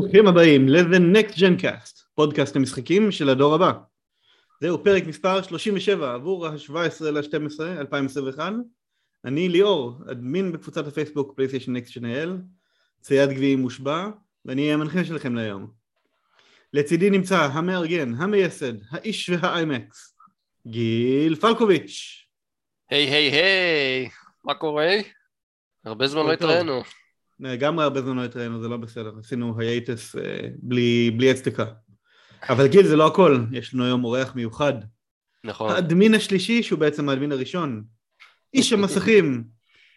ברוכים הבאים ל-The Next Gen Cast, פודקאסט המשחקים של הדור הבא. זהו פרק מספר 37 עבור ה-17 ל-12 2021. אני ליאור, אדמין בקבוצת הפייסבוק פלייסטיישן נקסט שנאל, צייד גביעים מושבע, ואני אהיה המנחה שלכם להיום. לצידי נמצא המארגן, המייסד, האיש והאיימקס, גיל פלקוביץ'. היי היי היי, מה קורה? הרבה זמן לא התראינו. לגמרי הרבה זמן לא התראינו, זה לא בסדר, עשינו הייטס אה, בלי, בלי הצדקה. אבל גיל, זה לא הכל, יש לנו היום אורח מיוחד. נכון. האדמין השלישי, שהוא בעצם האדמין הראשון. איש המסכים,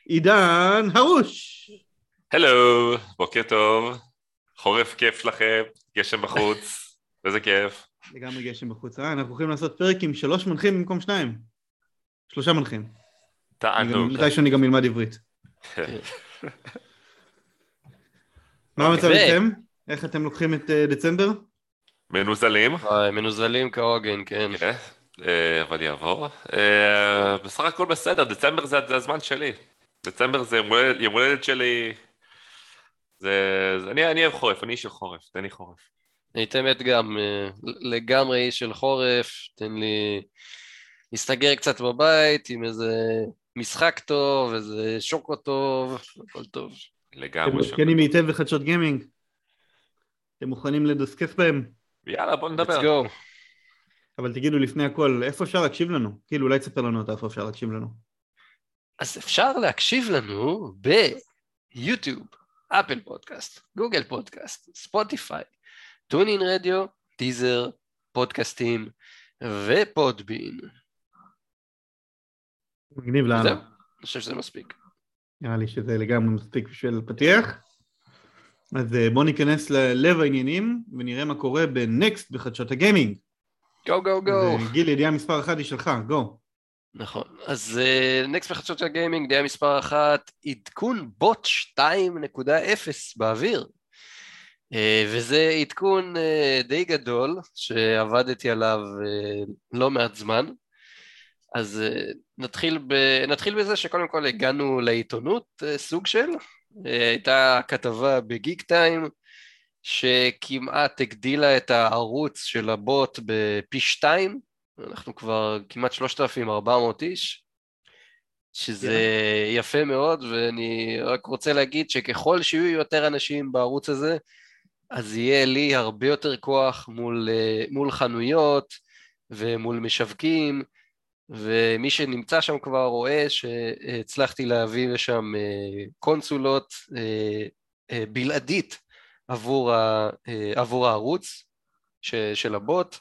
עידן הרוש. הלו, בוקר טוב. חורף כיף לכם, גשם בחוץ, איזה כיף. לגמרי גשם בחוץ, אה? אנחנו הולכים לעשות פרק עם שלוש מנחים במקום שניים. שלושה מנחים. תענוג. מתי שאני גם אלמד עברית. מה המצב אוקיי. איתכם? איך אתם לוקחים את אה, דצמבר? מנוזלים, מנוזלים כהוגן, כן. כן, אה, אבל יעבור. אה, בסך הכל בסדר, דצמבר זה הזמן שלי. דצמבר זה יום הולדת- שלי. אני אני אוהב חורף, אני איש של חורף, תן לי חורף. אני את האמת גם לגמרי איש של חורף, תן לי להסתגר קצת בבית עם איזה משחק טוב, איזה שוקו טוב, הכל טוב. אתם לגמרי שם. מעדכנים היטב בחדשות גיימינג? אתם מוכנים לדסקס בהם? יאללה, בוא let's נדבר. go. אבל תגידו לפני הכל, איפה אפשר להקשיב לנו? כאילו, אולי תספר לנו איפה אפשר להקשיב לנו. אז אפשר להקשיב לנו ביוטיוב, אפל פודקאסט, גוגל פודקאסט, ספוטיפיי, טונין רדיו, טיזר, פודקאסטים ופודבין. מגניב לאללה. אני חושב שזה מספיק. נראה לי שזה לגמרי מספיק בשביל פתיח. אז אה, בואו ניכנס ללב העניינים ונראה מה קורה בנקסט בחדשות הגיימינג. גו גו גו. אה, גיל, ידיעה מספר אחת היא שלך, גו. נכון, אז נקסט בחדשות של הגיימינג, דעה מספר אחת, עדכון בוט 2.0 באוויר. אה, וזה עדכון אה, די גדול, שעבדתי עליו אה, לא מעט זמן. אז אה, נתחיל, ב... נתחיל בזה שקודם כל הגענו לעיתונות, אה, סוג של. אה, הייתה כתבה בגיק טיים, שכמעט הגדילה את הערוץ של הבוט בפי שתיים, אנחנו כבר כמעט 3,400 איש, שזה יפה מאוד, ואני רק רוצה להגיד שככל שיהיו יותר אנשים בערוץ הזה, אז יהיה לי הרבה יותר כוח מול, מול חנויות ומול משווקים, ומי שנמצא שם כבר רואה שהצלחתי להביא לשם אה, קונסולות אה, אה, בלעדית עבור, ה, עבור הערוץ של הבוט,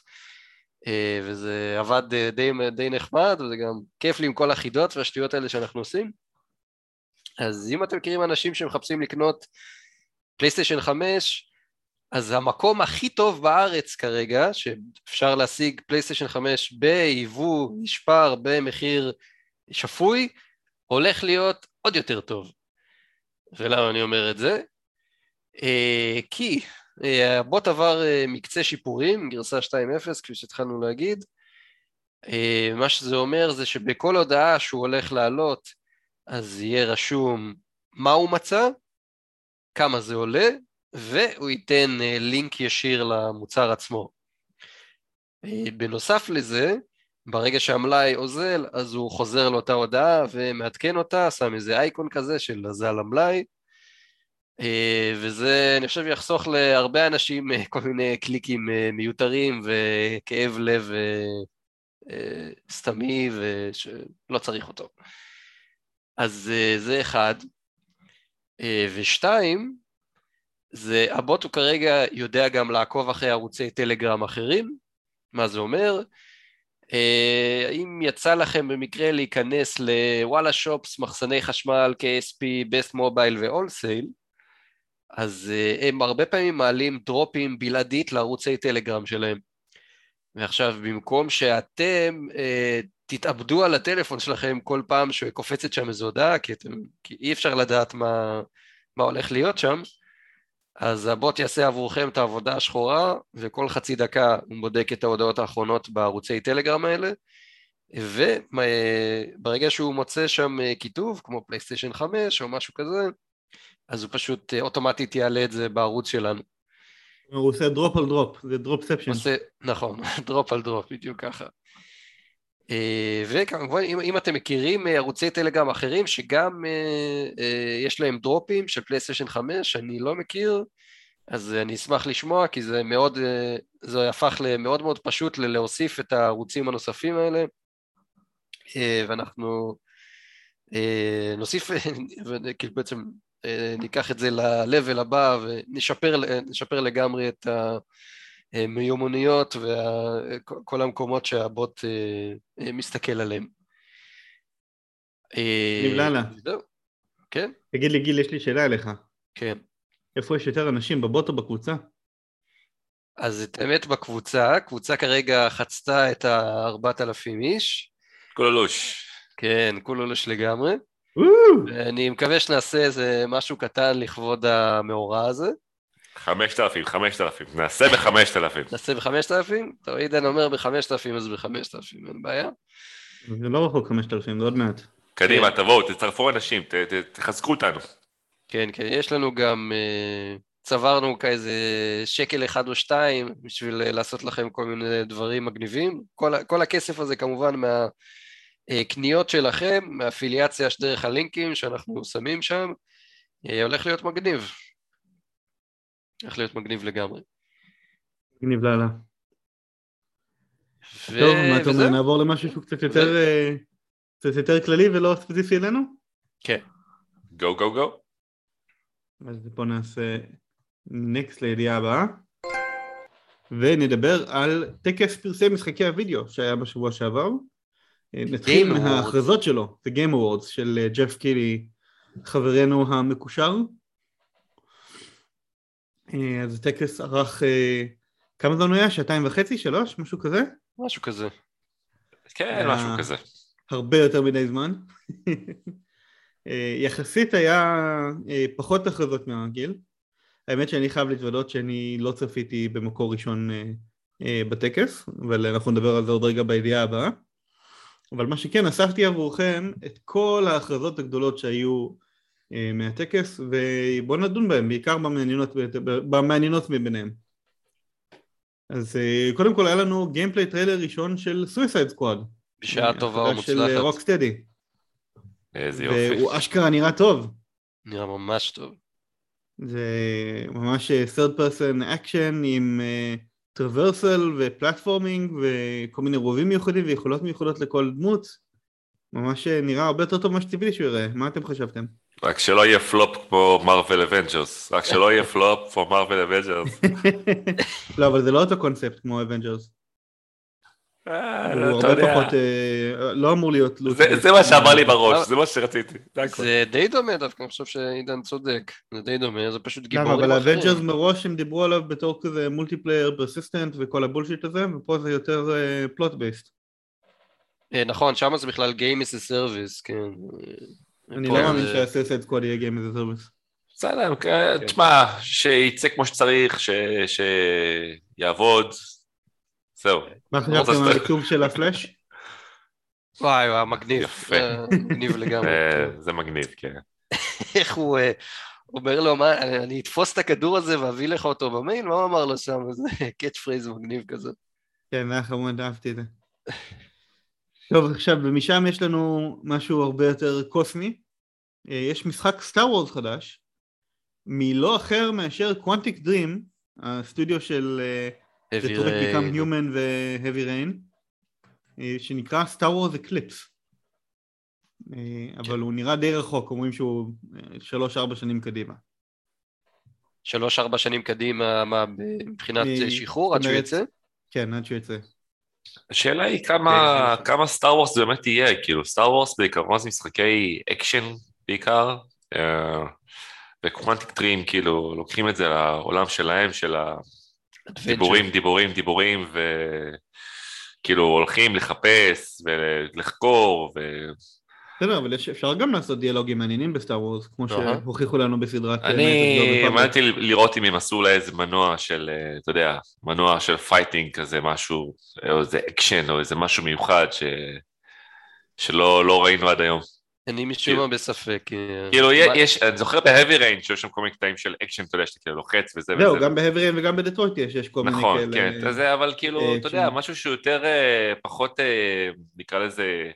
וזה עבד די, די נחמד, וזה גם כיף לי עם כל החידות והשטויות האלה שאנחנו עושים. אז אם אתם מכירים אנשים שמחפשים לקנות פלייסטיישן 5, אז המקום הכי טוב בארץ כרגע, שאפשר להשיג פלייסטיישן 5 ביבוא נשפר במחיר שפוי, הולך להיות עוד יותר טוב. ולמה אני אומר את זה? אה, כי אה, הבוט עבר אה, מקצה שיפורים, גרסה 2.0, כפי שהתחלנו להגיד. אה, מה שזה אומר זה שבכל הודעה שהוא הולך לעלות, אז יהיה רשום מה הוא מצא, כמה זה עולה, והוא ייתן אה, לינק ישיר למוצר עצמו. אה, בנוסף לזה, ברגע שהמלאי אוזל, אז הוא חוזר לאותה הודעה ומעדכן אותה, שם איזה אייקון כזה של אזל המלאי, אה, וזה, אני חושב, יחסוך להרבה אנשים כל מיני קליקים מיותרים וכאב לב סתמי ושלא צריך אותו. אז זה אחד. ושתיים, זה הבוט הוא כרגע יודע גם לעקוב אחרי ערוצי טלגרם אחרים, מה זה אומר? אה, אם יצא לכם במקרה להיכנס לוואלה שופס, מחסני חשמל, KSP, בסט מובייל ואולסייל, אז אה, הם הרבה פעמים מעלים דרופים בלעדית לערוצי טלגרם שלהם. ועכשיו, במקום שאתם אה, תתאבדו על הטלפון שלכם כל פעם שקופצת שם איזו הודעה, כי, אתם, כי אי אפשר לדעת מה, מה הולך להיות שם, אז הבוט יעשה עבורכם את העבודה השחורה, וכל חצי דקה הוא בודק את ההודעות האחרונות בערוצי טלגרם האלה, וברגע שהוא מוצא שם אה, כיתוב, כמו פלייסטיישן 5 או משהו כזה, אז הוא פשוט אה, אוטומטית יעלה את זה בערוץ שלנו. הוא עושה drop על drop, זה dropception. נכון, drop על drop, בדיוק ככה. אה, וכמובן, אם, אם אתם מכירים אה, ערוצי טלגרם אחרים שגם אה, יש להם drop ים של פלייסטיישן 5, אני לא מכיר, אז אני אשמח לשמוע, כי זה מאוד, זה הפך למאוד מאוד פשוט להוסיף את הערוצים הנוספים האלה, ואנחנו נוסיף, כאילו בעצם ניקח את זה ל-level הבא ונשפר לגמרי את המיומנויות וכל המקומות שהבוט מסתכל עליהם. נבללה. כן? תגיד לי גיל, יש לי שאלה אליך. כן. איפה יש יותר אנשים, בבוט או בקבוצה? אז את האמת בקבוצה, קבוצה כרגע חצתה את ה-4,000 איש. קולולוש. כן, קולולוש לגמרי. אני מקווה שנעשה איזה משהו קטן לכבוד המאורע הזה. 5,000, 5,000, נעשה ב-5,000. נעשה ב-5,000? טוב, עידן אומר ב-5,000 אז ב-5,000, אין בעיה. זה לא רחוק 5,000, זה עוד מעט. קדימה. תבואו, תצטרפו אנשים, תחזקו אותנו. כן, כן, יש לנו גם, אה, צברנו כאיזה שקל אחד או שתיים בשביל אה, לעשות לכם כל מיני דברים מגניבים. כל, כל הכסף הזה כמובן מהקניות שלכם, מהאפיליאציה דרך הלינקים שאנחנו שמים שם, אה, הולך להיות מגניב. הולך להיות מגניב לגמרי. מגניב לאללה. ו... טוב, מה אתה אומר? נעבור למשהו שהוא קצת יותר, ו... קצת יותר כללי ולא ספציפי אלינו? כן. גו גו גו. אז בואו נעשה נקסט לידיעה הבאה ונדבר על טקס פרסי משחקי הוידאו שהיה בשבוע שעבר נתחיל מההכרזות שלו, זה Game Awards של ג'ף קילי חברנו המקושר אז הטקס ערך כמה זמן הוא היה? שעתיים וחצי? שלוש? משהו כזה? משהו כזה כן, משהו כזה הרבה יותר מדי זמן אה, יחסית היה אה, פחות הכרזות מהרגיל. האמת שאני חייב להתוודות שאני לא צפיתי במקור ראשון אה, בטקס, אבל אנחנו נדבר על זה עוד רגע בידיעה הבאה. אבל מה שכן, אספתי עבורכם את כל ההכרזות הגדולות שהיו מהטקס, ובואו נדון בהן, בעיקר במעניינות, במעניינות מביניהם. אז קודם כל היה לנו gameplay trailer ראשון של Suicide Squad. בשעה טובה ומוצלחת. של רוקסטדי. איזה יופי. והוא אשכרה נראה טוב. נראה ממש טוב. זה ממש אה, third person action עם traversal ו platforming וכל מיני רובים מיוחדים ויכולות מיוחדות לכל דמות. ממש אה, נראה הרבה יותר טוב ממה שציפיתי שהוא יראה, מה אתם חשבתם? רק שלא יהיה פלופ כמו Marvel Avengers, רק שלא יהיה פלופ כמו Marvel Avengers. לא, אבל זה לא אותו קונספט כמו Avengers. אה, הוא הרבה פחות, אה, לא אמור להיות זה מה שאמר לי בראש, זה מה שרציתי. זה די דומה דווקא, אני חושב שעידן צודק, זה די דומה, זה פשוט גיבורים אחרים. אבל ה Avengers מראש הם דיברו עליו בתור כזה multiplayer persistent וכל ה bullshit הזה, ופה זה יותר plot אה, based. נכון, שם זה בכלל Game as a Service, כן. אני לא מאמין שה Suicide Squad יהיה Game as a Service. בסדר, כן, תשמע, שיצא כמו שצריך, שיעבוד, זהו. מה חשבתם על העיצוב של הפלאש? וואי וואי מגניב, יפה, מגניב לגמרי. אה, זה מגניב, כן. איך הוא אה, אומר לו, מה, אני אתפוס את הכדור הזה ואביא לך אותו במייל? מה הוא אמר לו שם? זה catch phrase מגניב כזה. כן, היה חמוד, אהבתי את זה. טוב, עכשיו, ומשם יש לנו משהו הרבה יותר קוסמי. אה, יש משחק Star Wars חדש, לא אחר מאשר Quantic Dream, הסטודיו של Heavy Rain. ו-Heavy Rain, אה, שנקרא Star Wars Eclipse. אה, אבל. הוא נראה די רחוק, אומרים שהוא אה, שלוש-ארבע שנים קדימה. שלוש-ארבע שנים קדימה, מה, מבחינת שחרור עד שהוא יצא? כן, עד שהוא יצא. השאלה היא כמה, כן, כמה Star Wars זה באמת יהיה, כאילו Star Wars בעיקרון זה משחקי אקשן בעיקר, ו-Quantic Dream כאילו לוקחים את זה לעולם שלהם, של ה... דיבורים, דיבורים, דיבורים, וכאילו הולכים לחפש ולחקור ו... בסדר, אבל אפשר גם לעשות דיאלוגים מעניינים ב-Star Wars, כמו שהוכיחו לנו בסדרת... אני אמרתי לראות אם הם עשו לה איזה מנוע של, אה, אתה יודע, מנוע של fighting כזה, משהו, או איזה אקשן, או איזה משהו מיוחד ש... שלא לא ראינו עד היום. אני משום כאילו- מה בספק. אה, כאילו, יש, אני זוכר ב-Heavy Rain שיש שם כל מיני קטעים של אקשן, אתה יודע, שאתה כאילו לוחץ וזה זהו, וזה. גם ב-Heavy Rain וגם בדטרויט יש, יש כל מיני נכון, כאלה. כן, זה, אבל כאילו, אה, אתה יודע. משהו שהוא יותר, אה, פחות, אה, נקרא לזה, אה,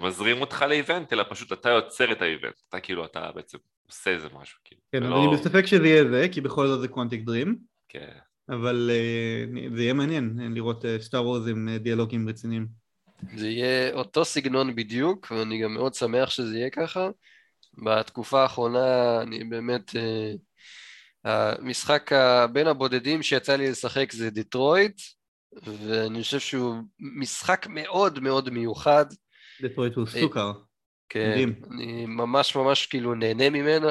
מזרים אותך ל-event, אלא פשוט אתה יוצר את ה-event, אתה כאילו, אתה בעצם עושה איזה משהו, כאילו. כן, ולא- אני בספק שזה יהיה זה, כי בכל זאת זה Quantic Dream, כן. אבל אה, זה יהיה מעניין אה, לראות סטאר וורז עם אה, דיאלוגים רציניים. זה יהיה אותו סגנון בדיוק, ואני גם מאוד שמח שזה יהיה ככה. בתקופה האחרונה אני באמת... אה, המשחק בין הבודדים שיצא לי לשחק זה דיטרויט, ואני חושב שהוא משחק מאוד מאוד מיוחד. דטרויט הוא אה, סוכר. כן, מדהים. אני ממש ממש כאילו נהנה ממנו,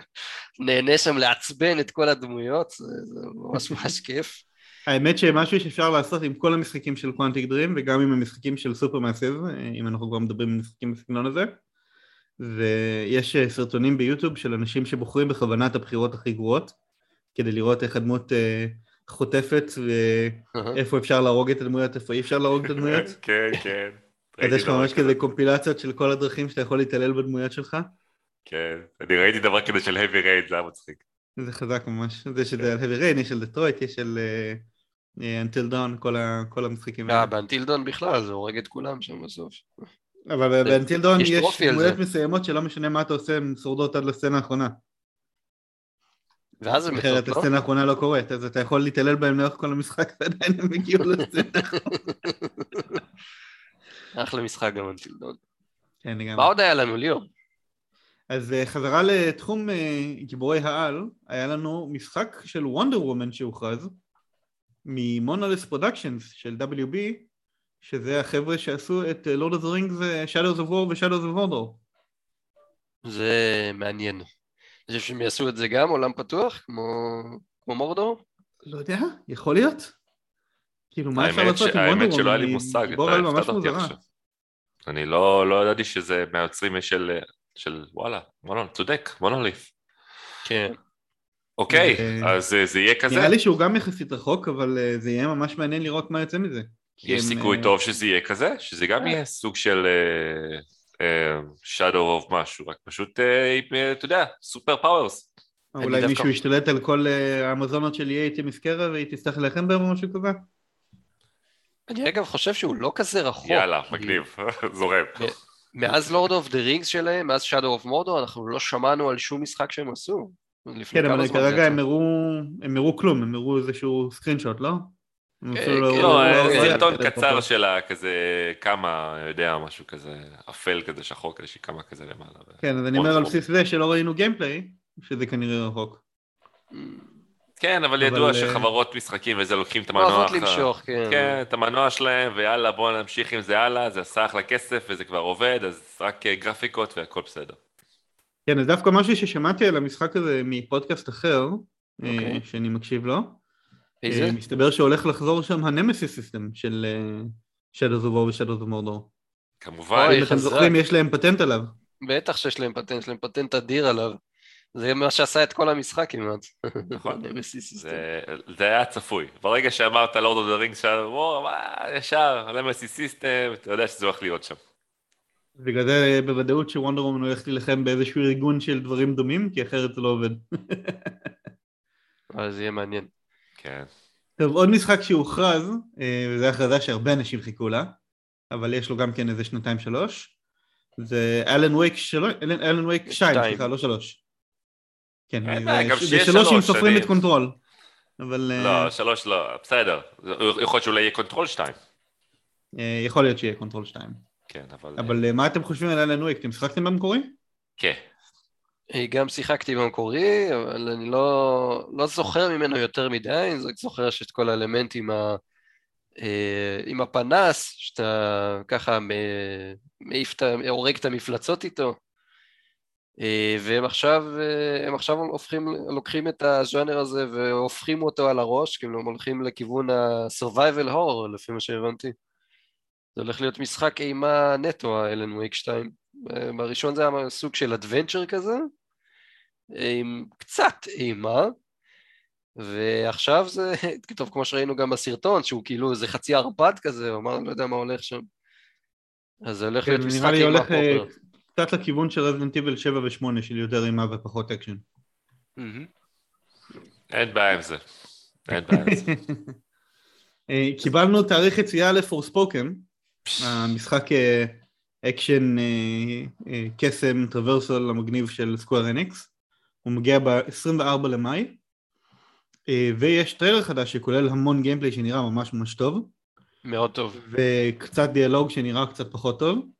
נהנה שם לעצבן את כל הדמויות, זה, זה ממש ממש כיף. האמת שמשהו שאפשר לעשות עם כל המשחקים של קוונטיק דרים וגם עם המשחקים של סופר מאסיב, אם אנחנו כבר מדברים על משחקים בסגנון הזה, ויש אה, סרטונים ביוטיוב של אנשים שבוחרים בכוונה את הבחירות הכי גרועות, כדי לראות איך הדמות אה, חוטפת ואיפה אפשר להרוג את הדמויות, איפה אי אפשר להרוג את הדמויות. כן, כן. אז יש לך ממש כזה קומפילציות של כל הדרכים שאתה יכול להתעלל בדמויות שלך. כן, אני ראיתי דבר כזה של heavy raid, זה היה מצחיק. זה חזק ממש, זה שזה על heavy rain, יש של דטרויט, יש של אה, אה, until dawn, כל המשחקים האלה. אה, באנטילדון בכלל, זה הורג את כולם שם בסוף. אבל באנטיל דון יש על דמויות. מסוימות שלא משנה מה אתה עושה, הן שורדות עד לסצנה האחרונה. ואז הם אחרת מתות, לא? הסצנה האחרונה לא קורית, אז אתה יכול להתעלל בהם לאורך כל המשחק ועדיין הם הגיעו לסצנה. אחלה משחק גם אנטילדון. כן, מה לגמרי. עוד היה לנו, ליאור? אז אה, חזרה לתחום אה, גיבורי העל, היה לנו משחק של Wonder Woman שהוכרז, ממונולס פרודקשנס של WB, שזה החבר'ה שעשו את Lord of Rings, Shadows of War ו-Shadows of Mordor. זה מעניין. אני חושב שהם יעשו את זה גם, עולם פתוח, כמו, כמו מורדור? לא יודע, יכול להיות. כאילו, מה אפשר לעשות עם Wonder האמת שלא היה Woman? לי מושג, אתה הפתעת אותי מוזרה. עכשיו. אני לא לא ידעתי שזה מהיוצרים של, של וואלה, Monol, צודק, מונוליף. כן. אוקיי, אה, אז אה, זה יהיה כזה? נראה לי שהוא גם יחסית רחוק, אבל אה, זה יהיה ממש מעניין לראות מה יוצא מזה. יש סיכוי טוב שזה יהיה כזה? שזה גם. יהיה סוג של shadow of משהו, רק פשוט, אתה יודע, super powers. אולי מישהו ישתלט על כל האמזונות של האי תמסקרה והיא תצטרך להילחם בהם או משהו כזה? אני אגב חושב שהוא לא כזה רחוק. יאללה, מגניב, זורם. מאז Lord of the Rings שלהם, מאז Shadow of Mordor, אנחנו לא שמענו על שום משחק שהם עשו. כן, אבל כרגע הם? הראו, כלום, הם הראו איזשהו screenshot, לא? כן, אפילו כן. לא, לא- אה, לא- לא- סרטון לא- קצר שלה, כזה כמה, יודע, משהו כזה אפל כזה, שחור כזה, שהיא כמה כזה למעלה. כן, אז אני אומר על בסיס זה שלא ראינו gameplay, שזה כנראה רחוק. כן, אבל אבל, ידוע אה, שחברות משחקים וזה לוקחים את המנוע, אוהבות אחר- למשוך, כן. כן, את המנוע שלהם, ויאללה בואו נמשיך עם זה הלאה, זה עשה אחלה כסף וזה כבר עובד, אז רק אה, גרפיקות והכל בסדר. כן, אז דווקא משהו ששמעתי על המשחק הזה מפודקאסט אחר, אה, אוקיי. שאני מקשיב לו, איזה? מסתבר שהולך לחזור שם ה-Nemesis system של Shadows of War ו-Shadows of Mordor. כמובן, אם אתם. זוכרים, יש להם פטנט עליו. בטח שיש להם פטנט, יש להם פטנט אדיר עליו. זה מה שעשה את כל המשחק כמעט. נכון. Nemesis system. זה, היה צפוי. ברגע שאמרת Lord of the Rings, ישר, Nemesis system, אתה יודע שזה הולך להיות שם. בגלל זה בוודאות ש-Wonder Woman הולך להילחם באיזשהו ארגון של דברים דומים, כי אחרת זה לא עובד. אבל זה יהיה מעניין. כן. טוב, עוד משחק שהוכרז, אה, וזו הכרזה שהרבה אנשים חיכו לה, אבל יש לו גם כן איזה שנתיים שלוש, זה Alan Wake שלוש, Alan- Alan Wake שתיים, שתיים. סליחה, לא שלוש. כן, אין זה- בעיה, גם זה שיהיה שלוש אם סופרים את Control. אבל אה, לא, שלוש לא, בסדר. יכול להיות שאולי יהיה Control שתיים. אה, יכול להיות שיהיה Control שתיים. כן, אבל... אבל אה, מה אתם חושבים על Alan Wake? אתם שיחקתם במקורי? כן. אה, גם שיחקתי במקורי, אבל אני לא, לא זוכר ממנו יותר מדי, אני זוכר שיש את כל האלמנטים ה... אה, עם הפנס, שאתה ככה מעיף את. הורג את המפלצות איתו. אה, והם עכשיו, אה, הם עכשיו הופכים, לוקחים את הז'אנר הזה והופכים אותו על הראש, כאילו הם הולכים לכיוון ה-survival horror, לפי מה שהבנתי. זה הולך להיות משחק אימה נטו, האלן וויק 2. אה, בראשון זה היה סוג של אדוונצ'ר כזה, עם קצת אימה, ועכשיו זה, טוב, כמו שראינו גם בסרטון, שהוא כאילו איזה חצי ערפד כזה, הוא אמר, לא יודע מה הולך שם. אז זה הולך כן, להיות משחק אימה proper. קצת לכיוון של Resident Evil 7 ו-8 של יותר אימה ופחות אקשן. אין בעיה עם זה. אין בעיה עם זה. אה, קיבלנו תאריך יציאה ל-Forspoken, המשחק אה, אקשן אה, קסם traversal המגניב של Square Enix, הוא מגיע ב-24 למאי, ויש טריילר חדש שכולל המון gameplay שנראה ממש ממש טוב, מאוד טוב. וקצת דיאלוג שנראה קצת פחות טוב.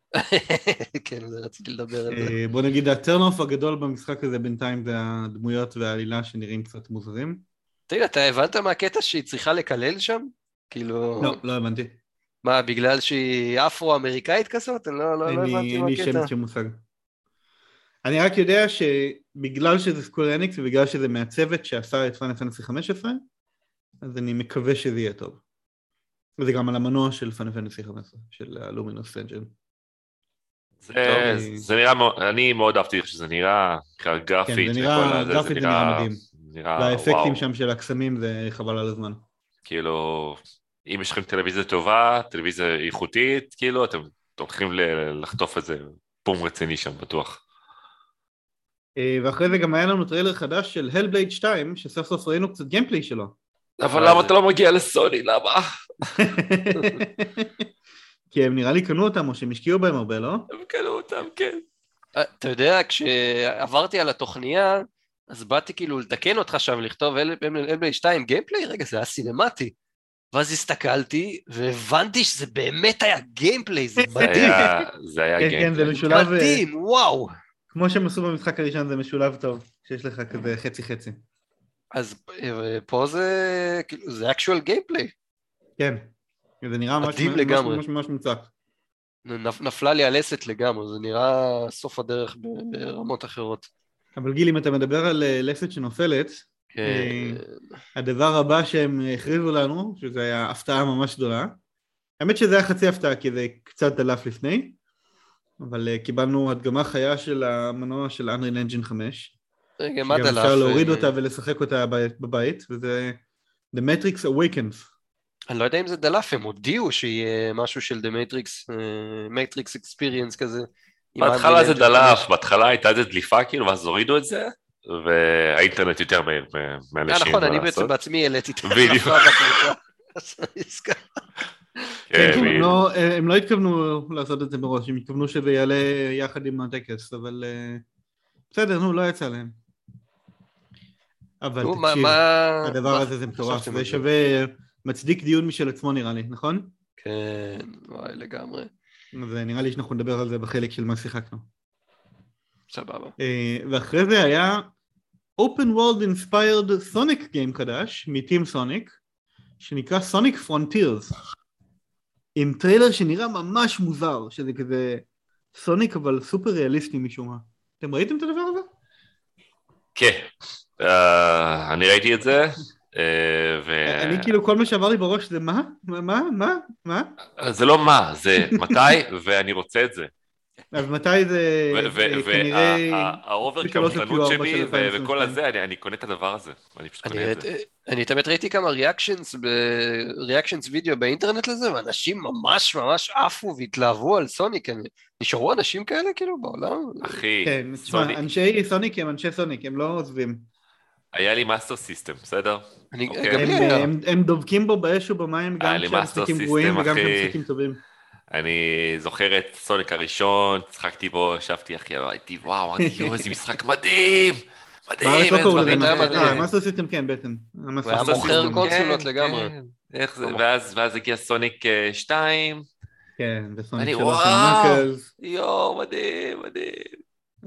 כן, זה רציתי לדבר על זה. אה, בוא נגיד ה-turn off הגדול במשחק הזה בינתיים זה הדמויות והעלילה שנראים קצת מוזרים. תגיד, אתה הבנת מה הקטע שהיא צריכה לקלל שם? כאילו... לא, לא הבנתי. מה, בגלל שהיא אפרו-אמריקאית כזאת? אני לא, לא, לא אין לי- הבנתי אין מה לי הקטע. שמץ של מושג. אני רק יודע שבגלל שזה סקוויר אניקס ובגלל שזה מהצוות שעשה את פאנל פנטסי 15, אז אני מקווה שזה יהיה טוב. וזה גם על המנוע של פאנל פנטסי 15, של הלומינוס אנג'ן. זה- טוב. זה נראה, אני מאוד אהבתי איך שזה נראה, גרפית. כן, זה נראה- גרפית זה נראה מדהים. נראה, והאפקטים וואו. שם של הקסמים זה חבל על הזמן. כאילו, אם יש לכם טלוויזיה טובה, טלוויזיה איכותית, כאילו, אתם הולכים לחטוף איזה בום רציני שם, בטוח. אה, ואחרי זה גם היה לנו טריילר חדש של Hellblade 2, שסוף סוף ראינו קצת gameplay שלו. אבל מה למה זה? אתה לא מגיע לסוני? למה? כי הם נראה לי קנו אותם או שהם השקיעו בהם הרבה, לא? הם קנו אותם, כן. אה, אתה יודע, כשעברתי על התוכניה, אז באתי כאילו לתקן אותך שם, לכתוב Hellblade 2 gameplay, רגע, זה היה cinematic. ואז הסתכלתי, והבנתי שזה באמת היה gameplay, זה זה מדהים. זה היה כן, כן, זה gameplay. משולב, אה, מדהים, וואו. כמו שהם עשו במשחק הראשון, זה משולב טוב, שיש לך כזה חצי חצי. אז אה, פה זה, כאילו, זה actual gameplay. כן, זה נראה ממש ממש-. ממש. נפ- נפלה לי הלסת לגמרי, זה נראה סוף הדרך ברמות אחרות. אבל גיל, אם אתה מדבר על אה, לסת שנופלת, כן. הדבר הבא שהם הכריזו לנו, שזה היה הפתעה ממש גדולה, האמת שזה היה חצי הפתעה כי זה קצת דלף לפני, אבל אה, קיבלנו הדגמה חיה של המנוע של Unreal Engine 5, רגע, מה שגם דלף? אפשר להוריד אה, אותה ולשחק אותה בבית, וזה The Matrix Awakens. אני לא יודע אם זה דלף, הם הודיעו שיהיה משהו של The Matrix, אה, Matrix Experience כזה. בהתחלה זה דלף, 5. בהתחלה הייתה איזה דליפה כאילו, ואז הורידו את זה, והאינטרנט יותר מהיר מ- אה, מאנשים. נכון, אני. בעצם בעצמי העליתי את. ההדלפה בקבוצה. כן, כן, הם. לא- הם לא התכוונו לעשות את זה מראש, הם התכוונו שזה יעלה יחד עם הטקס, אבל אה, בסדר, נו, לא יצא להם. אבל תקשיב. הדבר הזה זה מטורף, זה? שווה, מצדיק דיון משל עצמו נראה לי, נכון? כן, וואי, לגמרי. אז אה, נראה לי שאנחנו נדבר על זה בחלק של מה שיחקנו. סבבה. אה, ואחרי זה היה open world inspired סוניק game חדש מ-Team Sonic שנקרא Sonic Frontiers עם טריילר שנראה ממש מוזר שזה כזה סוניק אבל סופר ריאליסטי משום מה. אתם ראיתם את הדבר הזה? כן, אה, אני ראיתי את זה, ו... אני כאילו כל מה שעבר לי בראש זה מה? מה? מה? מה? מה? זה לא מה, זה מתי, ואני רוצה את זה. אז מתי זה אה, כנראה והאובר בשלוש קמצנות ה-Q4 שלי של ו- 2022. וכל הזה, אני אני קונה את הדבר הזה. אני פשוט קונה את זה. אני תמיד ראיתי כמה ריאקשנס, ריאקשנס וידאו באינטרנט לזה, ואנשים ממש ממש עפו והתלהבו על סוניק. אני- נשארו אנשים כאלה כאילו בעולם? אחי, כן, סוניק, אנשי סוניק הם אנשי סוניק, הם לא עוזבים. היה לי מאסטר סיסטם, בסדר? אני- אוקיי. גם לי הם, היה. הם, הם דובקים בו באש ובמים גם לי כשהמשחקים מאסטר גרועים וגם אחי. כשהמשחקים טובים. אני זוכר את סוניק הראשון, צחקתי בו, ישבתי אחי, אמרתי, וואו, אמרתי, יואו, איזה משחק מדהים! מדהים, איזה היה מאסטר- מדהים. אה, מאסטר סיסטם כן, בטן. הוא היה. מוכר סיסטם, קונסולות כן, לגמרי. כן. איך זה, ואז ואז הגיע סוניק 2, כן, וסוניק אני, שלוש וואו. של נקלס. יואו, מדהים, מדהים.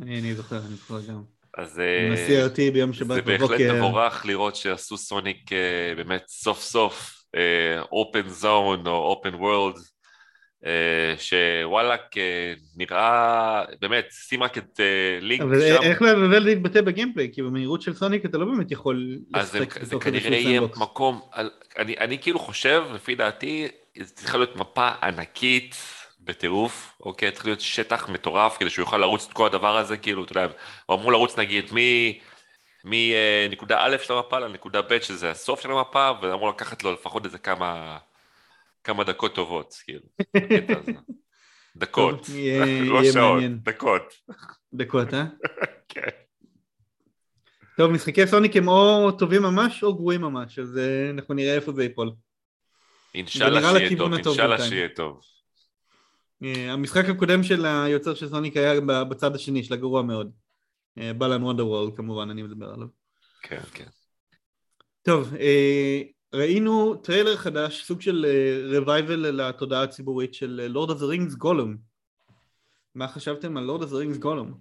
אני אני זוכר, אני זוכר גם. אז עם אה, ביום זה שבת בהחלט בבוקר. מבורך לראות שעשו סוניק אה, באמת סוף סוף אופן זון או אופן וורלד שוואלאק אה, נראה באמת שים רק את אה, לינק אבל שם איך לעזאזל זה יתבטא בגיימפליי? כי במהירות של סוניק אתה לא באמת יכול אז זה, לשחק זה בתוך כנראה יהיה. מקום אני, אני כאילו חושב לפי דעתי זה צריכה להיות מפה ענקית בטירוף אוקיי צריך להיות שטח מטורף כדי שהוא יוכל לרוץ את כל הדבר הזה כאילו אתה יודע הוא אמור לרוץ נגיד. מנקודה א' של המפה לנקודה ב' שזה הסוף של המפה וזה אמור לקחת לו לפחות איזה כמה כמה דקות טובות כאילו. בקטע הזה. דקות. לא שעות. דקות. דקות, אה? כן. טוב, משחקי סוניק הם או טובים ממש או גרועים ממש, אז אה, אנחנו נראה איפה זה ייפול. אינשאללה שיהיה טוב, אינשאללה. שיהיה טוב. אה, המשחק הקודם של היוצר של סוניק היה בצד השני של הגרוע מאוד. אה, Balan Wonderworld כמובן, אני מדבר עליו. כן, כן. טוב, אה, ראינו טריילר חדש, סוג של revival לתודעה הציבורית של Lord of the Rings Gollum. מה חשבתם על Lord of Rings Gollum?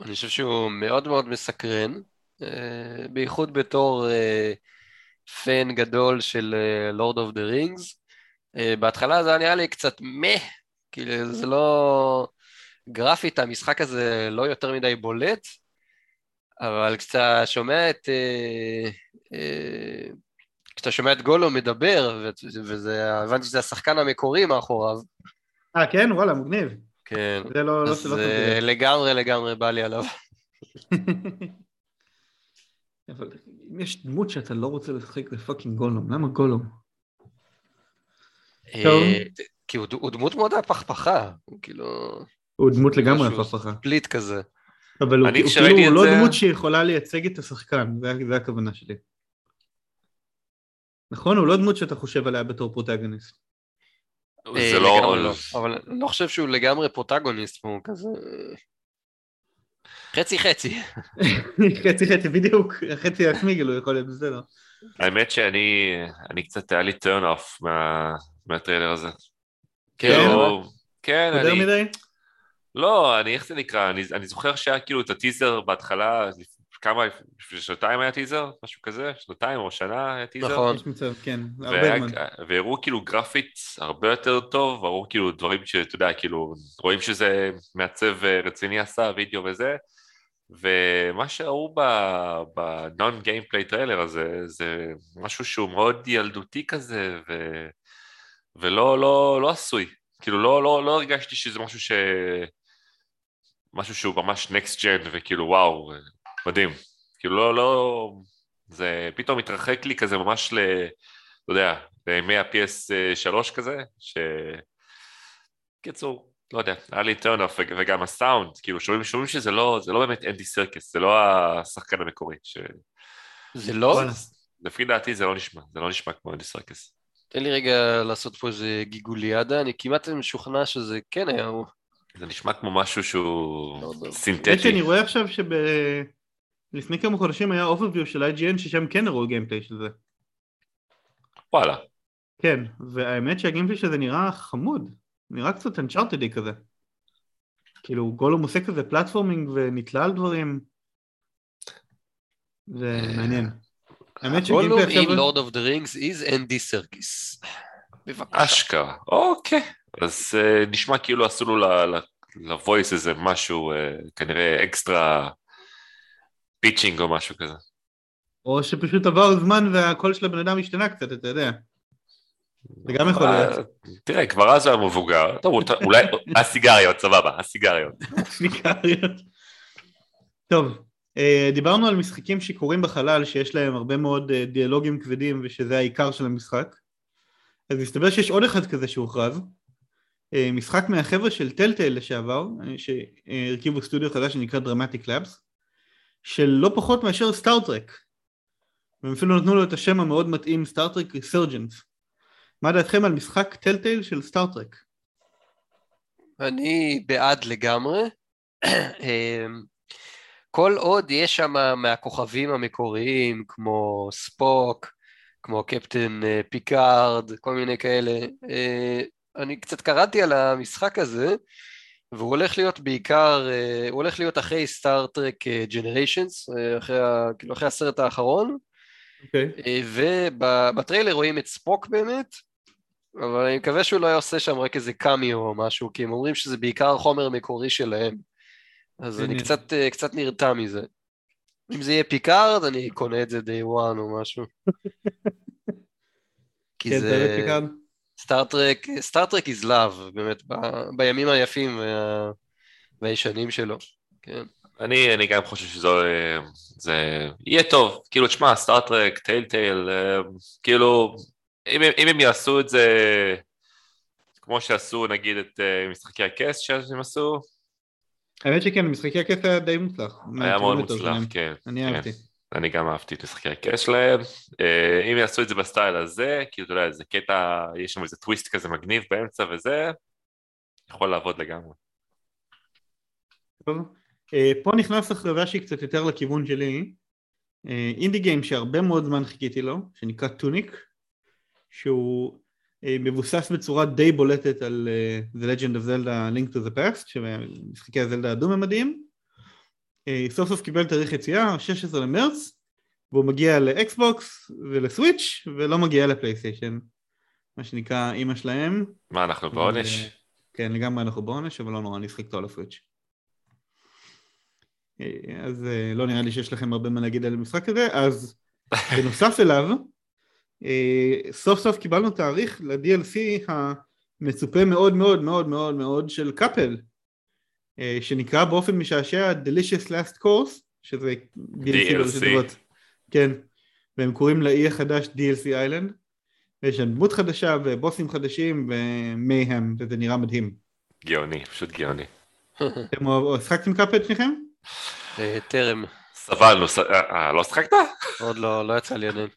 אני חושב שהוא מאוד מאוד מסקרן, אה, בייחוד בתור אה, fan גדול של Lord of the Rings. בהתחלה זה היה נראה לי קצת מה, כאילו זה לא... גרפית המשחק הזה לא יותר מדי בולט, אבל כשאתה שומע את... אה, אה, כשאתה שומע את גולום מדבר, וזה, הבנתי שזה השחקן המקורי מאחוריו, אה, כן? וואלה, מגניב. כן, זה לא... לא- אז לא לב. לגמרי לגמרי בא לי עליו. אבל אם יש דמות שאתה לא רוצה לשחק בפאקינג גולום, למה גולום? אה, כי הוא הוא דמות מאוד הפכפכה, הוא כאילו הוא דמות לגמרי הפכפכה. split כזה. אבל הוא אני הוא כאילו הוא לא זה- דמות שיכולה לייצג את השחקן, זה זה הכוונה שלי. נכון? הוא לא דמות שאתה חושב עליה בתור פרוטגוניסט. אה, זה לא... לגמרי אבל אני לא חושב שהוא לגמרי פרוטגוניסט, הוא כזה... חצי חצי. חצי חצי בדיוק, חצי עצמי כאילו יכול להיות בסדר. האמת שאני אני קצת היה לי turn off מה- מהטריילר הזה. כן, כאילו, כן, יותר אני... מדי? לא, אני, איך זה נקרא? אני, אני זוכר שהיה כאילו את הטיזר בהתחלה, כמה, לפני שנתיים היה טיזר? משהו כזה? שנתיים או שנה היה טיזר? נכון. יש מצב, כן, והיה- הרבה זמן. והראו כאילו גרפית הרבה יותר טוב, ראו כאילו דברים שאתה יודע, כאילו, רואים שזה מעצב אה, רציני עשה, וידאו וזה, ומה שראו ב-non gameplay trailer הזה, זה משהו שהוא מאוד ילדותי כזה, ו... ולא לא, לא עשוי. כאילו לא, לא, לא הרגשתי שזה משהו ש... משהו שהוא ממש next gen, וכאילו וואו, מדהים. כאילו לא, לא... זה פתאום מתרחק לי כזה ממש ל... אתה יודע, בימי ה-PS3 כזה, ש... קיצור, לא יודע, היה לי turn off וגם הסאונד, כאילו שומעים, שומעים שזה לא, זה לא באמת אנדי סרקיס, זה לא השחקן המקורי, ש... זה לא? לפי דעתי זה לא נשמע, זה לא נשמע כמו אנדי סרקיס. תן לי רגע לעשות פה איזה גוגליאדה, אני כמעט משוכנע שזה כן היה הוא. זה נשמע כמו משהו שהוא לא. האמת סינתטי. שאני רואה עכשיו שב... לפני כמה חודשים היה overview של IGN ששם כן הראו gameplay של זה. וואלה. כן, והאמת שהגיימפליי שזה נראה חמוד, נראה קצת אנצ'ארטדי כזה. כאילו גולום עושה כזה פלטפורמינג ונתלה על דברים. זה מעניין. האמת גולום שגיימפליי in עכשיו... Lord of the Rings is Andy Serkis. בבקשה. אשכרה, אוקיי. אז uh, נשמע כאילו עשו לו לוויס איזה משהו, uh, כנראה אקסטרה pitching או משהו כזה. או שפשוט עבר זמן והקול של הבן אדם השתנה קצת, אתה יודע. זה גם יכול להיות. אה, תראה, כבר אז הוא היה מבוגר. טוב, אולי... הסיגריות, סבבה, הסיגריות. סיגריות. טוב, דיברנו על משחקים שקורים בחלל שיש להם הרבה מאוד אה, דיאלוגים כבדים ושזה העיקר של המשחק. אז מסתבר שיש עוד אחד כזה שהוכרז. אה, משחק מהחבר'ה של Telltale לשעבר, אה, שהרכיבו סטודיו חדש שנקרא Dramatic Labs, של לא פחות מאשר סטארטרק. והם אפילו נתנו לו את השם המאוד מתאים Star Trek Resurgence. מה דעתכם על משחק Telltale של סטארטרק? אני בעד לגמרי. כל עוד יש שם מהכוכבים המקוריים, כמו ספוק, כמו קפטן אה, פיקארד, כל מיני כאלה, אה, אני קצת קראתי על המשחק הזה, והוא הולך להיות בעיקר, אה, הוא הולך להיות אחרי Star Trek Generations, אחרי, כאילו אחרי הסרט האחרון, אוקיי. אה, ובטריילר רואים את ספוק באמת, אבל אני מקווה שהוא לא היה עושה שם רק איזה קאמיו או משהו, כי הם אומרים שזה בעיקר חומר מקורי שלהם. אז אני. קצת, אה, קצת נרתע מזה. אם זה יהיה פיקארד, אני קונה את זה day one או משהו. כי כן, זה. סטאר טרק, סטאר טרק is love, באמת, ב- בימים היפים וה- והישנים שלו. כן. אני, אני גם חושב שזה זה יהיה טוב, כאילו תשמע סטאר טרק, טלטייל, כאילו אם, הם- אם הם יעשו את זה כמו שעשו נגיד את אה, משחקי הכס שהם עשו, האמת שכן, משחקי הכס היה די מוצלח. היה מאוד מוצלח. כן. אני כן. אהבתי. אני גם אהבתי את משחקי הכס שלהם. אה, אם יעשו את זה ב סטייל הזה, כאילו אתה יודע, איזה קטע, יש שם איזה טוויסט כזה מגניב באמצע וזה, יכול לעבוד לגמרי. טוב. אה, פה נכנס הכרזה שהיא קצת יותר לכיוון שלי. אה, indie game שהרבה מאוד זמן חיכיתי לו, שנקרא Tunic, שהוא מבוסס בצורה די בולטת על אה, The Legend of Zelda Link to the Past, שמשחקי הזלדה הדו-ממדיים. אה, סוף סוף קיבל תאריך יציאה, 16 למרץ, והוא מגיע לאקסבוקס ולסוויץ' ולא מגיע לפלייסטיישן, מה שנקרא אימא שלהם. מה, אנחנו בעונש? אה, כן, לגמרי אנחנו בעונש, אבל לא נורא, אני אשחק אותו על הסוויץ'. אה, אז אה, לא נראה לי שיש לכם הרבה מה להגיד על המשחק הזה, אז בנוסף אליו, אה, סוף סוף קיבלנו תאריך ל-DLC המצופה מאוד מאוד מאוד מאוד מאוד של קאפל, אה, שנקרא באופן משעשע Delicious Last Course, שזה DLC תיבות. כן, והם קוראים לאי החדש DLC Island, ויש שם דמות חדשה ובוסים חדשים ומייהם, וזה נראה מדהים. גאוני, פשוט גאוני. אתם שחקתם קאפל שניכם? אה, טרם, סבלנו, ס- אה, אה, לא שחקת? עוד לא, לא יצא לי עניין.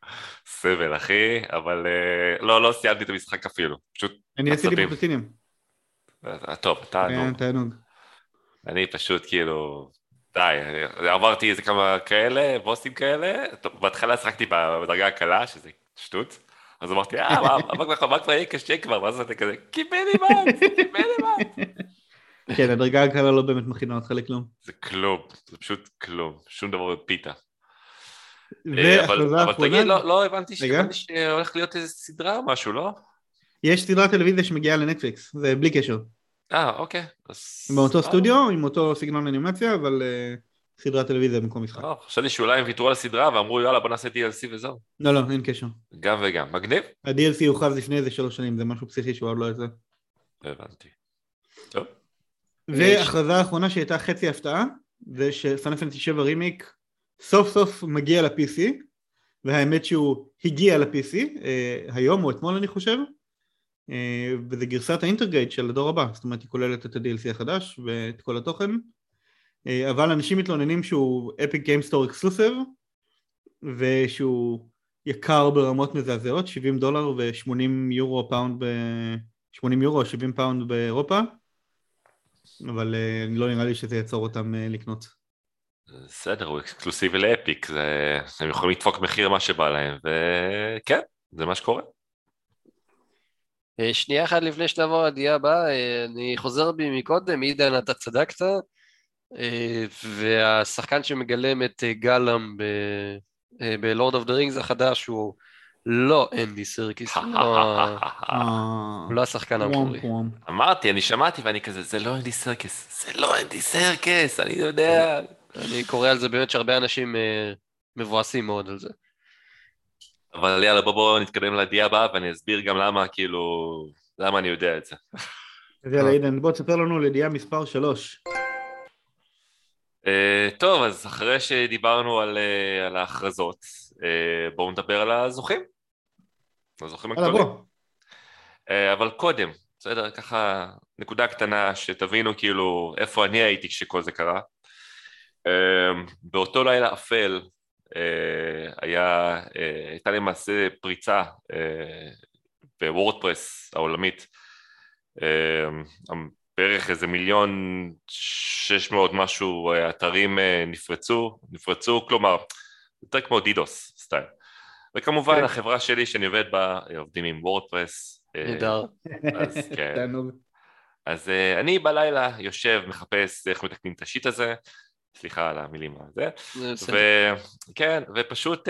סבל אחי, אבל אה, לא, לא סיימתי את המשחק אפילו, פשוט, אני עשיתי עצבים. פלטינים. אה, טוב, אתה, היה תענוג. אני פשוט כאילו, די, עברתי איזה כמה כאלה, בוסים כאלה, בהתחלה שחקתי בדרגה הקלה, שזה שטות, אז אמרתי, אה, מה, כבר- יהיה קשה כבר, ואז אתה כזה, קיבל לי מאץ, קיבל לי מאץ. כן, הדרגה הקלה לא באמת מכינה אותך לכלום. זה כלום, זה פשוט כלום, שום דבר בפיתה. אה, אבל תגיד, לא לא הבנתי שהולך להיות איזה סדרה או משהו, לא? יש סדרת טלוויזיה שמגיעה לנטפליקס, זה בלי קשר. אה, אוקיי. מאותו אה, סטודיו, עם אותו סגנון אנימציה, אבל אה, סדרת טלוויזיה במקום משחק. אה, חשבתי שאולי הם ויתרו על הסדרה ואמרו יאללה בוא נעשה DLC וזהו. לא, לא, אין קשר. גם וגם, מגניב? ה-DLC הוכרז לפני איזה שלוש שנים, זה משהו פסיכי שהוא עוד לא יצא. הבנתי. טוב. והכרזה האחרונה שהייתה חצי הפתעה, זה שפאנל פנטסי 7 רימיק סוף סוף מגיע ל-PC, והאמת שהוא הגיע ל-PC, אה, היום או אתמול אני חושב, אה, וזה גרסת ה Intergrade של הדור הבא, זאת אומרת היא כוללת את ה-DLC החדש ואת כל התוכן, אה, אבל אנשים מתלוננים שהוא Epic Games Store exclusive, ושהוא יקר ברמות מזעזעות, 70 דולר ו-80 יורו פאונד ב... 80 יורו, 70 פאונד באירופה, אבל אה, לא נראה לי שזה יעצור אותם אה, לקנות. בסדר, הוא אקסקלוסיבי ל Epic, זה... הם יכולים לדפוק מחיר מה שבא להם, וכן, זה מה שקורה. אה, שנייה אחת לפני שנעבור לידיעה הבאה, אה, אני חוזר בי מקודם, עידן אתה צדקת, והשחקן שמגלם את גולום ב Lord of the Rings החדש הוא לא אנדי סרקיס, הוא לא- אה, הוא לא השחקן המקורי. אמרתי, אני שמעתי ואני כזה, זה לא אנדי סרקיס, זה לא אנדי סרקיס, אני יודע. אני קורא על זה באמת שהרבה אנשים אה, מבואסים מאוד על זה. אבל יאללה, בוא בוא נתקדם לידיעה הבאה ואני אסביר גם למה, כאילו, למה אני יודע את זה. אז יאללה עידן, בוא תספר לנו על ידיעה מספר 3. Uh, טוב, אז אחרי שדיברנו על, על ההכרזות, בואו נדבר על הזוכים. הזוכים יאללה הגדולים. Uh, אבל קודם, בסדר, ככה נקודה קטנה שתבינו כאילו איפה אני הייתי כשכל זה קרה. Uh, באותו לילה אפל uh, היה, הייתה למעשה פריצה בוורדפרס העולמית. Uh, בערך איזה מיליון שש מאות משהו אה, אתרים אה, נפרצו, נפרצו, כלומר, יותר כמו דידוס סטייל. וכמובן כן. החברה שלי שאני עובד בה, אה, עובדים עם וורדפרס. אה, נהדר. אז כן. אז אה, אני בלילה יושב, מחפש איך מתקנים את ה shit הזה, סליחה על המילים הזה. וכן, ופשוט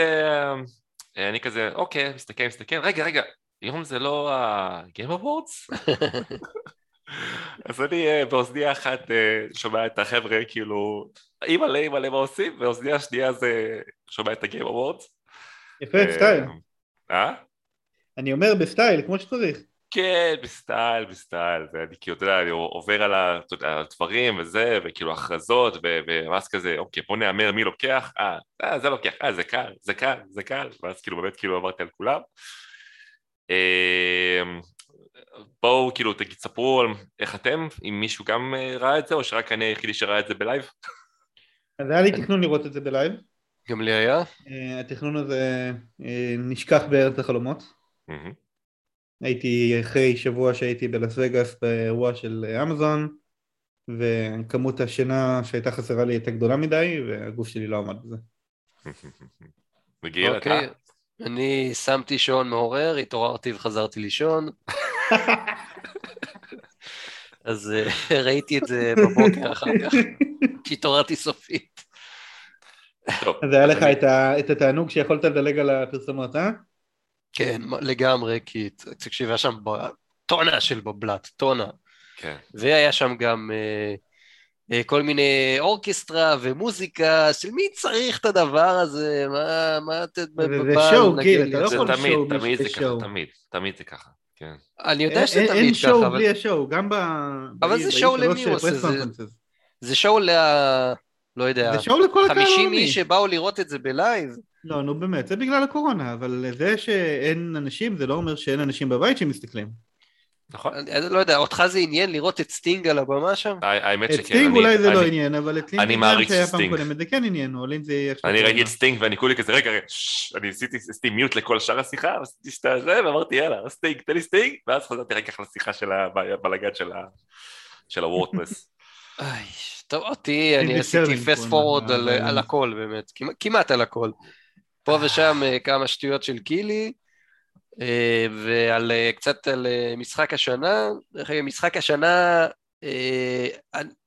אני כזה, אוקיי, מסתכל, מסתכל, רגע, רגע, היום זה לא ה-game awards? אז אני באוזניה אחת שומע את החבר'ה כאילו אימא'לה אימא'לה מה עושים ואוזניה שנייה זה שומע את ה game awards. יפה, סטייל. אה? אני אומר בסטייל, כמו שצריך. כן, בסטייל, בסטייל, ואני כאילו, אתה יודע, אני עובר על הדברים וזה, וכאילו הכרזות, ואז כזה, אוקיי, בוא נהמר מי לוקח, אה, אה, זה לוקח, אה, זה קל, זה קל, זה קל, ואז כאילו באמת כאילו עברתי על כולם. אמ, בואו כאילו תספרו על איך אתם, אם מישהו גם אה, ראה את זה, או שרק אני היחידי שראה את זה ב live? אז היה לי תכנון לראות את זה בלייב. גם לי היה. אה, התכנון הזה אה, נשכח בארץ החלומות. הייתי אחרי שבוע שהייתי בלאס וגאס באירוע של אמזון וכמות השינה שהייתה חסרה לי הייתה גדולה מדי והגוף שלי לא עמד בזה. מגיע אתה? אוקיי. אני שמתי שעון מעורר, התעוררתי וחזרתי לישון. אז אה, ראיתי את זה בבוקר אחר כך, כשהתעוררתי סופית. טוב, אז היה לך אני- את ה- את התענוג שיכולת לדלג על הפרסומות, אה? כן, לגמרי, כי תקשיב, היה שם ב- טונה של בבלת, טונה. כן. והיה שם גם אה, אה, כל מיני אורקסטרה ומוזיקה, של מי צריך את הדבר הזה? מה, מה אתה... זה- זה שואו, לנגן גיל, אתה את לא זה יכול תמיד, שואו בלי תמיד זה שיש ככה, שואו. תמיד, תמיד זה ככה, כן. אני יודע אין- שזה אין תמיד שואו ככה, אבל בלי השואו, גם ב... אבל זה שואו למי הוא עושה? זה-. זה שואו ל... לא יודע, זה שואו לכל הקהל 50 העולמי. איש שבאו לראות את זה בלייב. לא, נו באמת, זה בגלל הקורונה, אבל זה שאין אנשים זה לא אומר שאין אנשים בבית שמסתכלים. נכון? אני לא יודע, אותך זה עניין לראות את סטינג על הבמה שם? האמת את שכן, סטינג אני- אולי זה לא עניין, אבל את מעריץ שהיה את פעם סטינג. קודמת זה כן עניין, או לינדי עכשיו... אני ראיתי את סטינג ואני כולי כזה, רגע, אני עשיתי, mute לכל שאר השיחה, עשיתי שאתה זה, ואמרתי יאללה, סטינג, תן לי סטינג, ואז חזרתי רגע לשיחה של הבלגן. של ה WordPress. טוב, אותי, אני עשיתי fast forward על, הכל באמת, כמעט, כמעט על הכל. פה ושם אה, כמה שטויות של קילי, אה, ועל אה, קצת על אה, משחק השנה. דרך אגב, משחק השנה, אה,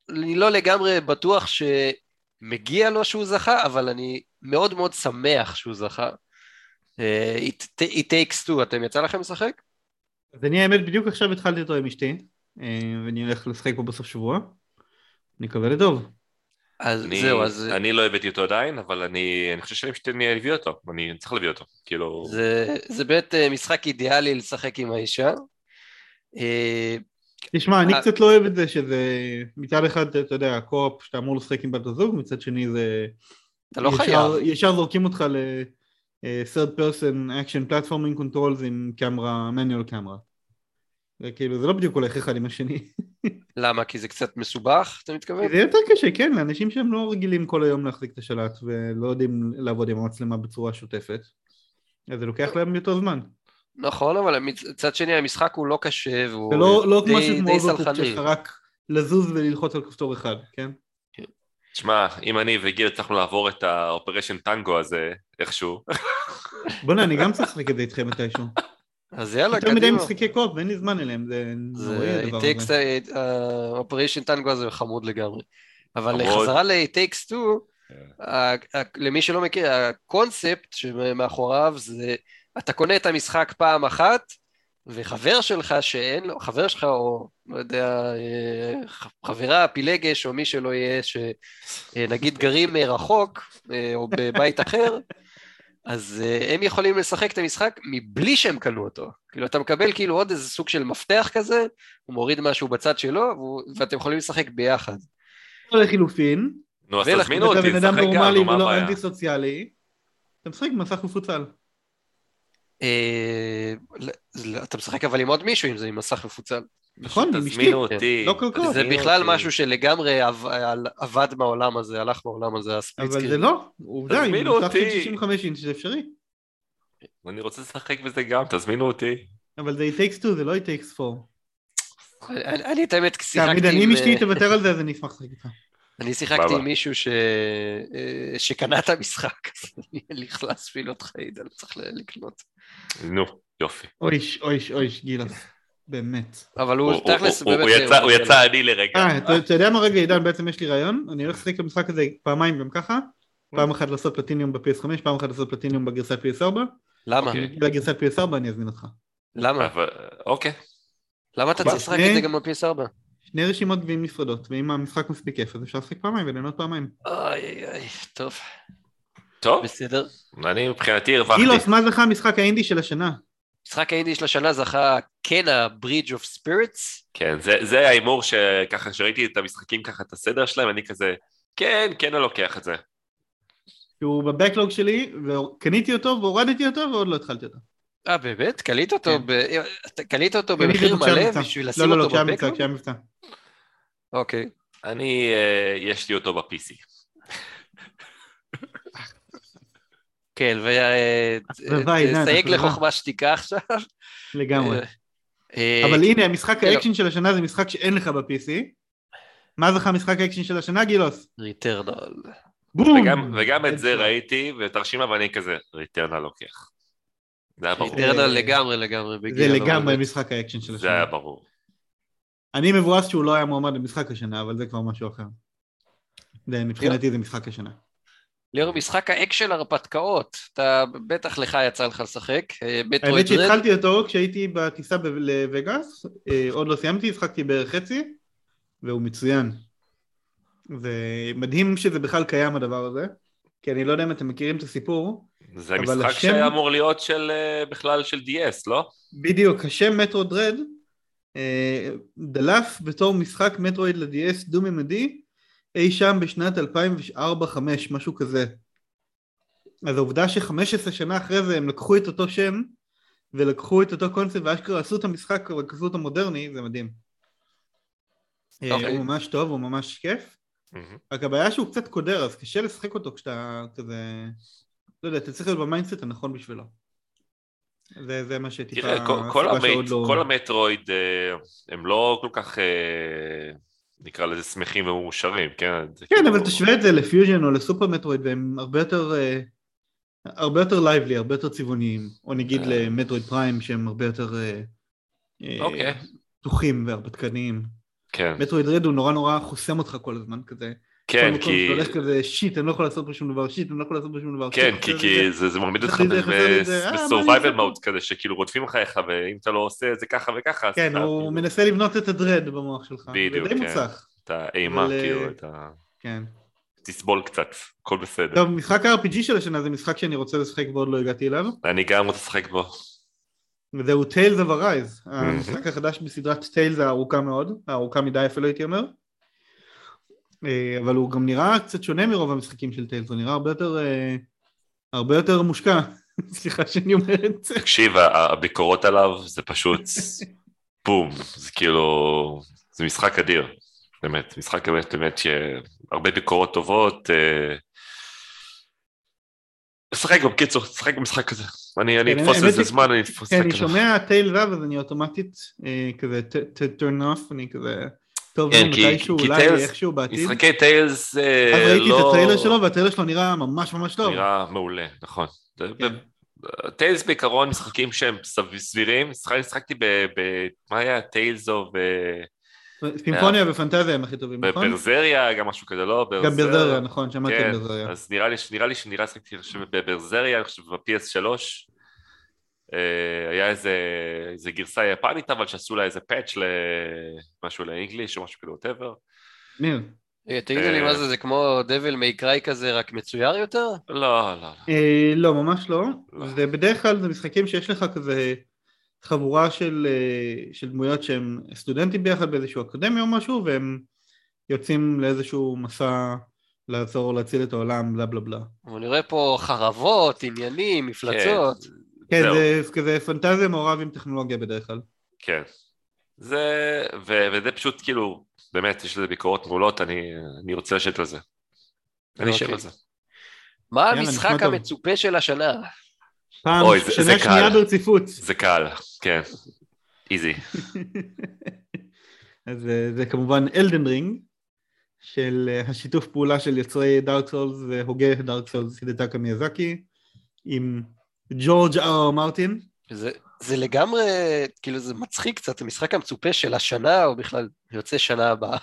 אני- לא לגמרי בטוח שמגיע לו שהוא זכה, אבל אני מאוד מאוד שמח שהוא זכה. אה, It, it takes two, אתם יצא לכם לשחק? אז אני האמת בדיוק עכשיו התחלתי אותו עם אשתי, אה, ואני הולך לשחק פה בסוף שבוע. אני מקווה לטוב. אז אני- זהו, אז אני לא הבאתי אותו עדיין, אבל אני אני חושב שאני אביא אותו, אני צריך להביא אותו, כאילו... זה, זה באמת אה, משחק אידיאלי לשחק עם האישה. אה, תשמע, אני אה. קצת לא אוהב את זה שזה מצד אחד, אתה יודע, הקו-אופ שאתה אמור לשחק עם בת הזוג, מצד שני זה... אתה לא ישר- חייב. ישר זורקים אותך ל... אה, third person action platforming controls עם קמרה, manual קמרה. זה כאילו, זה לא בדיוק הולך אחד עם השני. למה? כי זה קצת מסובך, אתה מתכוון? זה יותר קשה, כן, לאנשים שהם לא רגילים כל היום להחזיק את השלט ולא יודעים לעבוד עם המצלמה בצורה שוטפת. אז זה לוקח להם יותר זמן. נכון, אבל מצד שני המשחק הוא לא קשה והוא זה לא די- די אוברקוק סלחני. שלך רק לזוז וללחוץ על כפתור אחד, כן? תשמע, אם אני וגיל הצלחנו לעבור את האופרשן טנגו הזה איכשהו, בוא'נה, אני גם צריך זה איתכם מתישהו. אז יאללה, יותר מדי קדימה. משחקי קו ואין לי זמן אליהם, זה נוראי זה הדבר It הזה. Takes, ה-Operation Tango הזה חמוד לגמרי. אבל. חזרה ל-It Takes Two. ה- ה- למי שלא מכיר, הקונספט שמאחוריו זה, אתה קונה את המשחק פעם אחת, וחבר שלך שאין לו, חבר שלך או לא יודע, אה, חברה, פילגש או מי שלא יהיה, שנגיד גרים אה, רחוק אה, או בבית אחר, אז אה, הם יכולים לשחק את המשחק מבלי שהם קנו אותו. כאילו אתה מקבל כאילו עוד איזה סוג של מפתח כזה, הוא מוריד משהו בצד שלו, והוא- ואתם יכולים לשחק ביחד. או לחילופין, נו אז תזמינו אם אתה אותי, בן אדם לשחק גם, נורמלי נו מה ולא הבעיה? אנטי סוציאלי, אתה משחק במסך מפוצל. אה, אתה משחק אבל עם עוד מישהו, אם זה עם מסך מפוצל. נכון, עם אשתי. תזמינו אותי. לא כל כך. זה בכלל אותי. משהו שלגמרי עב- עבד מהעולם הזה, הלך מהעולם הזה, הספליט אבל זה. לא, עובדה, עם תזמינו מסך של אותי. 65 אינץ' זה אפשרי. אני רוצה לשחק בזה גם, תזמינו אותי. אבל זה it takes two, זה לא it takes four. אני את האמת שיחקתי תמיד אני עם... אם אשתי אה, תוותר על זה אז אני אשמח לשחק איתך. אני שיחקתי. עם מישהו ש... אה, שקנה את המשחק, אז אני נכנס אפילו אותך, עידן, צריך לקנות. נו, יופי. אויש, אויש, אויש, גילס. באמת. אבל הוא- תכלס הוא- באמת... הוא יצא- מגיע יצא עני לרגע. אה, אתה יודע מה רגע עידן, בעצם יש לי רעיון, אני הולך לשחק במשחק הזה פעמיים גם ככה, פעם אחת לעשות פלטיניום ב-PS5, פעם אחת לעשות פלטיניום בגרסת PS4, למה? אוקיי. לגרסת PS4 אני אזמין אותך. למה? אוקיי. למה אתה צריך לשחק את זה גם ב-PS4? שני רשימות גביעים נפרדות, ואם המשחק מספיק כיף אז אפשר לשחק פעמיים וליהנות פעמיים. אוי אוי אוי, טוב, טוב, בסדר. אני מבחינתי הרווחתי. גילוס, מה זכה המשחק האינדי של השנה? משחק האינדי של השנה זכה כן ה-Bridge of Spirits. כן, זה, זה ההימור שככה, שראיתי את המשחקים ככה, את הסדר שלהם, אני כזה, כן, כן, אני לוקח את זה. שהוא בבקלוג שלי, וקניתי אותו והורדתי אותו ועוד לא התחלתי אותו. אה, באמת? קלית אותו כן. ב- קלית אותו במחיר מלא. בשביל לא, לשים לא, לא, אותו כשהיה מבצע? כשהיה מבצע. אוקיי. אני, אה, יש לי אותו ב-PC. כן, ותסייג יודע. לחוכמה שתיקה עכשיו. לגמרי. אה, אבל כי- הנה, משחק כן, האקשן של השנה זה משחק שאין לך ב-PC. מה זכה משחק האקשן של השנה, גילוס? ריטרנל. בום! וגם, את זה. ראיתי, ואת הרשימה ואני כזה, Returnal לוקח. זה היה ברור. Returnal אה, לגמרי לגמרי זה לגמרי. משחק האקשן של זה היה השנה. ברור. אני מבואס שהוא לא היה מועמד למשחק השנה, אבל זה כבר משהו אחר. מבחינתי זה משחק השנה. ליאור, משחק האקשן הרפתקאות, אתה, בטח לך יצא לך לשחק, אה, האמת שהתחלתי אותו כשהייתי בטיסה לווגאס, אה, עוד לא סיימתי, משחקתי בערך חצי, והוא מצוין. זה מדהים שזה בכלל קיים הדבר הזה, כי אני לא יודע אם אתם מכירים את הסיפור, זה משחק השם- שהיה אמור להיות של, אה, בכלל של DS, לא? בדיוק, השם מטרו דרד דלף בתור משחק מטרואיד ל-DS דו-ממדי אי שם בשנת 2004-2005, משהו כזה. אז העובדה ש-15 שנה אחרי זה הם לקחו את אותו שם ולקחו את אותו קונספט ואשכרה עשו את המשחק אבל עשו אותו מודרני, זה מדהים. אה, אוקיי. הוא ממש טוב, הוא ממש כיף. מהמם. רק הבעיה שהוא קצת קודר, אז קשה לשחק אותו כשאתה כזה... לא יודע, אתה צריך להיות ב mindset הנכון בשבילו. זה, זה מה שטיפה... תראה, כל- כל המט- לא- כל ה Metroid אה, הם לא כל כך, אה, נקרא לזה שמחים ומאושרים, כן? כן, כאילו- אבל תשווה את זה לפיוז'ן או ל Super Metroid והם הרבה יותר... אה, הרבה יותר lively, הרבה יותר צבעוניים, או נגיד אה. למ Metroid Prime שהם הרבה יותר אה, אוקיי. פתוחים והרפתקניים. כן, מטרואיד רד הוא נורא נורא חוסם אותך כל הזמן כזה. כן, כי... שאתה הולך כזה שיט, אני לא יכול לעשות פה שום דבר, שיט, אני לא יכול לעשות פה שום דבר. כן, כי, כי זה. זה, מעמיד אותך אה, בסורווייבל? מוד כזה, שכאילו רודפים אחריך, ואם אתה לא עושה את זה ככה וככה, אז כן, אתה, הוא כאילו, מנסה לבנות את הדרד במוח שלך. בדיוק, כן. מוצלח. אתה אימה, אבל, כאילו, אה, אתה כן. תסבול קצת, הכל בסדר. טוב, משחק ה-RPG של השנה זה משחק שאני רוצה לשחק ועוד לא הגעתי אליו, אני גם רוצה לשחק בו. וזהו Tales of Arise, המשחק החדש בסדרת Tales הארוכה מאוד, הארוכה מדי אפילו הייתי אומר, אה, אבל הוא גם נראה קצת שונה מרוב המשחקים של Tales, הוא נראה הרבה יותר, אה, הרבה יותר מושקע, סליחה שאני אומר את זה. תקשיב, הביקורות עליו זה פשוט בום, זה כאילו, זה משחק אדיר, באמת, משחק באמת, באמת שהרבה ביקורות טובות. אה, לשחק בו, בקיצור, לשחק במשחק הזה. אני אני כן, אתפוס איזה זמן, אני אתפוס כן, אני את זה. שומע Tales of אז אני אוטומטית אה, כזה turn off, אני כזה, טוב, כן, כי- מתישהו, כי אולי Tales- איכשהו בעתיד. משחקי טיילס אה, אז ראיתי את לא... הטריילר שלו והטריילר שלו נראה ממש ממש טוב. נראה מעולה, נכון. כן. טיילס בעיקרון משחקים שהם סב- סבירים, משחקתי ב... ב- מה היה? טיילס או סימפוניה ופנטזיה הם הכי טובים, נכון? בברזריה, גם משהו כזה, לא? גם ברזריה, נכון, שמעתי כן, ברזריה. אז נראה לי, נראה לי שנראה שחקתי חושב, בברזריה, אני חושב ב-PS3, אה, היה איזה, איזה גרסה יפנית, אבל שעשו לה איזה פאץ' למשהו לאנגליש או משהו כזה, ווטאבר. ניר. אה, תגידו לי אה, מה זה, זה כמו דבל מי קריי כזה, רק מצויר יותר? לא, לא, לא. אה, לא, ממש לא. לא. זה בדרך כלל זה משחקים שיש לך כזה חבורה של, אה, של דמויות שהם סטודנטים ביחד באיזשהו אקדמיה או משהו, והם יוצאים לאיזשהו מסע לעזור להציל את העולם, בלה בלה בלה. אני רואה פה חרבות, עניינים, מפלצות. כן, זהו. זה כזה פנטזיה מעורב עם טכנולוגיה בדרך כלל. כן. זה, ו, וזה פשוט כאילו, באמת, יש לזה ביקורות מעולות, אני, אני רוצה לשבת על זה. אני אשב אוקיי. על זה. מה יאללה, המשחק טוב. המצופה של השנה? פעם אוי, זה- שנה זה שנייה קל. ברציפות. זה קל, כן. איזי. אז אה, זה כמובן אלדן רינג, של אה, השיתוף פעולה של יוצרי דארק סולס והוגה דארק סולס הידטקה מיאזקי, עם ג'ורג' אר מרטין. זה, זה לגמרי, כאילו זה מצחיק קצת, המשחק המצופה של השנה, או בכלל יוצא שנה הבאה,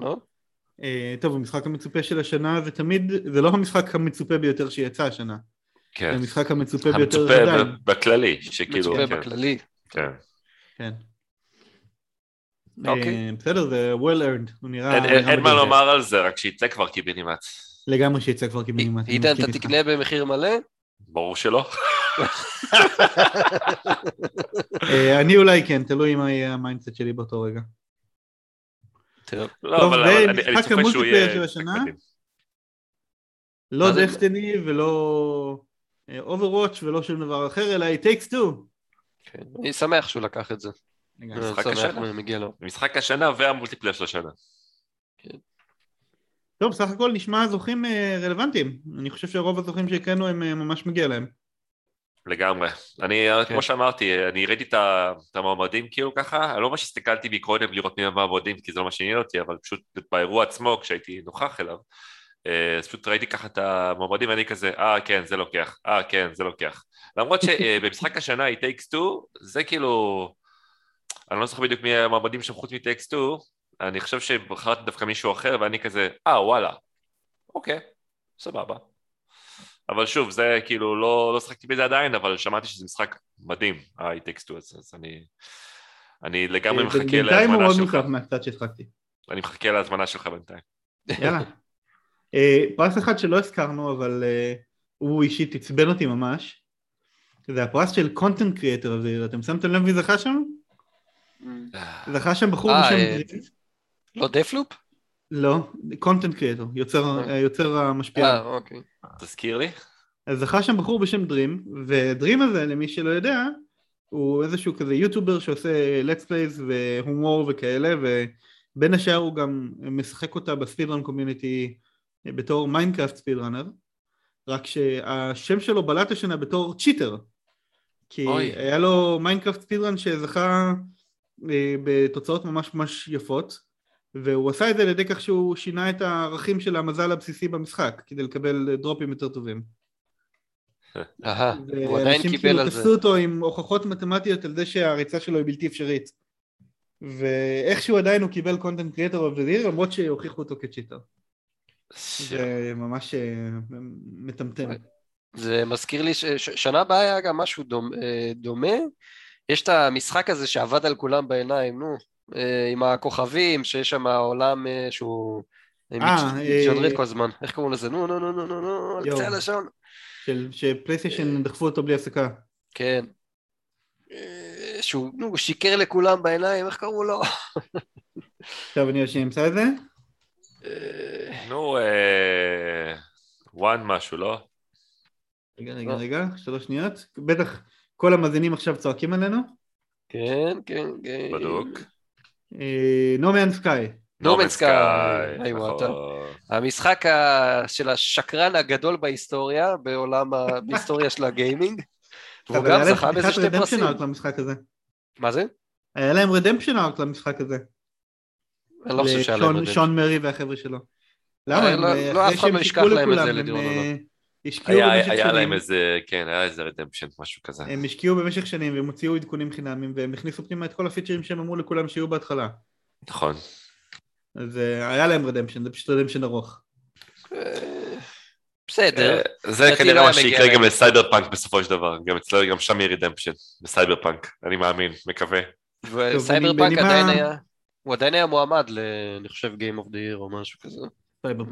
לא? אה, טוב, המשחק המצופה של השנה זה תמיד, זה לא המשחק המצופה ביותר שיצא השנה, זה כן. המשחק המצופה ביותר המצופה עדיין. ב- בכללי, שכאילו, מצופה כן, בכללי. כן. כן. אוקיי. אה, בסדר, זה well earned, הוא נראה... אין- אין נראה אין מה. לומר על זה, רק שיצא כבר קיבינימט. לגמרי שיצא כבר קיבינימט. עידן, אתה. תקנה במחיר מלא? ברור שלא. אה, אני אולי כן, תלוי מה יהיה ה mindset שלי באותו רגע. טוב. לא, אבל אני צופה שהוא יהיה... לא? דסטיני ולא Overwatch ולא שום דבר אחר, אלא It Takes Two. כן. אני שמח שהוא לקח את זה. משחק השנה. משחק וה multiplayer של השנה. טוב, סך הכל נשמע זוכים אה, רלוונטיים. אני חושב שרוב הזוכים שהקראנו הם אה, ממש מגיע להם. לגמרי. אני, כן. כמו שאמרתי, אני ראיתי את המועמדים כאילו ככה, אני לא ממש הסתכלתי מקודם לראות מי המועמדים, כי זה לא מה שעניין אותי, אבל פשוט באירוע עצמו, כשהייתי נוכח אליו, אה, אז פשוט ראיתי ככה את המועמדים, ואני כזה, אה, כן, זה לוקח, אה, כן, זה לוקח. למרות שבמשחק השנה, היא takes two, זה כאילו, אני לא זוכר בדיוק מי המועמדים שם חוץ מ-takes two, אני חושב שבחרתי דווקא מישהו אחר, ואני כזה, אה, וואלה, אוקיי, סבבה. אבל שוב, זה כאילו, לא, לא שחקתי בזה עדיין, אבל שמעתי שזה משחק מדהים, ה-It Takes Two הזה, אז אני, אני לגמרי אה, מחכה בינתיים הוא להזמנה מאוד שלך. מורכב מהקצת שהשחקתי. אני מחכה להזמנה שלך בינתיים. יאללה. אה, פרס אחד שלא הזכרנו, אבל אה, הוא אישית עצבן אותי ממש. זה הפרס של content creator of the year, אתם שמתם לב מי זכה שם? זכה שם בחור בשם... Dream. לא דפלופ? לא, content creator, יוצר אה. היוצר המשפיע. אה, אוקיי. תזכיר לי? אז זכה שם בחור בשם Dream, ו Dream הזה, למי שלא יודע, הוא איזשהו כזה youtuber שעושה let's plays והומור וכאלה, ובין השאר הוא גם משחק אותה ב speedrun community בתור Minecraft speedrunner, רק שהשם שלו בלט השנה בתור cheater, כי אוי. היה לו Minecraft speedrun שזכה אה, בתוצאות ממש ממש יפות, והוא עשה את זה על ידי כך שהוא שינה את הערכים של המזל הבסיסי במשחק, כדי לקבל דרופים יותר טובים. אהה, הוא עדיין ואנשים קיבל כאילו על זה. תפסו אותו עם הוכחות מתמטיות על זה שהריצה שלו היא בלתי אפשרית. ואיכשהו עדיין הוא קיבל קונטנט קריאטור דה למרות שהוכיחו אותו כצ'יטר. זה ממש אה, מטמטם. זה מזכיר לי ששנה הבאה היה גם משהו אה, דומה. יש את המשחק הזה שעבד על כולם בעיניים, נו, עם הכוכבים, שיש שם עולם אה, שהוא אה, מתג'נרט אה, כל הזמן. איך קוראים לזה? נו, נו, נו, נו, נו, נו, על. קצה הלשון. של- שפלייסטיישן דחפו אותו בלי הפסקה. כן. אה, שהוא, נו, שיקר לכולם בעיניים, איך קראו לו? עכשיו אני אמצא את זה. אה, נו, אה, וואן משהו, לא? רגע רגע לא. רגע, שלוש שניות. בטח כל המאזינים עכשיו צועקים עלינו. כן, כן, כן. בדוק. No Man's Sky. No Man's Sky. היי, נכון. וואטה. המשחק של השקרן הגדול בהיסטוריה, בעולם, ה- בהיסטוריה של הגיימינג. והוא גם זכה בזה שתי פרסים. arc למשחק הזה. מה זה? היה להם רדמפשן ארק למשחק הזה. אני לא חושב שהיה להם זה. שון מרי והחבר'ה שלו. למה? אה, לא- לא, אף אחד לא ישכח להם את זה לדיון הבא. אה, השקיעו היה במשך היה להם שנים, איזה, כן, היה איזה רדמפשן, משהו כזה. הם השקיעו במשך שנים והם הוציאו עדכונים חינמים והם הכניסו פנימה את כל הפיצ'רים שהם אמרו לכולם שיהיו בהתחלה. נכון. אז אה, היה להם redemption, זה פשוט redemption arc. אה, בסדר. אה, זה לא כנראה היה מה שיקרה להם. גם לסייבר פאנק בסופו של דבר, גם אצלו, גם שם יהיה redemption, ב Cyberpunk, אני מאמין, מקווה. וסייבר פאנק עדיין היה, הוא עדיין היה מועמד ל... אני חושב Game of the Year או משהו כזה. סייבר לא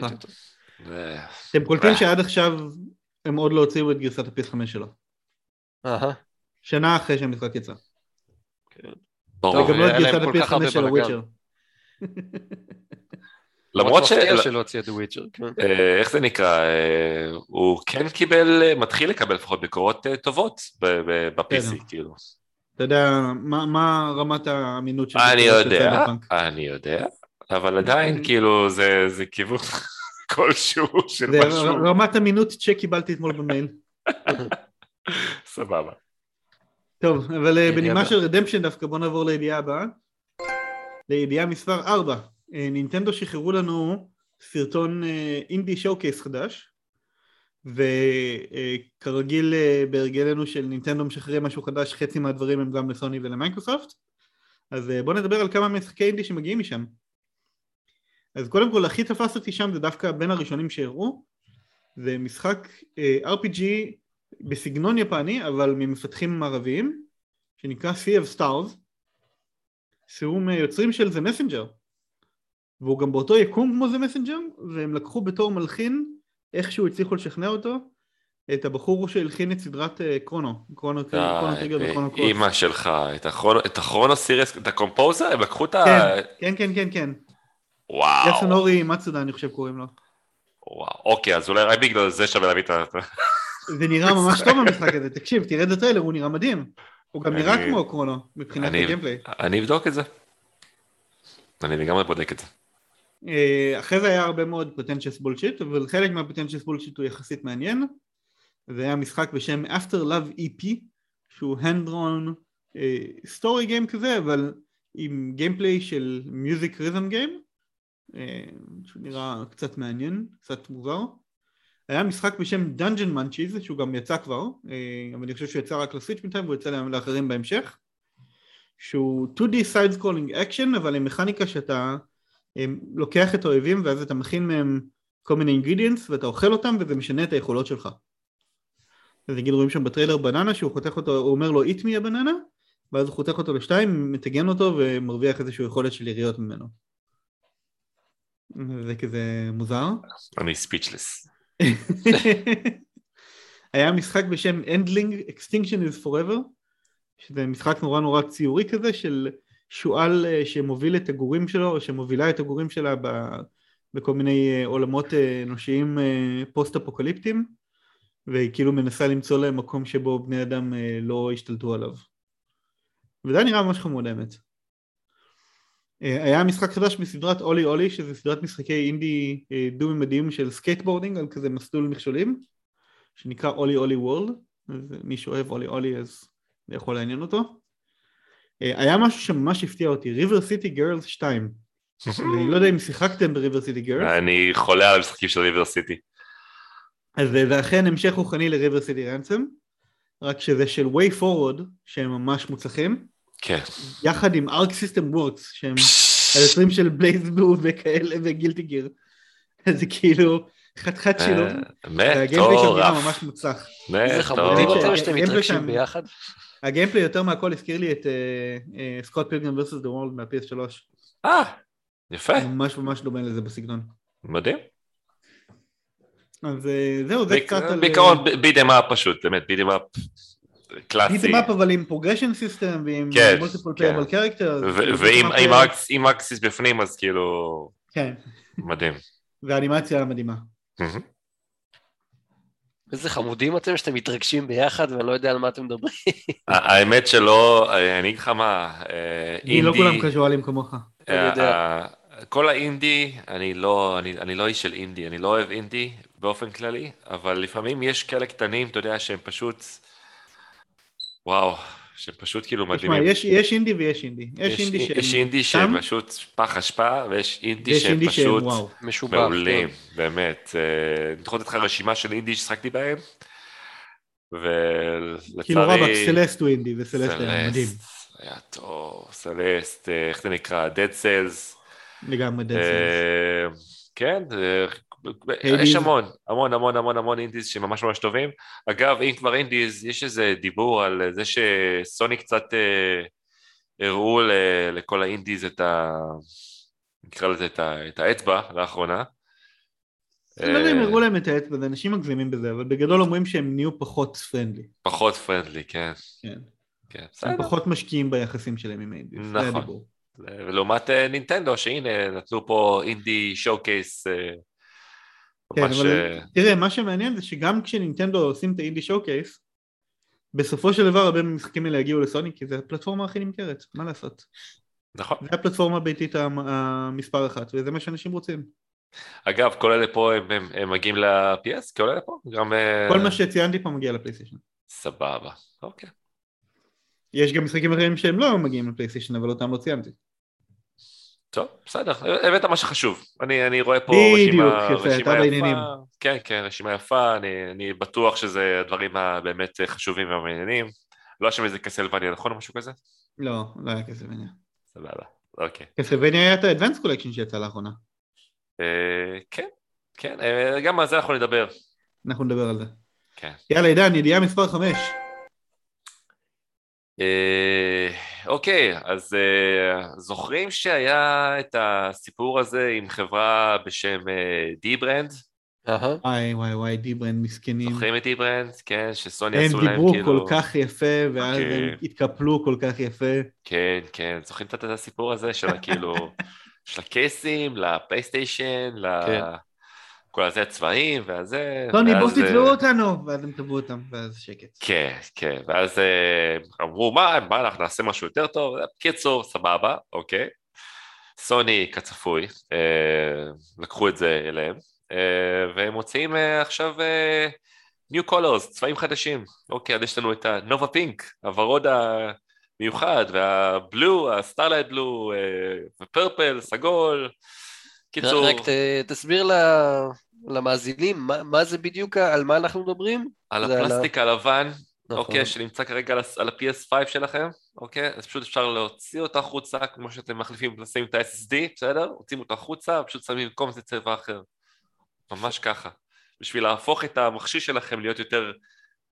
פאנק אתם קולטים. שעד עכשיו הם עוד לא הוציאו את גרסת ה PS 5 שלו. אהה, שנה אחרי שהמשחק יצא. ברור. וגם לא את גרסת כל הפייס כך הרבה 5 של בלאגן. הוויצ'ר. למרות ש... שלא הוציא את Witcher, כן. אה, איך זה נקרא? אה, הוא כן קיבל, מתחיל לקבל לפחות ביקורות אה, טובות ב-PC. כאילו. אתה יודע מה- רמת האמינות של אני יודע? אני יודע, אבל עדיין, כאילו, זה זה כיוון כלשהו של זה משהו. רמת אמינות שקיבלתי אתמול במייל. סבבה. טוב, אבל אה, בנימה. של redemption דווקא בוא נעבור לידיעה הבאה. לידיעה מספר 4. נינטנדו שחררו לנו סרטון אה, indie showcase חדש, וכרגיל אה, בהרגלנו של נינטנדו משחררים משהו חדש, חצי מהדברים הם גם לסוני ולמייקרוסופט. אז אה, בוא נדבר על כמה משחקי אינדי שמגיעים משם. אז קודם כל הכי תפס אותי שם זה דווקא בין הראשונים שהראו, זה משחק אה, RPG בסגנון יפני אבל ממפתחים ערביים שנקרא Sea of Stars שהוא מיוצרים של זה מסנג'ר והוא גם באותו יקום כמו The Messenger והם לקחו בתור מלחין איכשהו הצליחו לשכנע אותו את הבחור שהלחין את סדרת אה, Chrono Chrono Chrono Trigger ו Chrono Cross אימא שלך, את ה Chrono- series, את ה composer, הם לקחו את ה... כן כן כן כן וואו. יסונורי מיצודה אני חושב קוראים לו וואו. אוקיי, אז אולי בגלל זה שווה להביא את ה- זה נראה ממש טוב המשחק הזה, תקשיב, תראה את הטריילר, הוא נראה מדהים. הוא גם נראה כמו Chrono, מבחינת ה gameplay. אני אבדוק את זה. אני לגמרי בודק את זה. אה, אחרי זה היה הרבה מאוד pretentious bullshit, אבל חלק מה pretentious bullshit הוא יחסית מעניין. זה היה משחק בשם After Love EP, שהוא hand drawn story game כזה, אבל עם gameplay של music rhythm game, שהוא נראה קצת מעניין, קצת מוזר. היה משחק בשם Dungeon Munchies, שהוא גם יצא כבר, אה, אבל אני חושב שהוא יצא רק ל Switch בינתיים והוא יצא לאחרים בהמשך. שהוא 2D side scrolling action, אבל עם מכניקה שאתה הם, לוקח את האויבים ואז אתה מכין מהם כל מיני ingredients ואתה אוכל אותם וזה משנה את היכולות שלך. אז נגיד רואים שם בטריילר בננה שהוא חותך אותו, הוא אומר לו eat me הבננה ואז הוא חותך אותו לשתיים, מטגן אותו ומרוויח איזושהי יכולת של יריות ממנו. זה כזה מוזר. אני speechless. היה משחק בשם Endling Extinction is Forever שזה משחק נורא נורא ציורי כזה של שועל אה, שמוביל את הגורים שלו או שמובילה את הגורים שלה ב- בכל מיני אה, עולמות אה, אנושיים אה, פוסט אפוקליפטיים והיא כאילו מנסה למצוא להם מקום שבו בני אדם לא השתלטו עליו. וזה נראה ממש חמוד האמת. אה, היה משחק חדש בסדרת אולי אולי שזה סדרת משחקי אינדי אה, דו-ממדיים של skateboarding על כזה מסלול מכשולים שנקרא אולי אולי וורלד אז מי שאוהב אולי אולי אז זה יכול לעניין אותו. אה, היה משהו שממש הפתיע אותי, River City Girls 2. אני לא יודע אם שיחקתם ב River City Girls, אני חולה על המשחקים של River City. אז זה אכן המשך רוחני ל River City Ransom, רק שזה של WayForward שהם ממש מוצלחים, כן. יחד עם Arc System Works שהם היוצרים של BlazBlue וכאלה ו Guilty Gear. זה כאילו חתיכת שילוב, וה gameplay שם נראה ממש מוצלח. ביחד. ה gameplay יותר מהכל הזכיר לי את סקוט פילגרים vs. The World מה-PS3. אה, יפה, ממש ממש דומה לזה בסגנון. מדהים. אז אה, זהו, זה קצת על... בעיקרון בידם אפ פשוט, באמת beat 'em up קלאסי. Beat 'em up אבל עם progression system ועם כן, multiple כן. Playable character. ו- ואם access בפנים אז כאילו כן, מדהים. והאנימציה מדהימה. איזה חמודים אתם שאתם מתרגשים ביחד ואני לא יודע על מה אתם מדברים. האמת שלא, אני אגיד לך מה, אה, לא אינדי, כולם קזואלים כמוך. אני יודע. אה, כל האינדי, אני לא, אני, אני לא איש של אינדי, אני לא אוהב אינדי באופן כללי, אבל לפעמים יש כאלה קטנים, אתה יודע, שהם פשוט, וואו, שהם פשוט כאילו תשמע, מדהימים. יש יש אינדי ויש אינדי. יש אינדי שהם יש אינדי שהם פשוט פח אשפה, ויש אינדי ויש שהם אינדי פשוט. משובח. מעולים, כן. באמת. אה, אני יכול לתת לך רשימה של אינדי ששחקתי בהם, ולצערי... כאילו רבאק, סלסט הוא אינדי וסלסט היה מדהים. היה טוב, סלסט, אה, איך זה נקרא? Dead Cells. לגמרי Dead אה, כן, אה, Hades. יש המון, המון המון המון המון אינדיז שממש ממש טובים. אגב, אם כבר אינדיז, יש איזה דיבור על זה שסוני קצת אה, הראו ל- לכל האינדיז את ה... נקרא לזה את, ה... את האצבע לאחרונה. אני לא יודע אם אה, הראו להם את האצבע, זה אנשים מגזימים בזה, אבל בגדול אומרים שהם נהיו פחות פרנדלי. פחות פרנדלי, כן. כן. כן, הם בסדר. פחות משקיעים ביחסים שלהם עם האינדיס. זה נכון. הדיבור. ולעומת אה, נינטנדו, שהנה, נתנו פה אינדי שואו קייס. כן. אבל אה, תראה, מה שמעניין זה שגם כשנינטנדו עושים את האינדי שואו קייס, בסופו של דבר הרבה מהמשחקים האלה יגיעו לסוני, כי זו הפלטפורמה הכי נמכרת, מה לעשות? נכון. זה הפלטפורמה הביתית המ- המספר אחת, וזה מה שאנשים רוצים. אגב, כל אלה פה הם, הם, הם מגיעים ל-PS? כל אלה פה? גם... אה, כל מה שציינתי פה מגיע לפלייסטיישן. סבבה, אוקיי. יש גם משחקים אחרים שהם לא מגיעים לפלייסטיישן, אבל אותם לא ציינתי. טוב, בסדר, הבאת מה שחשוב. אני, אני רואה פה רשימה, יפה, רשימה אתה בעניינים. יפה. כן, כן, רשימה יפה, אני, אני בטוח שזה הדברים הבאמת חשובים והמעניינים. לא שם איזה קסלווניה, נכון או משהו כזה? לא, לא היה קסלווניה. סבבה, אוקיי. קסלווניה היה את ה-Advanced Collection שיצא לאחרונה. אה, כן, כן, אה, גם על זה אנחנו נדבר. אנחנו נדבר על זה. כן. יאללה עידן, ידיעה מספר 5. אה, אוקיי, אז אה, זוכרים שהיה את הסיפור הזה עם חברה בשם dbrand? אהה. וואי וואי וואי, dbrand מסכנים. זוכרים את dbrand? כן, שסוני הם עשו להם דיברו כאילו... כל כך יפה, ואז אוקיי. הם התקפלו כל כך יפה. כן, כן, זוכרים את הסיפור הזה של כאילו, של הקייסים, לפלייסטיישן, ל... כל הזה צבעים, והזה... טוני, ואז, בואו תתבעו אה, אותנו, ואז הם תבעו אותם, ואז שקט. כן, כן, ואז אה, אמרו, מה, מה, אנחנו נעשה משהו יותר טוב? קיצור, סבבה, אוקיי. סוני, כצפוי, אה, לקחו את זה אליהם, והם מוציאים עכשיו New Colors, צבעים חדשים. אוקיי, אז יש לנו את ה Nova Pink, הוורוד המיוחד, וה blue, ה Starlight Blue, ו purple, סגול. קיצור, רק ת- תסביר למאזינים, מה- מה זה בדיוק, על מה אנחנו מדברים? על זה על הפלסטיק הלבן, נכון. אוקיי, שנמצא כרגע על ה- על ה-PS5 שלכם, אוקיי? אז פשוט אפשר להוציא אותו החוצה, כמו שאתם מחליפים, שמים את ה-SSD, בסדר? מוציאים אותו החוצה, ופשוט שמים במקום זה צבע אחר. ממש ככה. בשביל להפוך את המכשיר שלכם להיות יותר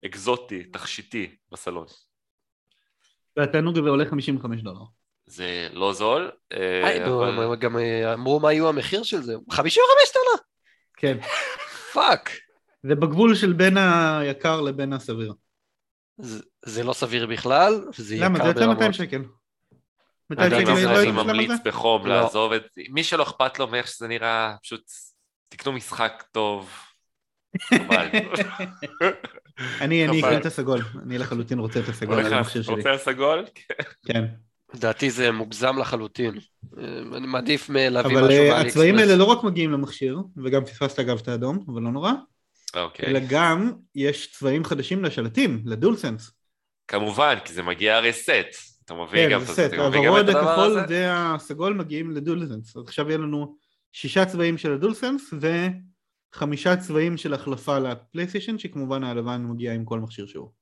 אקזוטי, תכשיטי בסלון. והתענוג הזה עולה 55 דולר. זה לא זול, אה. הם גם אה, אמרו מה יהיו המחיר של זה, 55 דולר? כן. פאק. זה בגבול של בין היקר לבין הסביר. זה- זה לא סביר בכלל, זה יקר למה? ברמות. זה יוצא 200 שקל. 200 אני לא לא ממליץ? בחום לא. לעזוב את זה. מי שלא אכפת לו מאיך שזה נראה, פשוט תקנו משחק טוב. אני. אקנה את הסגול, אני לחלוטין רוצה את הסגול על המכשיר שלי. רוצה סגול? כן. לדעתי זה מוגזם לחלוטין. אה, אני מעדיף להביא אבל משהו אה, באלי הצבעים אקספרס. האלה לא רק מגיעים למכשיר, וגם פספסת אגב את האדום, אבל לא נורא, אוקיי. אלא גם יש צבעים חדשים לשלטים, לדול סנס. כמובן, כי זה מגיע הרי סט. אתה מביא כן, גם זה את מביא גם הוורוד הכחול? והסגול מגיעים לדול סנס. אז עכשיו יהיה לנו שישה צבעים של הדול סנס וחמישה צבעים של החלפה לפלייסטיישן, שכמובן הלבן מגיע עם כל מכשיר שהוא.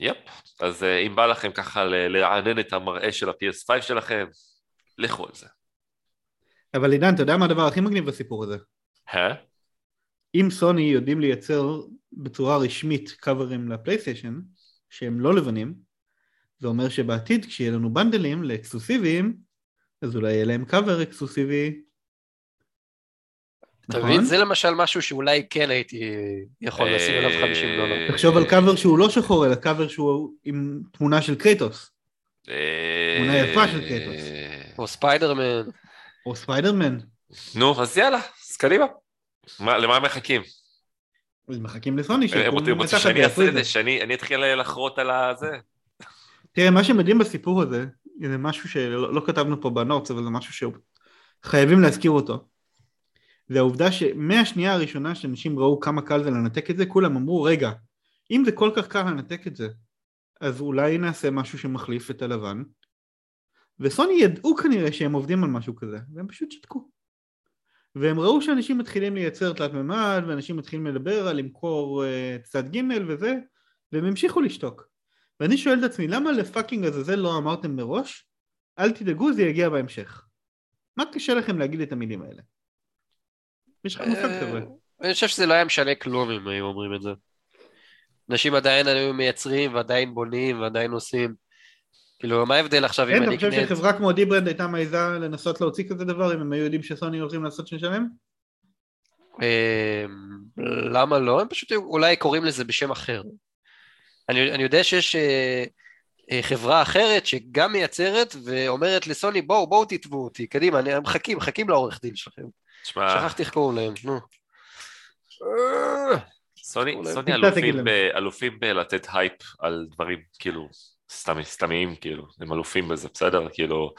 יפ. אז אה, אם בא לכם ככה לרענן את המראה של ה-PS5 שלכם, לכו על זה. אבל עידן, אתה יודע מה הדבר הכי מגניב בסיפור הזה? אה? אם סוני יודעים לייצר בצורה רשמית קאברים לפלייסטיישן שהם לא לבנים, זה אומר שבעתיד כשיהיה לנו בנדלים לאקסקלוסיביים, אז אולי יהיה להם קאבר אקסקלוסיבי. אתה נכון? מבין? זה למשל משהו שאולי כן הייתי יכול לשים עליו 50 דולר. תחשוב על קאבר שהוא לא שחור, אלא קאבר שהוא עם תמונה של קרייטוס, אה, תמונה יפה של קרייטוס. או ספיידרמן. או ספיידרמן. נו, אז יאללה, אז קדימה. מה- למה הם מחכים? מחכים לסוני הם שיקום רוצים שאני אעשה את זה. שאני אני אתחיל לחרות על הזה. תראה, מה שמדהים בסיפור הזה, זה משהו שלא לא כתבנו פה בנוטס, אבל זה משהו שחייבים להזכיר אותו. זה העובדה שמהשנייה הראשונה שאנשים ראו כמה קל זה לנתק את זה, כולם אמרו, רגע, אם זה כל כך קל לנתק את זה, אז אולי נעשה משהו שמחליף את הלבן. וסוני ידעו כנראה שהם עובדים על משהו כזה, והם פשוט שתקו. והם ראו שאנשים מתחילים לייצר תלת מימד, ואנשים מתחילים לדבר על למכור uh, צד ג' וזה, והם המשיכו לשתוק. ואני שואל את עצמי, למה לפאקינג עזאזל לא אמרתם מראש, אל תדאגו, זה יגיע בהמשך. מה קשה לכם להגיד את המילים האלה? יש לך מושג אה, חבר'ה. אני חושב שזה לא היה משנה כלום אם היו אומרים את זה. אנשים עדיין היו מייצרים ועדיין בונים ועדיין עושים. כאילו, מה ההבדל עכשיו אם כן, אתה אני חושב אקנה. שחברה כמו dbrand הייתה מעיזה לנסות להוציא כזה דבר אם הם היו יודעים שסוני הולכים לעשות שנשלם? אה, למה לא? הם פשוט אולי קוראים לזה בשם אחר. אני, אני יודע שיש אה, אה, חברה אחרת שגם מייצרת ואומרת לסוני בואו בואו תתבעו אותי, קדימה, אני מחכים, מחכים לעורך דין שלכם. תשמע, שכחתי איך קוראים להם, נו. סוני סוני אלופים. ב- אלופים בלתת הייפ על דברים כאילו סתם- סתמיים כאילו, הם אלופים בזה, בסדר? כאילו...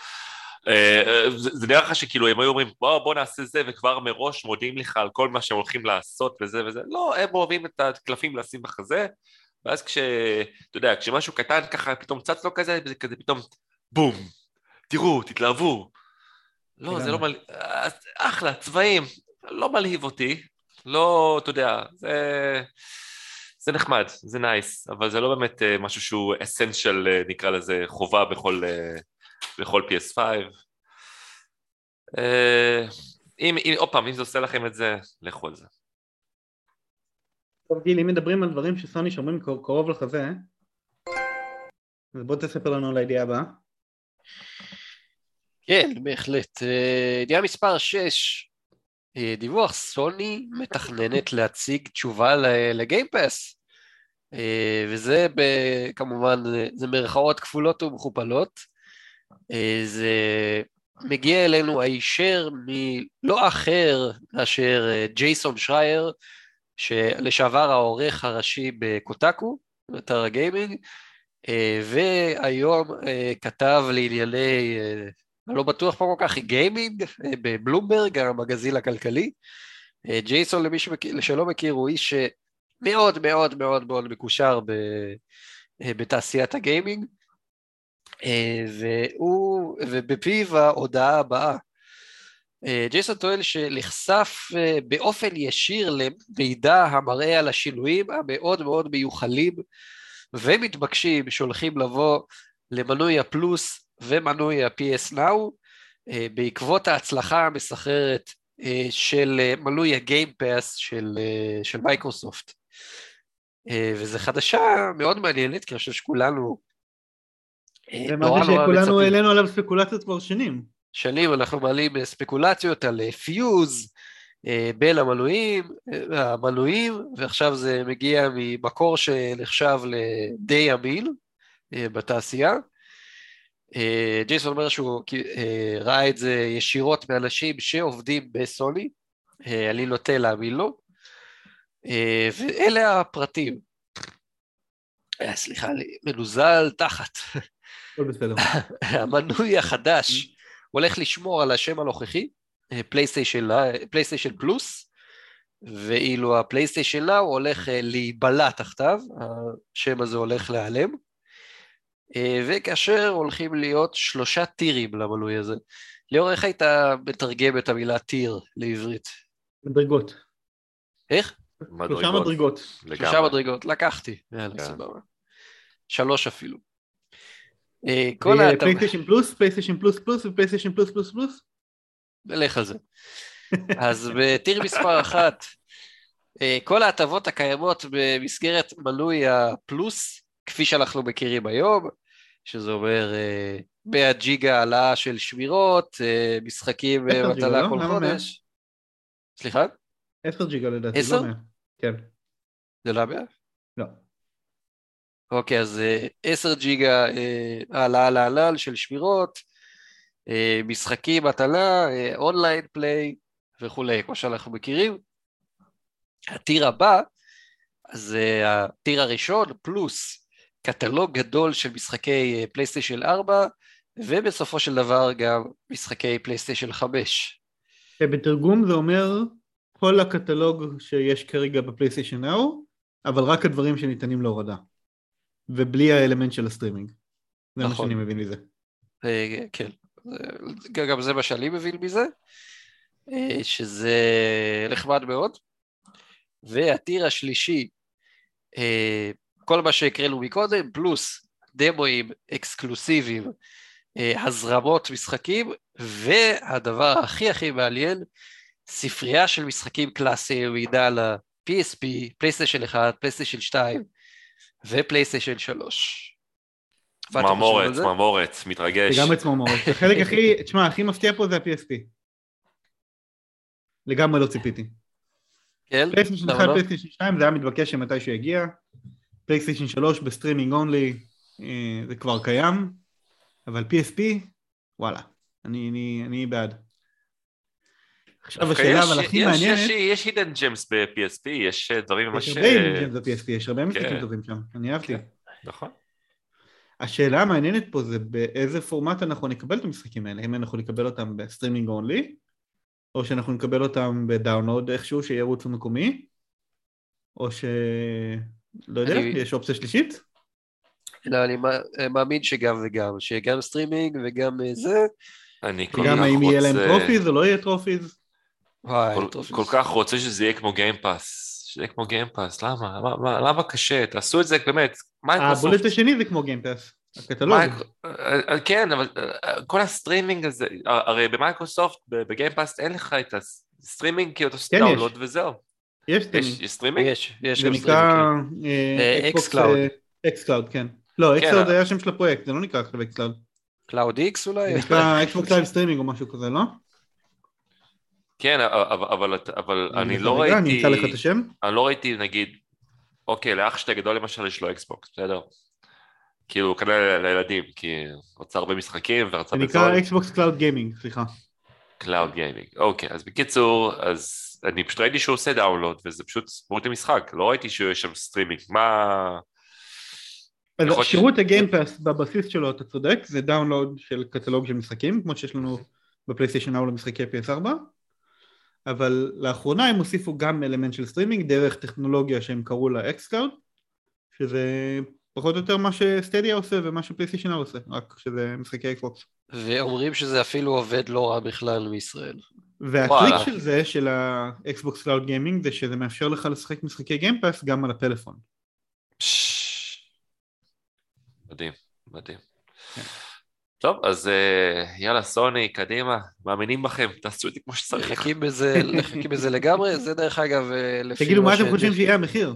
אה, אה, זה זה נראה לך שכאילו הם היו אומרים בוא בוא נעשה זה וכבר מראש מודיעים לך על כל מה שהם הולכים לעשות וזה וזה לא הם אוהבים את הקלפים לשים בחזה ואז כש... אתה יודע כשמשהו קטן ככה פתאום צץ לו כזה וזה כזה פתאום בום תראו תתלהבו לא זה לא לגמרי. מל... אז אחלה צבעים לא מלהיב אותי לא אתה יודע זה זה נחמד זה נייס אבל זה לא באמת אה, משהו שהוא אסנציאל נקרא לזה חובה בכל אה, בכל PS5 אה, אם, אם, עוד פעם, אם זה עושה לכם את זה, לכו על זה. טוב גיל, אם מדברים על דברים שסוני שומרים קר- קרוב לחזה, אז בוא תספר לנו על הידיעה הבאה. כן, בהחלט. אה, ידיעה מספר 6, דיווח סוני מתכננת להציג תשובה לגיימפס. וזה ב- כמובן, זה מירכאות כפולות ומכופלות. אה, זה מגיע אלינו הישר מלא אחר מאשר אה, ג'ייסון שרייר, שלשעבר העורך הראשי בקוטקו, אתר הגיימינג, אה, והיום אה, כתב לענייני, לא בטוח פה כל כך, גיימינג בבלומברג, המגזין הכלכלי. ג'ייסון, למי שלא מכיר, הוא איש שמאוד מאוד מאוד מאוד מקושר בתעשיית הגיימינג. אה, והוא, ובפיו ההודעה הבאה. אה, ג'ייסון טוען שנחשף אה, באופן ישיר למידע המראה על השינויים המאוד מאוד מיוחלים ומתבקשים שהולכים לבוא למנוי הפלוס ומנוי ה-PS Now בעקבות ההצלחה המסחררת של מנוי ה Game Pass של, של מייקרוסופט. וזו חדשה מאוד מעניינת, כי אני חושב שכולנו זה אה, משהו שכולנו העלינו עליו ספקולציות כבר שנים. שנים אנחנו מעלים ספקולציות על fuse אה, בין המנויים, אה, המנויים, ועכשיו זה מגיע ממקור שנחשב לדי אמין בתעשייה. ג'ייסון אומר שהוא ראה את זה ישירות מאנשים שעובדים בסוני, אני נוטה להאמין לו, ואלה הפרטים. סליחה, מנוזל תחת. המנוי החדש הולך לשמור על השם הנוכחי, פלייסטיישן אה, פלוס, ואילו הפלייסטיישן נאו הולך אה, להיבלע תחתיו, השם הזה הולך להיעלם, אה, וכאשר הולכים להיות שלושה טירים למנוי הזה. ליאור, איך היית מתרגם את המילה tier לעברית? מדרגות. איך? שלושה מדרגות. שלושה מדרגות, לקחתי. יאללה, כן. סבבה. שלוש אפילו. אה, כל ההטבות... פלייסטיישן פלוס, פלייסטיישן פלוס פלוס ופלייסטיישן פלוס פלוס פלוס? נלך על זה. אז ב tier מספר אחת, אה, כל ההטבות הקיימות במסגרת מנוי הפלוס, כפי שאנחנו מכירים היום, שזה אומר 100 אה, ג'יגה העלאה של שמירות, משחקים במטלה לא? כל חודש. סליחה? 10 ג'יגה לדעתי, 10? לא 100. כן. זה לא 100? לא. אוקיי, אז 10 אה, ג'יגה אה, העלאה לענן של שמירות, אה, משחקים, הטלה, Online play וכולי, כמו שאנחנו מכירים. ה tier הבא, אז ה tier הראשון פלוס קטלוג גדול של משחקי פלייסטיישן 4, ובסופו של דבר גם משחקי פלייסטיישן 5. בתרגום זה אומר כל הקטלוג שיש כרגע בפלייסטיישן נאו, אבל רק הדברים שניתנים להורדה. ובלי האלמנט של הסטרימינג. זה נכון. מה שאני מבין מזה. אה, כן, גם זה מה שאני מבין מזה, אה, שזה נחמד מאוד. וה tier השלישי, אה, כל מה שהקראנו מקודם, פלוס דמואים אקסקלוסיביים, הזרמות משחקים, והדבר הכי הכי מעניין, ספרייה של משחקים קלאסיים, מידע על ה-PSP, פלייסטיישן 1, פלייסטיישן 2, ופלייסטיישן 3. צמרמורת, צמרמורת, מתרגש. לגמרי צמרמורת. החלק הכי, תשמע, הכי מפתיע פה זה ה-PSP. לגמרי לא ציפיתי. כן? פלייסטיישן 1, פלייסטיישן 2 זה היה מתבקש שמתי שהוא יגיע. פלייסטיישן 3 ב streaming only אה, זה כבר קיים, אבל PSP, וואלה, אני, אני, אני בעד. עכשיו השאלה אבל הכי מעניינת... יש hidden gems ב-PSP, יש אה, דברים ממש... יש הרבה הידן ג'מס ב-PSP, יש הרבה משחקים כן. טובים שם, אני אהבתי. כן, נכון. השאלה המעניינת פה זה באיזה פורמט אנחנו נקבל את המשחקים האלה, אם אנחנו נקבל אותם ב streaming only, או שאנחנו נקבל אותם ב download איכשהו שירוץ מקומי, או ש... לא יודע, יש אופציה שלישית? לא, אני מאמין שגם וגם, שגם סטרימינג וגם אה, זה. אני כל כך רוצה... וגם האם יהיה להם trophies או לא יהיה trophies? כל, כל כך רוצה שזה יהיה כמו Game Pass, שזה יהיה כמו Game Pass, למה? למה, למה קשה? תעשו את זה באמת, מייקרוסופט... ה bullet השני זה כמו Game Pass, הקטלוג. אה, אה, כן, אבל אה, כל הסטרימינג הזה, הרי במייקרוסופט, ב Game Pass אין לך את הסטרימינג כי אתה עושה download וזהו. יש סטרימינג. יש סטרימינג? יש, יש גם סטרימינג. זה נקרא xCloud. xCloud, כן. לא, xCloud זה היה שם של הפרויקט, זה לא נקרא עכשיו xCloud. Cloud X אולי? זה נקרא xCloud streaming או משהו כזה, לא? כן, אבל, אבל, אבל אני לא ראיתי... אני אמצא לך את השם. אני לא ראיתי, נגיד, אוקיי, לאח שלי הגדול למשל יש לו אקסבוקס, בסדר? כאילו, הוא קנה לילדים, כי רצה הרבה משחקים ורצה זה נקרא Xbox Cloud Gaming, סליחה. Cloud Gaming. אוקיי, אז בקיצור, אז אני פשוט ראיתי שהוא עושה download, וזה פשוט מוריד משחק, לא ראיתי שיש שם סטרימינג, מה... אז שירות ה Game Pass בבסיס שלו, אתה צודק, זה download של קטלוג של משחקים, כמו שיש לנו ב PlayStation Now למשחקי PS4, אבל לאחרונה הם הוסיפו גם אלמנט של סטרימינג דרך טכנולוגיה שהם קראו לה xCloud, שזה פחות או יותר מה ש Stadia עושה ומה ש PlayStation Now עושה, רק שזה משחקי אקסבוקס. ואומרים שזה אפילו עובד לא רע בכלל מישראל. והטריק. של זה, של ה Xbox Cloud Gaming, זה שזה מאפשר לך לשחק משחקי Game Pass גם על הפלאפון. פשש. מדהים, מדהים. כן. טוב, אז אה, יאללה, סוני, קדימה, מאמינים בכם, תעשו את זה כמו שצריך. מחכים בזה, מחכים בזה לגמרי, זה דרך אגב, אה, לפי תגידו מה אתם חושבים שיהיה המחיר?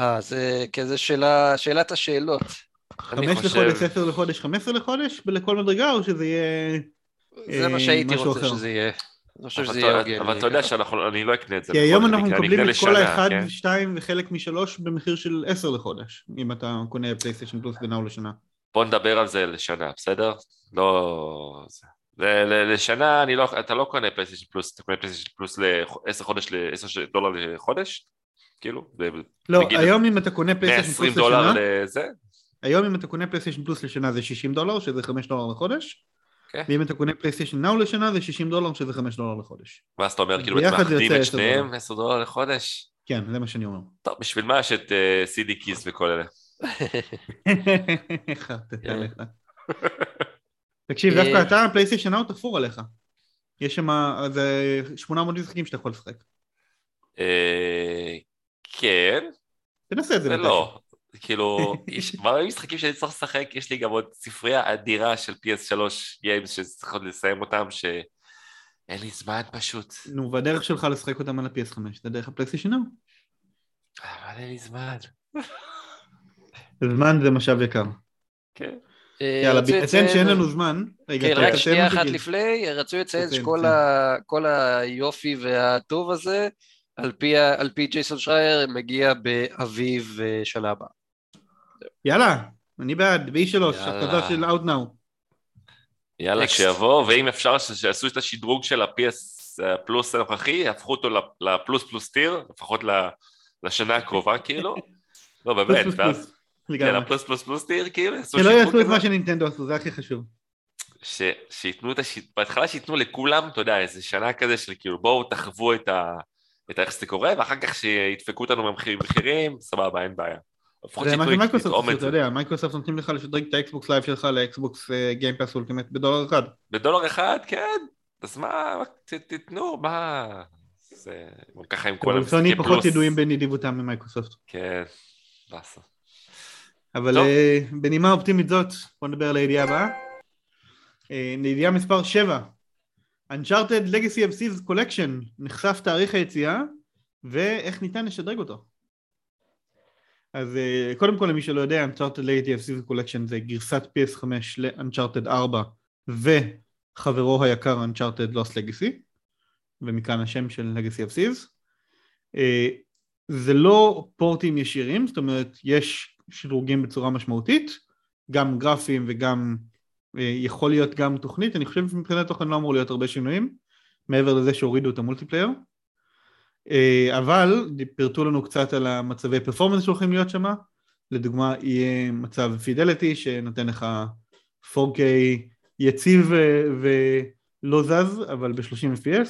אה, זה כזה שאלה, שאלת השאלות. חמש לחודש, עשר לחודש, חמש עשרה לחודש, לכל מדרגה, או שזה יהיה... זה מה אה, שהייתי רוצה אחר. שזה יהיה. אני חושב אבל שזה אתה- יהיה הוגן. אבל אתה יודע שאני לא אקנה את זה. כי היום אנחנו מקבלים את כל האחד כן? ושתיים וחלק משלוש במחיר של עשר לחודש, אם אתה קונה PlayStation Plus ו Now לשנה. בוא נדבר על זה לשנה, בסדר? לא... זה- ל- ל- לשנה אני לא, אתה לא קונה PlayStation Plus, אתה קונה PlayStation Plus ל-10 חודש, ל-10 דולר לחודש? כאילו? לא, היום אם אתה קונה פלייסטיישן 120 פלוס דולר לשנה, לזה? היום אם אתה קונה PlayStation Plus לשנה זה 60 דולר, שזה 5 דולר לחודש, כן. ואם אתה קונה PlayStation Now לשנה זה 60 דולר, שזה 5 דולר לחודש. ואז אתה אומר, כאילו, זה מאחדים את 10 שניהם, 10 דולר לחודש? כן, זה מה שאני אומר. טוב, בשביל מה יש את אה, CD קיס וכל אלה? תקשיב, אה, דווקא אתה, פלייסטיישן נאו תפור עליך. יש שם איזה 800 משחקים שאתה יכול לשחק. אה, כן, תנסה את זה. מתישהו. ולא. כאילו, יש מלא משחקים שאני צריך לשחק, יש לי גם עוד ספרייה אדירה של PS3 גיימס שצריך עוד לסיים אותם, שאין לי זמן פשוט. נו, והדרך שלך לשחק אותם על ה-PS5, זה דרך הפלייסטיישן נאו. אבל אין לי זמן. זמן זה משאב יקר. כן. אה, יאללה, רצו בהינתן שאין לנו זמן, רגע, כן, רק שנייה אחת. לפני, רצו לציין שכל כל היופי והטוב הזה, על פי ה- על פי ג'ייסון שרייר, מגיע באביב אה, שנה הבאה. יאללה, אני בעד, ב-E3, יאללה. הכרזה של Out Now. יאללה. שיבוא, ואם אפשר שיעשו את השדרוג של ה-PS פלוס הנוכחי, יהפכו אותו לפלוס פלוס טיר, לפחות לשנה הקרובה כאילו. לא, באמת, ואז... כן. הפלוס פלוס פלוס טיר, כאילו, יעשו שלא יעשו את. מה שנינטנדו עשו, זה הכי חשוב. ש... שייתנו את הש... בהתחלה שייתנו לכולם, אתה יודע, איזה שנה כזה של כאילו בואו תחוו את ה... את איך שזה קורה, ואחר כך שידפקו אותנו במחירים, סבבה, אין בעיה. לפחות זה מה שמייקרוסופט את אתה. יודע, מייקרוסופט נותנים לך לשדרג את ה Xbox Live שלך ל Xbox Game Pass Ultimate בדולר אחד. בדולר אחד, כן, אז מה, מה, ת- תיתנו, מה... זה... ככה עם כל אבל סוני המשחקי פחות פלוס. ידועים בנדיבותם ממייקרוסופט. כן, באסה. אבל. אה, בנימה אופטימית זאת, בוא נדבר על הידיעה הבאה. אה, ידיעה מספר 7, Uncharted Legacy of Thieves Collection, נחשף תאריך היציאה ואיך ניתן לשדרג אותו. אז אה, קודם כל למי שלא יודע, Uncharted of Thieves Collection זה גרסת PS5 ל-Uncharted 4 וחברו היקר Uncharted Lost Legacy, ומכאן השם של Legacy of Thieves. אה, זה לא פורטים ישירים, זאת אומרת יש שדרוגים בצורה משמעותית, גם גרפיים וגם אה, יכול להיות גם תוכנית, אני חושב שמבחינת תוכן לא אמור להיות הרבה שינויים, מעבר לזה שהורידו את ה multiplayer, אבל פירטו לנו קצת על המצבי performance שהולכים להיות שם, לדוגמה יהיה מצב fidelity שנותן לך 4K יציב אה, ולא זז, אבל ב-30 FPS,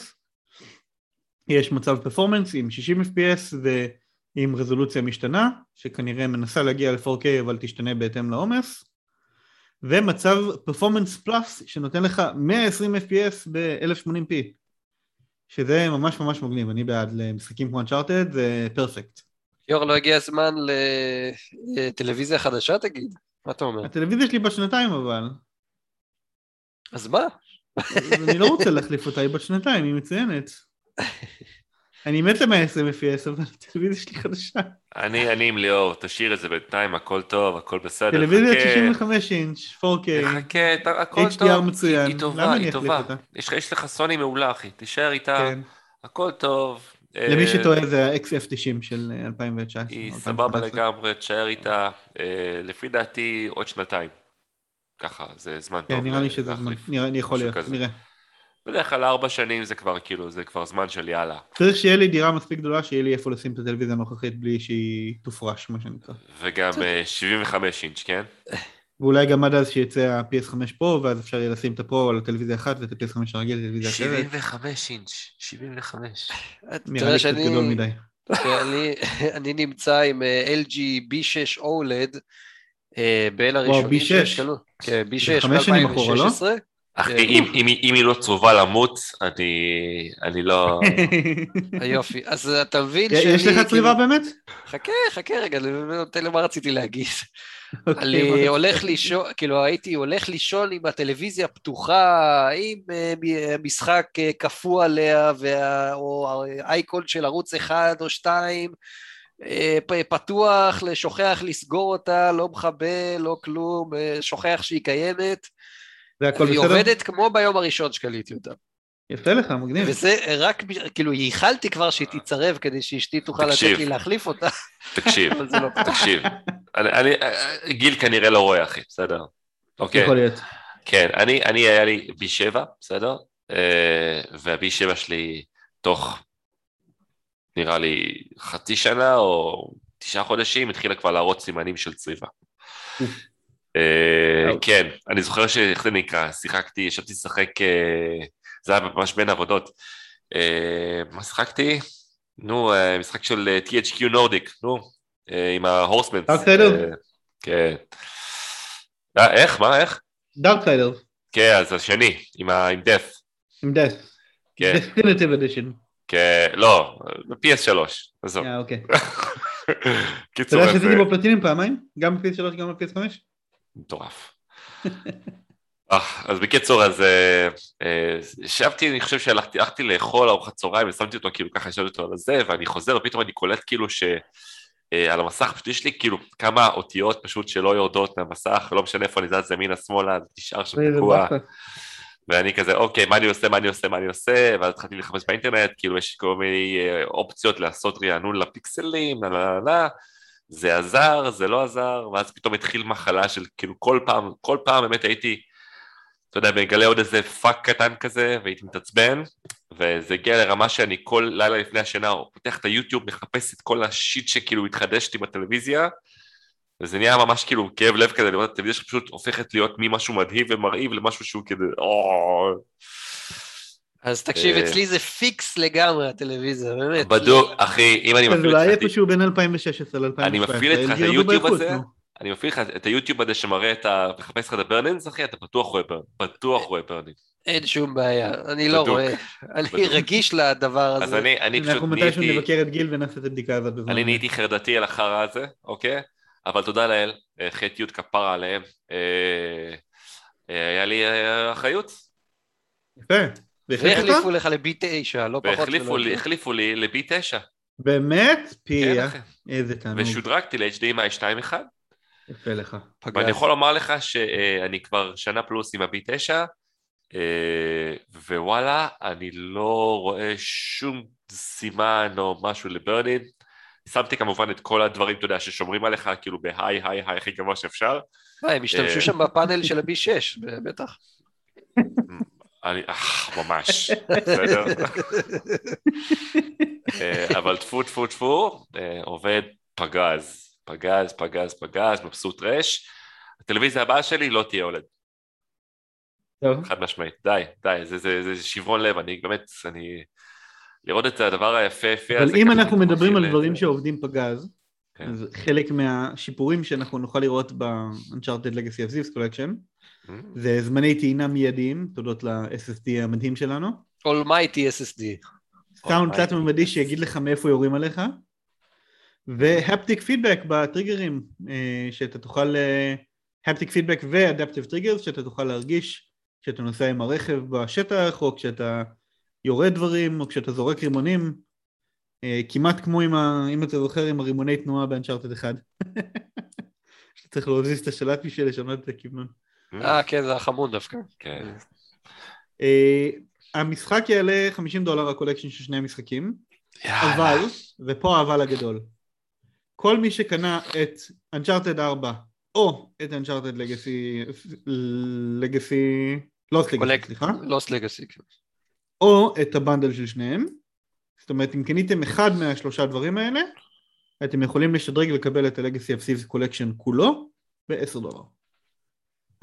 יש מצב performance עם 60 FPS ועם רזולוציה משתנה, שכנראה מנסה להגיע ל-4K אבל תשתנה בהתאם לעומס, ומצב פרפורמנס פלאס שנותן לך 120 FPS ב-1080p, שזה ממש ממש מגניב, אני בעד למשחקים כמו Uncharted, זה פרפקט. יור, לא הגיע הזמן לטלוויזיה חדשה, תגיד? מה אתה אומר? הטלוויזיה שלי בת שנתיים אבל, אז מה? אני לא רוצה להחליף אותה, היא בת שנתיים, היא מצוינת. אני מת ל-120 FPS, אבל הטלוויזיה שלי חדשה. אני, אני עם ליאור, תשאיר את זה בינתיים, הכל טוב, הכל בסדר. טלוויזיה חכה, 65 אינץ', 4K, חכה, אתה- הכל HDR טוב. מצוין. היא, היא טובה, אני היא טובה. יש לך- סוני מעולה, אחי, תישאר איתה, כן. הכל טוב, אה, למי שטועה זה ה-XF90 של אה, 2019. היא 2015. סבבה לגמרי, תשאר איתה, אה, לפי דעתי עוד שנתיים. ככה, זה זמן טוב. כן, נראה לי שזה זמן. נראה לי יכול להיות. נראה. בדרך כלל ארבע שנים זה כבר כאילו, זה כבר זמן של יאללה. צריך שיהיה לי דירה מספיק גדולה, שיהיה לי איפה לשים את הטלוויזיה הנוכחית בלי שהיא תופרש, מה שנקרא. וגם אה, 75 אינץ', כן? ואולי גם עד אז שיצא ה-PS5 פרו, ואז אפשר יהיה לשים את הפרו על טלוויזיה אחת ואת ה-PS5 הרגיל על טלוויזיה אחרת. 75 אינץ', 75. נראה לי קצת שאני- גדול מדי. אני נמצא עם אה, LG B6 OLED אה, בין הראשונים B6. שהשקנו. כן, B6 חמש שנים אחורה, לא? ב-2016. אחי, כן. אם- אם היא- אם היא לא צרובה למות, אני אני לא... היופי. אז אתה מבין יש שאני... לך צריבה כאילו- באמת? חכה, חכה רגע, תן לי מה רציתי להגיד. אוקיי, אני? הולך לישון, כאילו הייתי הולך לישון עם הטלוויזיה פתוחה, עם אה, משחק אה, קפוא עליה, וה- או אייקון של ערוץ אחד או שתיים, אה, פתוח, שוכח לסגור אותה, לא מכבה, לא כלום, אה, שוכח שהיא קיימת, זה הכל והיא בסדר? עובדת כמו ביום הראשון שקליתי אותה. יפה לך, מגניב. וזה רק, כאילו ייחלתי כבר שהיא תיצרב כדי שאשתי תוכל לתת. לי להחליף אותה, תקשיב, לא. תקשיב. אני- אני- גיל כנראה לא רואה, אחי, בסדר? אוקיי. יכול להיות. כן, אני, אני היה לי B7, בסדר? אה, וה-B7 שלי תוך נראה לי חצי שנה או תשעה חודשים התחילה כבר להראות סימנים של צריבה. אה, אאוץ'. כן, אני זוכר שאיך זה נקרא, שיחקתי, ישבתי לשחק, אה, זה היה ממש בין עבודות. אה, מה שיחקתי? נו, משחק של THQ Nordic, נו, עם ה horsemen. כן. איך? מה? איך? Darksiders, כן, אז השני, עם ה- עם דף. עם דף. כן, Deathinitive Edition. כן, לא, ב-PS3, עזוב. אה, אוקיי. אתה קיצור, יודע אז שעשיתי בו פלטינים פעמיים? גם ב-PS3 גם ב-PS5? מטורף. אה, אז בקיצור, אז אה, אה, ישבתי, אני חושב שהלכתי הלכתי לאכול ארוחת צהריים ושמתי אותו כאילו ככה, ישבתי אותו על הזה, ואני חוזר ופתאום אני קולט כאילו ש... על המסך פשוט יש לי כאילו כמה אותיות פשוט שלא יורדות מהמסך, לא משנה איפה אני זז ימינה שמאלה, זה נשאר שם תקוע. ואני כזה, אוקיי, מה אני עושה, מה אני עושה, מה אני עושה, ואז התחלתי לחפש באינטרנט, כאילו יש כל מיני אופציות לעשות רענון לפיקסלים, לה לה לה, זה עזר, זה לא עזר, ואז פתאום התחיל מחלה של כאילו כל פעם, כל פעם באמת הייתי, אתה יודע, מגלה עוד איזה פאק קטן כזה, והייתי מתעצבן, וזה הגיע לרמה שאני כל לילה לפני השינה פותח את היוטיוב, מחפש את כל ה shit שכאילו התחדשתי בטלוויזיה, וזה נהיה ממש כאילו כאב לב כזה, לראות את הטלוויזיה שפשוט הופכת להיות ממשהו מדהים ומרהיב למשהו שהוא כזה, או... אז תקשיב, אה, אצלי זה פיקס לגמרי הטלוויזיה, באמת. בדוק, אחי, אם אני אז מפעיל אולי לך, את- איפשהו בין 2016 ל-2017. אני מפעיל את היוטיוב הזה. אני מפעיל לך את היוטיוב הזה שמראה את ה... מחפש לך את הברנינס, אחי, אתה בטוח רואה ברנינס, בטוח רואה ברנינס. אין שום בעיה, אני לא. רואה, אני. רגיש לדבר אז הזה. אני אני פשוט אנחנו מתישהו נהייתי, נבקר את גיל ונעשה את הבדיקה הזאת בזמן. אני נהייתי חרדתי על החרא הזה, אוקיי? אבל תודה לאל, אה, חטא י' כפרה עליהם, אה, היה לי אחריות, יפה. והחליפו? לך ל-B9, לא פחות והחליפו ולא לי- יותר. החליפו לי ל-B9, באמת? כן פיה. אחי, איזה תענוג. ושודרגתי ל-HDMI 2.1, יפה לך. ואני יכול לומר לך שאני כבר שנה פלוס עם ה-B9, אה, ווואלה, אני לא רואה שום סימן או משהו לברנין. שמתי כמובן את כל הדברים, אתה יודע, ששומרים עליך, כאילו בהיי, היי, היי, הכי גבוה שאפשר. אה, הם השתמשו אה, שם בפאנל של ה-B6, בטח. אני, אה, ממש, בסדר? אה, אבל טפו טפו טפו, אה, עובד פגז, פגז, פגז, פגז, מבסוט רש. הטלוויזיה הבאה שלי לא תהיה הולד, טוב. חד משמעית, די, די, זה, זה, זה שברון לב, אני באמת, אני... לראות את הדבר היפה יפה הזה. אבל אם אנחנו מדברים על דברים שעובדים פגז, כן. אז חלק מהשיפורים שאנחנו נוכל לראות ב-Uncharted Legacy of Thieves Collection זה זמני טעינה מיידיים, תודות ל-SSD המדהים שלנו. Almighty SSD. סאונד. תלת ממדי שיגיד לך מאיפה יורים עליך. ו haptic feedback בטריגרים, אה, שאתה תוכל, haptic feedback ו adaptive triggers, שאתה תוכל להרגיש כשאתה נוסע עם הרכב בשטח, או כשאתה יורד דברים, או כשאתה זורק רימונים, אה, כמעט כמו עם ה... אם אתה זוכר עם הרימוני תנועה באנצ'ארטד אחד. צריך להזיז את השלט בשביל לשנות את הכיוון. אה, כן, זה החמוד דווקא. כן. אה, המשחק יעלה 50 דולר הקולקשן של שני המשחקים. יאללה. אבל, ופה האבל הגדול, כל מי שקנה את Uncharted 4 או את Uncharted Legacy, Legacy, Lost Legacy, סליחה, לוסט לגאסי. או את הבנדל של שניהם, זאת אומרת אם קניתם אחד מהשלושה דברים האלה, אתם יכולים לשדרג ולקבל את ה-Legacy of Thieves Collection כולו ב-10 דולר.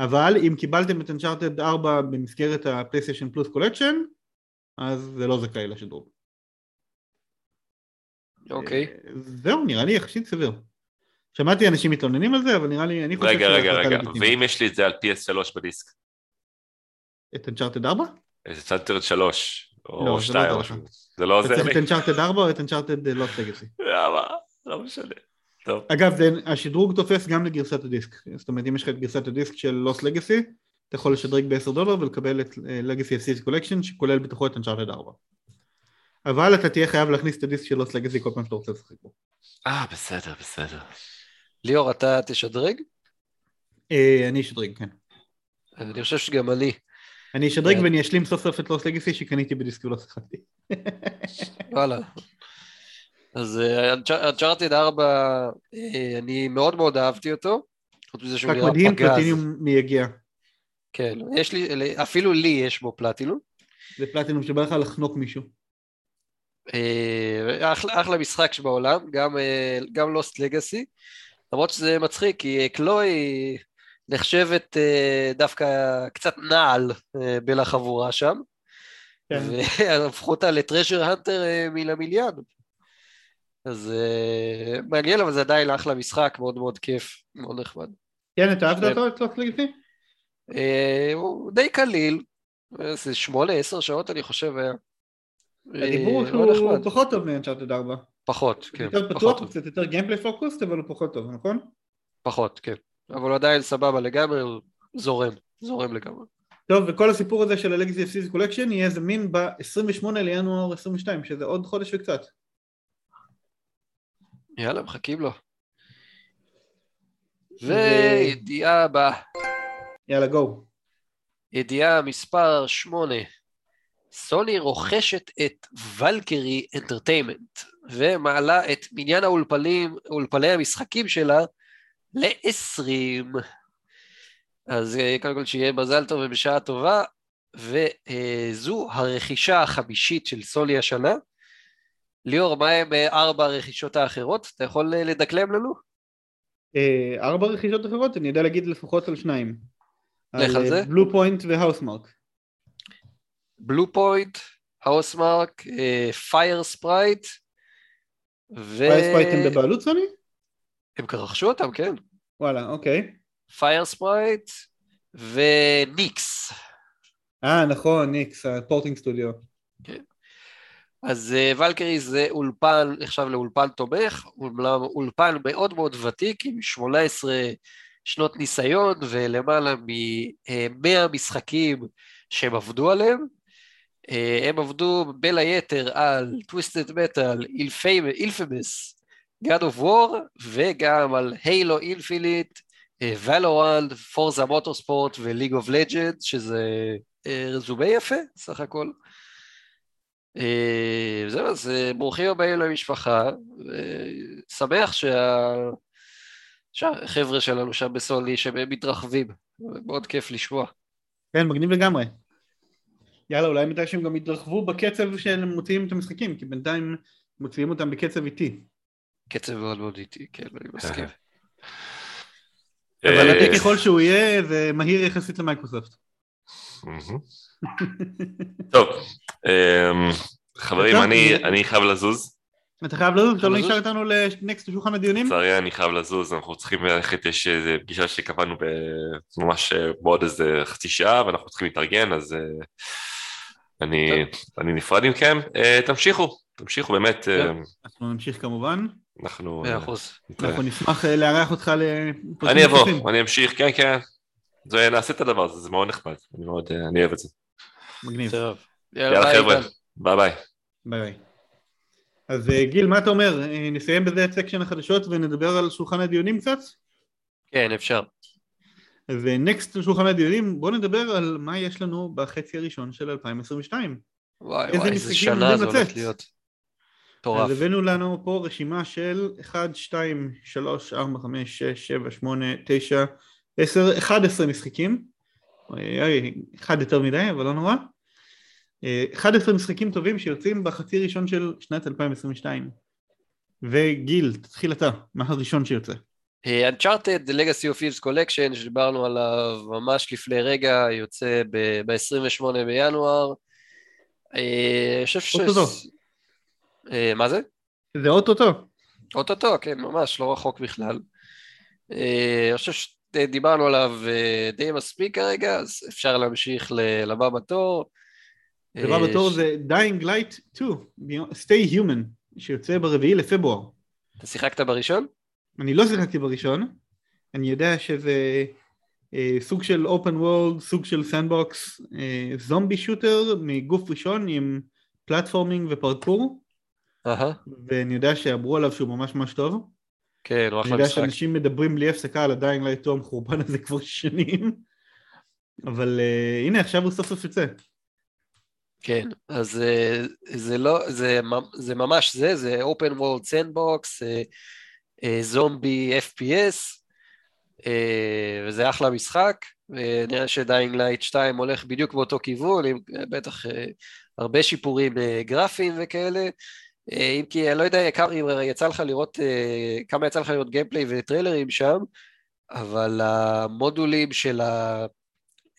אבל אם קיבלתם את Uncharted 4 במסגרת ה-PlayStation Plus Collection, אז זה לא זכאי לשדרוג. אוקיי. אה, זהו, נראה לי יחסית סביר. שמעתי אנשים מתלוננים על זה, אבל נראה לי, אני חושב רגע, רגע, רגע. ואם יש לי את זה על PS3 בדיסק? את Uncharted 4? איזה צנטרד 3, לא, או זה לא 2 עוזר או לך. משהו. זה לא אתה עוזר צריך לי? את Uncharted 4 או את Uncharted אה, Lost Legacy. למה? לא משנה. טוב. אגב, זה, השדרוג תופס גם לגרסת הדיסק. זאת אומרת, אם יש לך את גרסת הדיסק של Lost Legacy, אתה יכול לשדרג ב-10 דולר ולקבל את אה, Legacy of Thieves Collection, שכולל בתוכו את Uncharted 4. אבל אתה תהיה חייב להכניס את הדיסק של Lost Legacy כל פעם שאתה רוצה לשחק בו. אה, בסדר, בסדר. ליאור, אתה תשדרג? אה, אני אשדרג, כן. אני חושב שגם אני. אני אשדרג כן. ואני אשלים סוף סוף את Lost Legacy שקניתי בדיסק ולא שיחקתי. וואלה. אז אנצ'ארטד 4, אה, אני מאוד מאוד אהבתי אותו. חוץ מזה שהוא נראה מדהים, פגז. פלטינום מייגע. כן, יש לי, אפילו לי יש בו פלטינום. זה פלטינום שבא לך לחנוק מישהו. אה, אחלה, אחלה משחק שבעולם, גם, אה, גם לוסט לגאסי, למרות שזה מצחיק, כי קלוי נחשבת אה, דווקא קצת נעל אה, בין החבורה שם, כן. והפכו אותה לטרז'ר הנטר אה, מן המיליון. אז אה, מעניין, אבל זה עדיין אחלה משחק, מאוד מאוד כיף, מאוד נחמד. כן, אתה אהבת. אותו, Legacy? אה, הוא די קליל, איזה שמונה, עשר שעות אני חושב היה. הדיבור אה, מאוד שהוא נחמד. פחות טוב מ-Uncharted 4. פחות, כן, יותר פתוח, טוב. קצת יותר גיימפלי פוקוסט, אבל הוא פחות טוב, נכון? פחות, כן. אבל הוא עדיין סבבה לגמרי, הוא זורם, זורם לגמרי. טוב, וכל הסיפור הזה של ה-Legacy of Seas Collection יהיה זמין ב-28 לינואר 22, שזה עוד חודש וקצת. יאללה, מחכים לו. וידיעה הבאה, יאללה, גו. ידיעה מספר 8. סוני רוכשת את ולקרי אנטרטיימנט ומעלה את מניין האולפנים, אולפני המשחקים שלה ל-20. אז אה, קודם כל שיהיה מזל טוב ובשעה טובה, וזו הרכישה החמישית של סוני השנה. ליאור, מה הם אה, ארבע הרכישות האחרות? אתה יכול אה, לדקלם לנו? אה, ארבע רכישות אחרות, אני יודע להגיד לפחות על שניים. לך על זה. בלו פוינט והאוסמרק. בלו פוינט, האוסמרק, פייר ספרייט, ו... פייספייט הם בבעלות סוני? הם רכשו אותם, כן. וואלה, אוקיי. פיירספרייט וניקס. אה, נכון, ניקס, הפורטינג סטודיו. אז אה, ולקירי זה אולפן, נחשב לאולפן תומך, אולם אולפן מאוד מאוד ותיק, עם 18 שנות ניסיון ולמעלה מ-100 משחקים שהם עבדו עליהם. אה, הם עבדו בין היתר על Twisted Metal, אינפמוס, God of War, וגם על Halo Infinite, Valorant, Forza Motorsport ו-League of Legends, שזה אה, רזומה יפה, סך הכל. אה, זהו, אז אה, ברוכים הבאים למשפחה, ושמח שה... שהחבר'ה שלנו שם בסוני, שהם מתרחבים, מאוד כיף לשמוע. כן, מגניב לגמרי. יאללה, אולי מתי שהם גם יתרחבו בקצב שהם מוציאים את המשחקים, כי בינתיים מוציאים אותם בקצב איטי. קצב מאוד מאוד איטי, כן, אני מסכים. אבל אה, ככל שהוא יהיה, זה מהיר יחסית למייקרוסופט. טוב, אמ, חברים, אני- חייב לזוז. אתה חייב לזוז, אתה לא? נשאר איתנו לנקסט לשולחן הדיונים? לצערי אני חייב לזוז, אנחנו צריכים ללכת, יש איזה פגישה שקבענו ממש אה, בעוד איזה חצי שעה ואנחנו צריכים להתארגן, אז אה, אני אני נפרד מכם. אה, תמשיכו, תמשיכו, באמת, אה, כן. אנחנו נמשיך כמובן. אנחנו... מאה אה, אחוז. נתראה. אנחנו נשמח אה, לארח אותך לפרקים אני אבוא, נוספים. אני אמשיך, כן, כן. זה, נעשה את הדבר הזה, זה מאוד נחמד, אני מאוד, אה, אני אוהב את זה. מגניב. טוב. יאללה ביי, חבר'ה. ביי ביי. ביי ביי. אז אה, גיל, מה אתה אומר? אה, נסיים בזה את section החדשות ונדבר על שולחן הדיונים קצת? כן, אפשר. ו-next לשולחן הדיונים, בואו נדבר על מה יש לנו בחצי הראשון של 2022. וואי וואי, איזה שנה הולך לצאת? להיות. מטורף. אז הבאנו לנו פה רשימה של 1, 2, 3, 4, 5, 6, 7, 8, 9, 10, 11 משחקים. אוי, אוי, אחד יותר מדי, אבל לא נורא. אה, 11 משחקים טובים שיוצאים בחצי ראשון של שנת 2022. וגיל, תתחיל אתה, מה הראשון שיוצא? אה, Uncharted The Legacy of Thieves Collection שדיברנו עליו ממש לפני רגע, יוצא ב-28 בינואר. אה, אני חושב ש... אוטוטו. אה, מה זה? זה אוטוטו. אוטוטו, כן, ממש, לא רחוק בכלל. אה, אני חושב שדיברנו עליו אה, די מספיק כרגע, אז אפשר להמשיך לבא בתור. דבר אה, בתור ש- זה Dying Light 2, Stay Human, שיוצא ברביעי לפברואר. אתה שיחקת בראשון? אני לא שיחקתי בראשון, אני יודע שזה אה, סוג של open world, סוג של סנדבוקס, אה, זומבי shooter מגוף ראשון עם platforming ופרקור, אהה, ואני יודע שאמרו עליו שהוא ממש ממש טוב. כן, הוא אני אחלה יודע משחק. שאנשים מדברים בלי הפסקה על ה-Dying Light 2 המחורבן הזה כבר שנים, אבל אה, הנה עכשיו הוא סוף סוף יוצא. כן, אז אה, זה לא, זה, זה ממש זה, זה open world sandbox, זומבי FPS, אה, וזה אחלה משחק, ונראה ש-Dying Light 2 הולך בדיוק באותו כיוון, עם אה, בטח אה, הרבה שיפורים אה, גרפיים וכאלה, אם כי אני לא יודע כמה אם יצא לך לראות, אה, כמה יצא לך לראות gameplay וטריילרים שם, אבל המודולים של ה...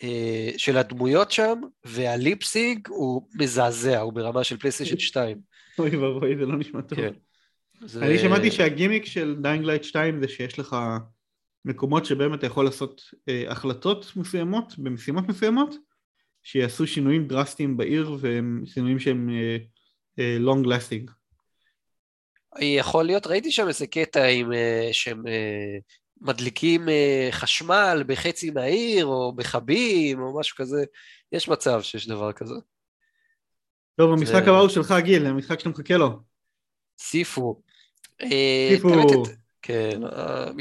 אה, של הדמויות שם, וה-lip sync הוא מזעזע, הוא ברמה של פלייסטיישן 2. אוי ואבוי זה לא נשמע טוב. כן. זה- אני שמעתי שהגימיק של Dying Light 2 זה שיש לך מקומות שבהם אתה יכול לעשות אה, החלטות מסוימות במשימות מסוימות שיעשו שינויים דרסטיים בעיר והם שינויים שהם אה, אה, long lasting. יכול להיות, ראיתי שם איזה קטע עם אה, שהם אה, מדליקים אה, חשמל בחצי מהעיר, או בחבים, או משהו כזה. יש מצב שיש דבר כזה. טוב המשחק הבא הוא שלך גיל, המשחק שאתה מחכה לו. סיפו. אה, סיפו. כן, אה,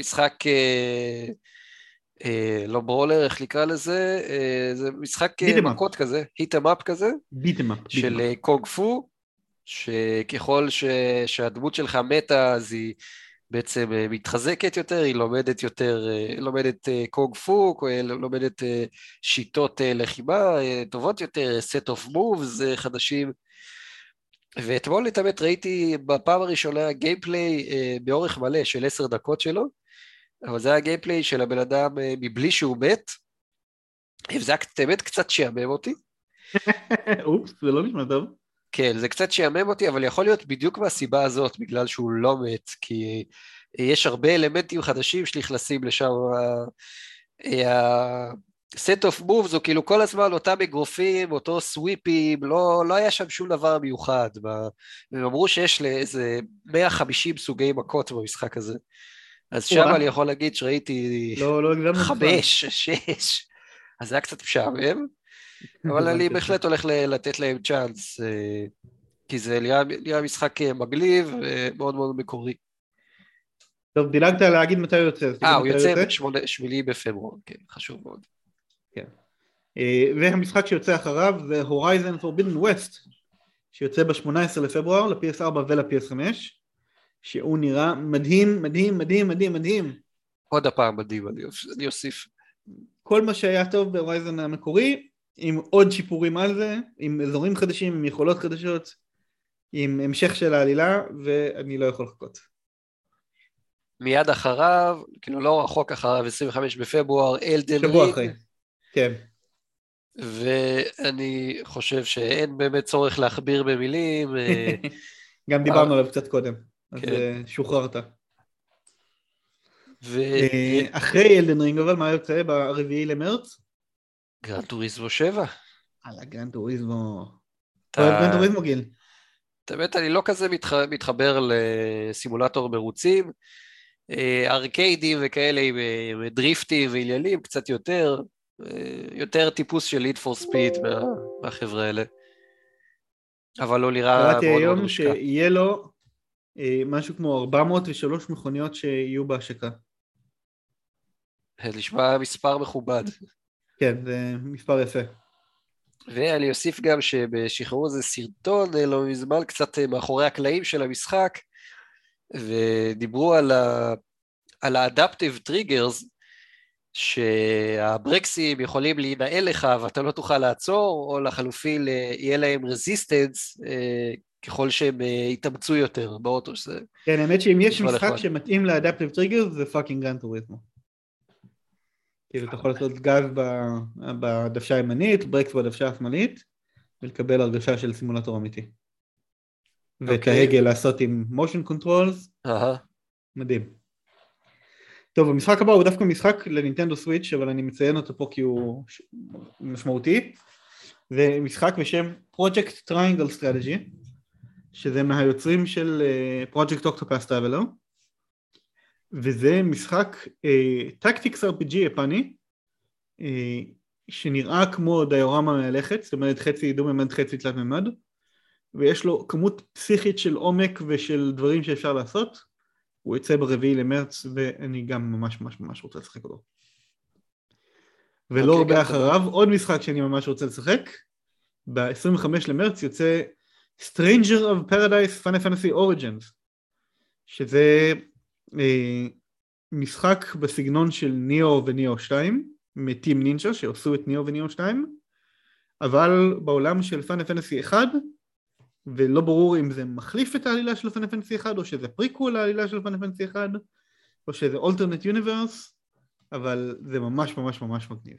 אה, לא brawler, איך נקרא לזה? אה, זה משחק אה. מכות כזה, beat 'em up כזה. Beat 'em up. של אה, קונג פו, שככל ש... שהדמות שלך מתה אז היא בעצם אה, מתחזקת יותר, היא לומדת יותר, אה, לומדת אה, קונג פו, אה, לומדת שיטות לחימה טובות יותר, set of moves חדשים. ואתמול את האמת ראיתי בפעם הראשונה gameplay באורך מלא של עשר דקות שלו, אבל זה היה גיימפליי של הבן אדם מבלי שהוא מת, וזה היה באמת קצת שעמם אותי. אופס זה לא נשמע טוב. כן, זה קצת שעמם אותי, אבל יכול להיות בדיוק מהסיבה הזאת, בגלל שהוא לא מת, כי יש הרבה אלמנטים חדשים שנכנסים לשם. ה-set of moves הוא כאילו כל הזמן אותם אגרופים, אותו סוויפים, לא, לא היה שם שום דבר מיוחד. ב- הם אמרו שיש לאיזה 150 סוגי מכות במשחק הזה. אז שם. אני יכול להגיד שראיתי לא לא. חמש, שש, אז זה היה קצת משעמם. אבל אני. בהחלט הולך לתת להם צ'אנס, אה, כי זה נראה משחק אה, מגניב ומאוד מאוד מקורי. טוב דילגת להגיד מתי הוא יוצא. אה, הוא יוצא בשמיני בפברואר, כן, חשוב מאוד. אה, והמשחק שיוצא אחריו זה Horizon Forbidden West שיוצא ב-18 לפברואר ל-PS4 ול-PS5 שהוא נראה מדהים מדהים מדהים מדהים מדהים עוד הפעם מדהים, אני אוסיף. כל מה שהיה טוב ב-Horizon המקורי עם עוד שיפורים על זה עם אזורים חדשים עם יכולות חדשות עם המשך של העלילה ואני לא יכול לחכות מיד אחריו, כאילו לא רחוק אחריו, 25 בפברואר, Elden שבוע Ring, אחרי כן ואני חושב שאין באמת צורך להכביר במילים. אה, גם דיברנו עליו קצת קודם אז כן. אה, שוחררת ו... אה, אחרי Elden Ring אבל מה יוצא ברביעי למרץ? Gran Turismo 7. על ה-Gran Turismo אתה- אוהב Gran Turismo גיל האמת, אני לא כזה מתח... מתחבר לסימולטור מרוצים. אה, ארקיידים וכאלה עם, אה, עם דריפטים ועניינים קצת יותר, אה, יותר טיפוס של ליד פור ספיד מהחבר'ה האלה. אבל הוא נראה מאוד קראתי מאוד היום מושקע. שיהיה לו משהו כמו 403 מכוניות שיהיו בהשקה. נשמע מספר מכובד. כן, זה מספר יפה. ואני אוסיף גם שבשחררו איזה סרטון אה, לא מזמן, קצת אה, מאחורי הקלעים של המשחק, ודיברו על, ה... על ה-adaptive triggers, שהברקסים יכולים להינעל לך ואתה לא תוכל לעצור, או לחלופין יהיה להם resistance ככל שהם יתאמצו יותר באוטו. שזה... כן, האמת שאם יש משחק שמתאים ל-adaptive triggers זה fucking Gran Turismo. כאילו אתה יכול לעשות גז בדוושה הימנית, ברקס בדוושה השמאלית, ולקבל הרגשה של סימולטור אמיתי. ואת אוקיי. ההגה לעשות עם motion controls, מדהים. טוב, המשחק הבא הוא דווקא משחק לנינטנדו סוויץ', אבל אני מציין אותו פה כי הוא משמעותי. זה משחק בשם Project Triangle Strategy, שזה מהיוצרים של uh, Project Octopus Traveler. וזה משחק טקטיקס uh, RPG יפני, uh, שנראה כמו דיורמה מהלכת, זאת אומרת חצי דו-ממד חצי תלת ממד, ויש לו כמות פסיכית של עומק ושל דברים שאפשר לעשות. הוא יצא ברביעי למרץ ואני גם ממש ממש ממש רוצה לשחק אותו. ולא okay, הרבה אחריו, דבר. עוד משחק שאני ממש רוצה לשחק, ב-25 למרץ יוצא Stranger of Paradise Funny Fantasy Origins, שזה אה, משחק בסגנון של ניאו וניאו 2 מטים נינג'ה שעשו את ניאו וניאו 2 אבל בעולם של Final Fantasy 1 ולא ברור אם זה מחליף את העלילה של Final Fantasy 1 או שזה פריקוול לעלילה של Final Fantasy 1 או שזה alternate universe אבל זה ממש ממש ממש מגניב.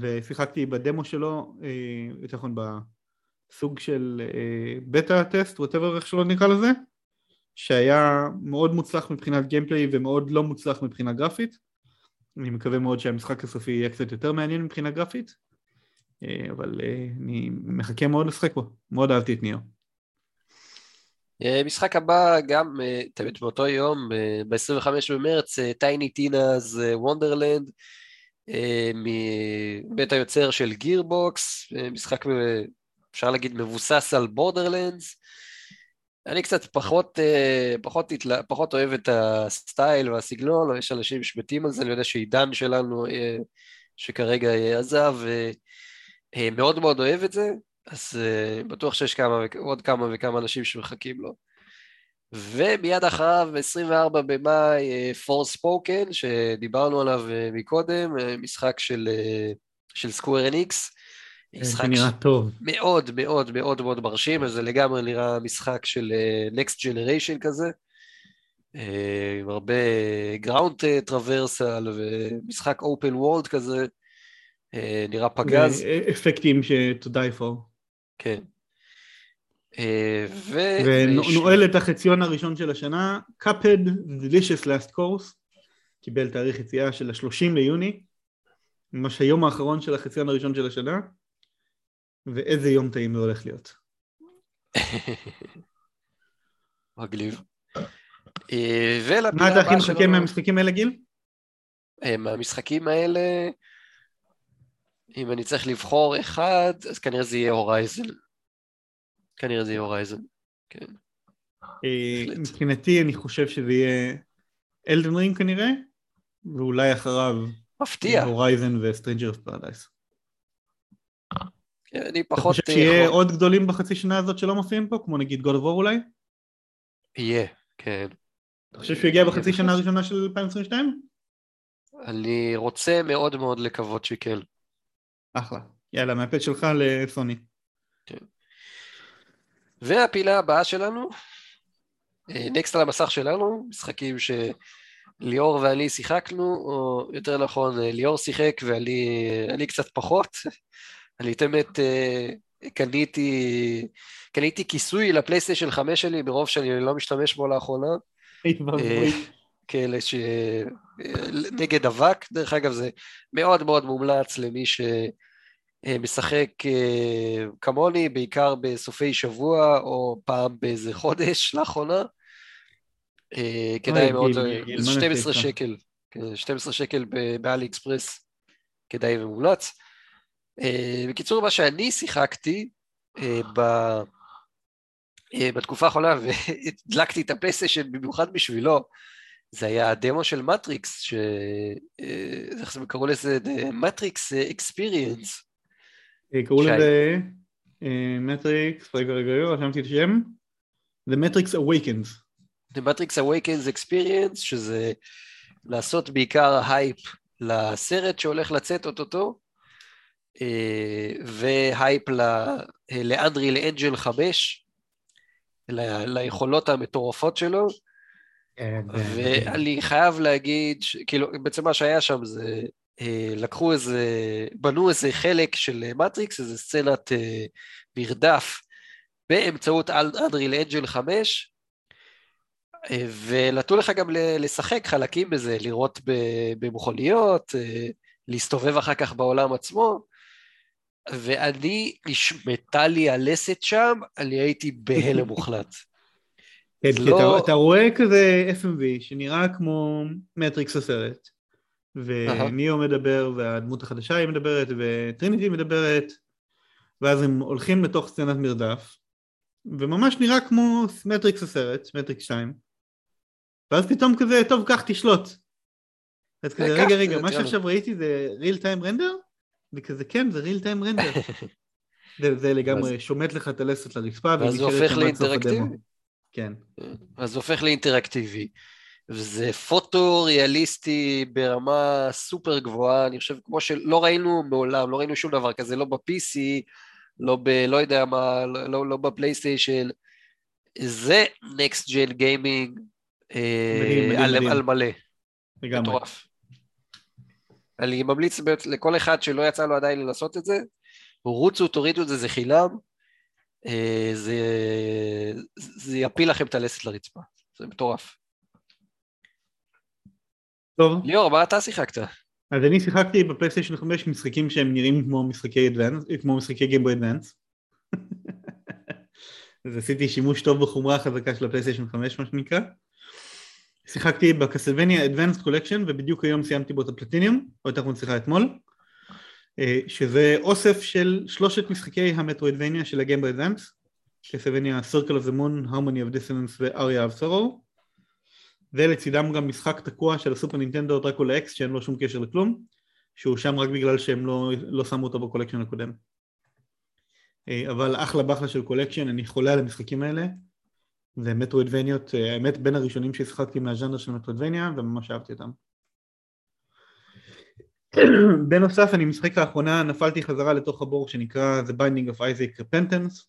ושיחקתי בדמו שלו, אה, יותר נכון בסוג של beta test, whatever איך שלא נקרא לזה שהיה מאוד מוצלח מבחינת gameplay ומאוד לא מוצלח מבחינה גרפית. אני מקווה מאוד שהמשחק הסופי יהיה קצת יותר מעניין מבחינה גרפית, אה, אבל אה, אני מחכה מאוד לשחק בו, מאוד אהבתי את Nioh. אה, משחק הבא גם, תמיד באותו יום, ב-25 במרץ, Tiny Tina's Wonderlands, מבית היוצר של Gearbox, משחק אפשר להגיד מבוסס על Borderlands, אני קצת פחות, אה, פחות, פחות, פחות אוהב את ה-style והסגנון, יש אנשים שמתים על זה, אני יודע שעידן שלנו, אה, שכרגע עזב, אה, מאוד מאוד אוהב את זה, אז בטוח שיש כמה, עוד כמה וכמה אנשים שמחכים לו. ומיד אחריו, 24 במאי, פורס ספוקן, שדיברנו עליו מקודם, משחק של, של סקוויר אניקס, משחק נראה טוב. מאוד מאוד מאוד מאוד מרשים, אז זה לגמרי נראה משחק של uh, Next Generation כזה, uh, עם הרבה ground traversal ומשחק open world כזה, נראה פגז. אפקטים ש- to die for. כן. ו... ונועל את החציון הראשון של השנה, Cuphead Delicious Last Course, קיבל תאריך יציאה של ה-30 ליוני, ממש היום האחרון של החציון הראשון של השנה. ואיזה יום טעים זה הולך להיות. מגניב. אה, מה אתה הכי מחכה מהמשחקים האלה, גיל? אה, מהמשחקים האלה, אם אני צריך לבחור אחד, אז כנראה זה יהיה הורייזן. כנראה זה יהיה הורייזן, כן. אה, מבחינתי אני חושב שזה יהיה אלדן רינג כנראה, ואולי אחריו מפתיע. הורייזן וסטריינג'ר פרדייס. אני פחות... אתה חושב שיהיה יכול... עוד גדולים בחצי שנה הזאת שלא מופיעים פה, כמו נגיד God of War אולי? יהיה, כן. אתה חושב שהוא יגיע בחצי שנה הראשונה של 2022? אני רוצה מאוד מאוד לקוות שכן. אחלה. יאללה, מהפט שלך לסוני. כן. והפינה הבאה שלנו, נקסט על המסך שלנו, משחקים שליאור ואני שיחקנו, או יותר נכון, ליאור שיחק ואני קצת פחות. אני את האמת אה, קניתי, קניתי כיסוי לפלייסטיישן 5 שלי ברוב שאני לא משתמש בו לאחרונה. אה, כאלה ש... נגד אבק, דרך אגב זה מאוד מאוד מומלץ למי שמשחק אה, כמוני, בעיקר בסופי שבוע או פעם באיזה חודש לאחרונה. כדאי מאוד, 12 שקל, 12 שקל באלי אקספרס, כדאי ומומלץ. אה, בקיצור, מה שאני שיחקתי אה, ב... אה, בתקופה האחרונה, והדלקתי את הפלייסטיישן במיוחד בשבילו, זה היה הדמו של מטריקס, ש... איך זה קראו לזה? מטריקס experience. קראו. לזה מטריקס, רגע רגע רגע, רשמתי את השם, The Matrix Awakens. The Matrix Awakens Experience, שזה לעשות בעיקר הייפ לסרט שהולך לצאת אוטוטו, והייפ ל- ל-Unreal Engine 5, ל- ליכולות המטורפות שלו, ואני חייב להגיד, כאילו, בעצם מה שהיה שם זה, אה, לקחו איזה, בנו איזה חלק של מטריקס, איזה סצנת אה, מרדף, באמצעות אנדריל אנג'ל 5, אה, ונתנו לך גם לשחק חלקים בזה, לראות במכוניות, אה, להסתובב אחר כך בעולם עצמו, ואני, נשמטה לי הלסת שם, אני הייתי בהלם מוחלט. כן, כי לא- אתה, אתה רואה כזה FMV שנראה כמו מטריקס הסרט, וניאו מדבר, והדמות החדשה היא מדברת, וטריניטי מדברת, ואז הם הולכים לתוך סצנת מרדף, וממש נראה כמו מטריקס הסרט, מטריקס 2, ואז פתאום כזה, טוב, קח, תשלוט. אז כזה, קח, רגע, רגע, זה- מה יאללה." שעכשיו ראיתי זה real time render? וכזה, כן, זה real time render. זה, זה לגמרי שומט לך את הלסת לרצפה, ואז זה הופך. לאינטראקטיבי. כן. אז זה הופך לאינטראקטיבי. וזה פוטו-ריאליסטי ברמה סופר גבוהה, אני חושב, כמו שלא ראינו מעולם, לא ראינו שום דבר כזה, לא ב-PC, לא ב... לא יודע מה, לא, לא, בפלייסטיישן. זה Next Gen Gaming מדהים, מדהים, על, מדהים. על מלא, לגמרי. מטורף. אני ממליץ לכל אחד שלא יצא לו עדיין לעשות את זה, רוצו, תורידו את זה, זה חינם, אה, זה, זה יפיל לכם את הלסת לרצפה, זה מטורף. טוב, ליאור, מה אתה שיחקת? אז אני שיחקתי בפלייסטיישן 5 משחקים שהם נראים כמו משחקי אדוונס, כמו משחקי גיימבוי אדוונס. אז עשיתי שימוש טוב בחומרה החזקה של הפלייסטיישן 5 מה שנקרא. שיחקתי בקסלבניה Advanced Collection ובדיוק היום סיימתי בו את הפלטיניום, או יותר נכון שיחה אתמול, אה, שזה אוסף של שלושת משחקי המטרואידבניה של הגיימבוי אדוונס, קסלבניה Circle of the Moon, Harmony of Dissonance ו-Aria of Sorrow, ולצידם גם משחק תקוע של הסופר נינטנדו דרקולה אקס שאין לו שום קשר לכלום, שהוא שם רק בגלל שהם לא, לא שמו אותו ב collection הקודם. אה, אבל אחלה בחלה של collection, אני חולה על המשחקים האלה. זה מטרוידווניות, אה, האמת בין הראשונים ששיחקתי מהז'אנר של מטרוידווניה וממש אהבתי אותם. בנוסף אני משחק לאחרונה, נפלתי חזרה לתוך הבור שנקרא The Binding of Isaac Repentance,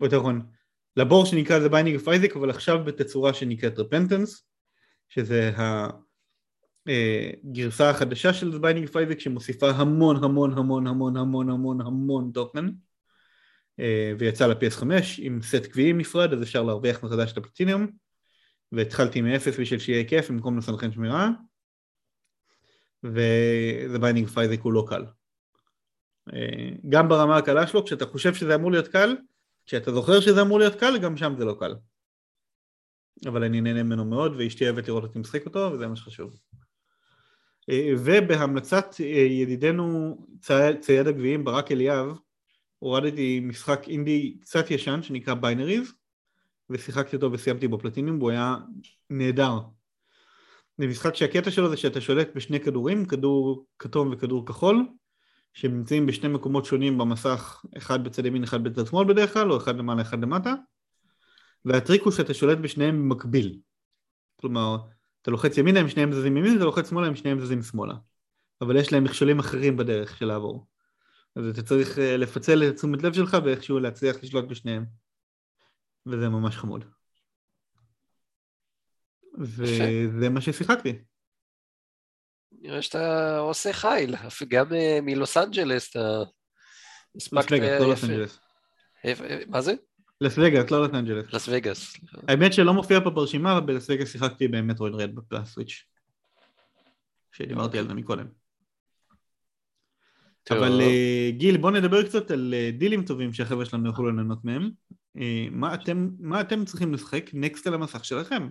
או יותר נכון, לבור שנקרא The Binding of Isaac אבל עכשיו בתצורה שנקראת Repentance, שזה הגרסה החדשה של The Binding of Isaac שמוסיפה המון המון המון המון המון המון המון תוכן אה, ויצא ל-PS5 עם סט קביעים נפרד אז אפשר להרוויח מחדש את הפלטיניום. והתחלתי מאפס בשביל שיהיה כיף במקום לסנכרן שמירה. Binding of Isaac הוא לא קל. אה, גם ברמה הקלה שלו כשאתה חושב שזה אמור להיות קל כשאתה זוכר שזה אמור להיות קל גם שם זה לא קל. אבל אני נהנה ממנו מאוד ואשתי אוהבת לראות אותי משחק אותו וזה מה שחשוב. אה, ובהמלצת אה, ידידנו צי- צייד הגביעים ברק אליאב הורדתי משחק אינדי קצת ישן שנקרא ביינריז ושיחקתי אותו וסיימתי בו פלטיניום והוא היה נהדר. זה משחק שהקטע שלו זה שאתה שולט בשני כדורים, כדור כתום וכדור כחול שהם נמצאים בשני מקומות שונים במסך, אחד בצד ימין, אחד בצד שמאל בדרך כלל, או אחד למעלה, אחד למטה והטריק הוא שאתה שולט בשניהם במקביל. כלומר, אתה לוחץ ימינה הם שניהם זזים ימין, אתה לוחץ שמאלה הם שניהם זזים שמאלה. אבל יש להם מכשולים אחרים בדרך של לעבור. אז אתה צריך אה, לפצל את תשומת לב שלך ואיכשהו להצליח לשלוט בשניהם. וזה ממש חמוד. וזה מה ששיחקתי. נראה שאתה עושה אף- גם אה, מלוס אנג'לס אתה לס וגאס, לא לס יפה. אנג'לס. אה, מה זה? לס וגאס, לא לס אנג'לס. לס וגאס. האמת שלא מופיע פה ברשימה, אבל בלס וגאס שיחקתי במטרואיד דרד בסוויץ'. שדיברתי על זה מקודם. אבל אה, גיל, בוא נדבר קצת על אה, דילים טובים שהחבר'ה שלנו יוכלו ליהנות מהם. אה, מה אתם, מה אתם צריכים לשחק next על המסך שלכם?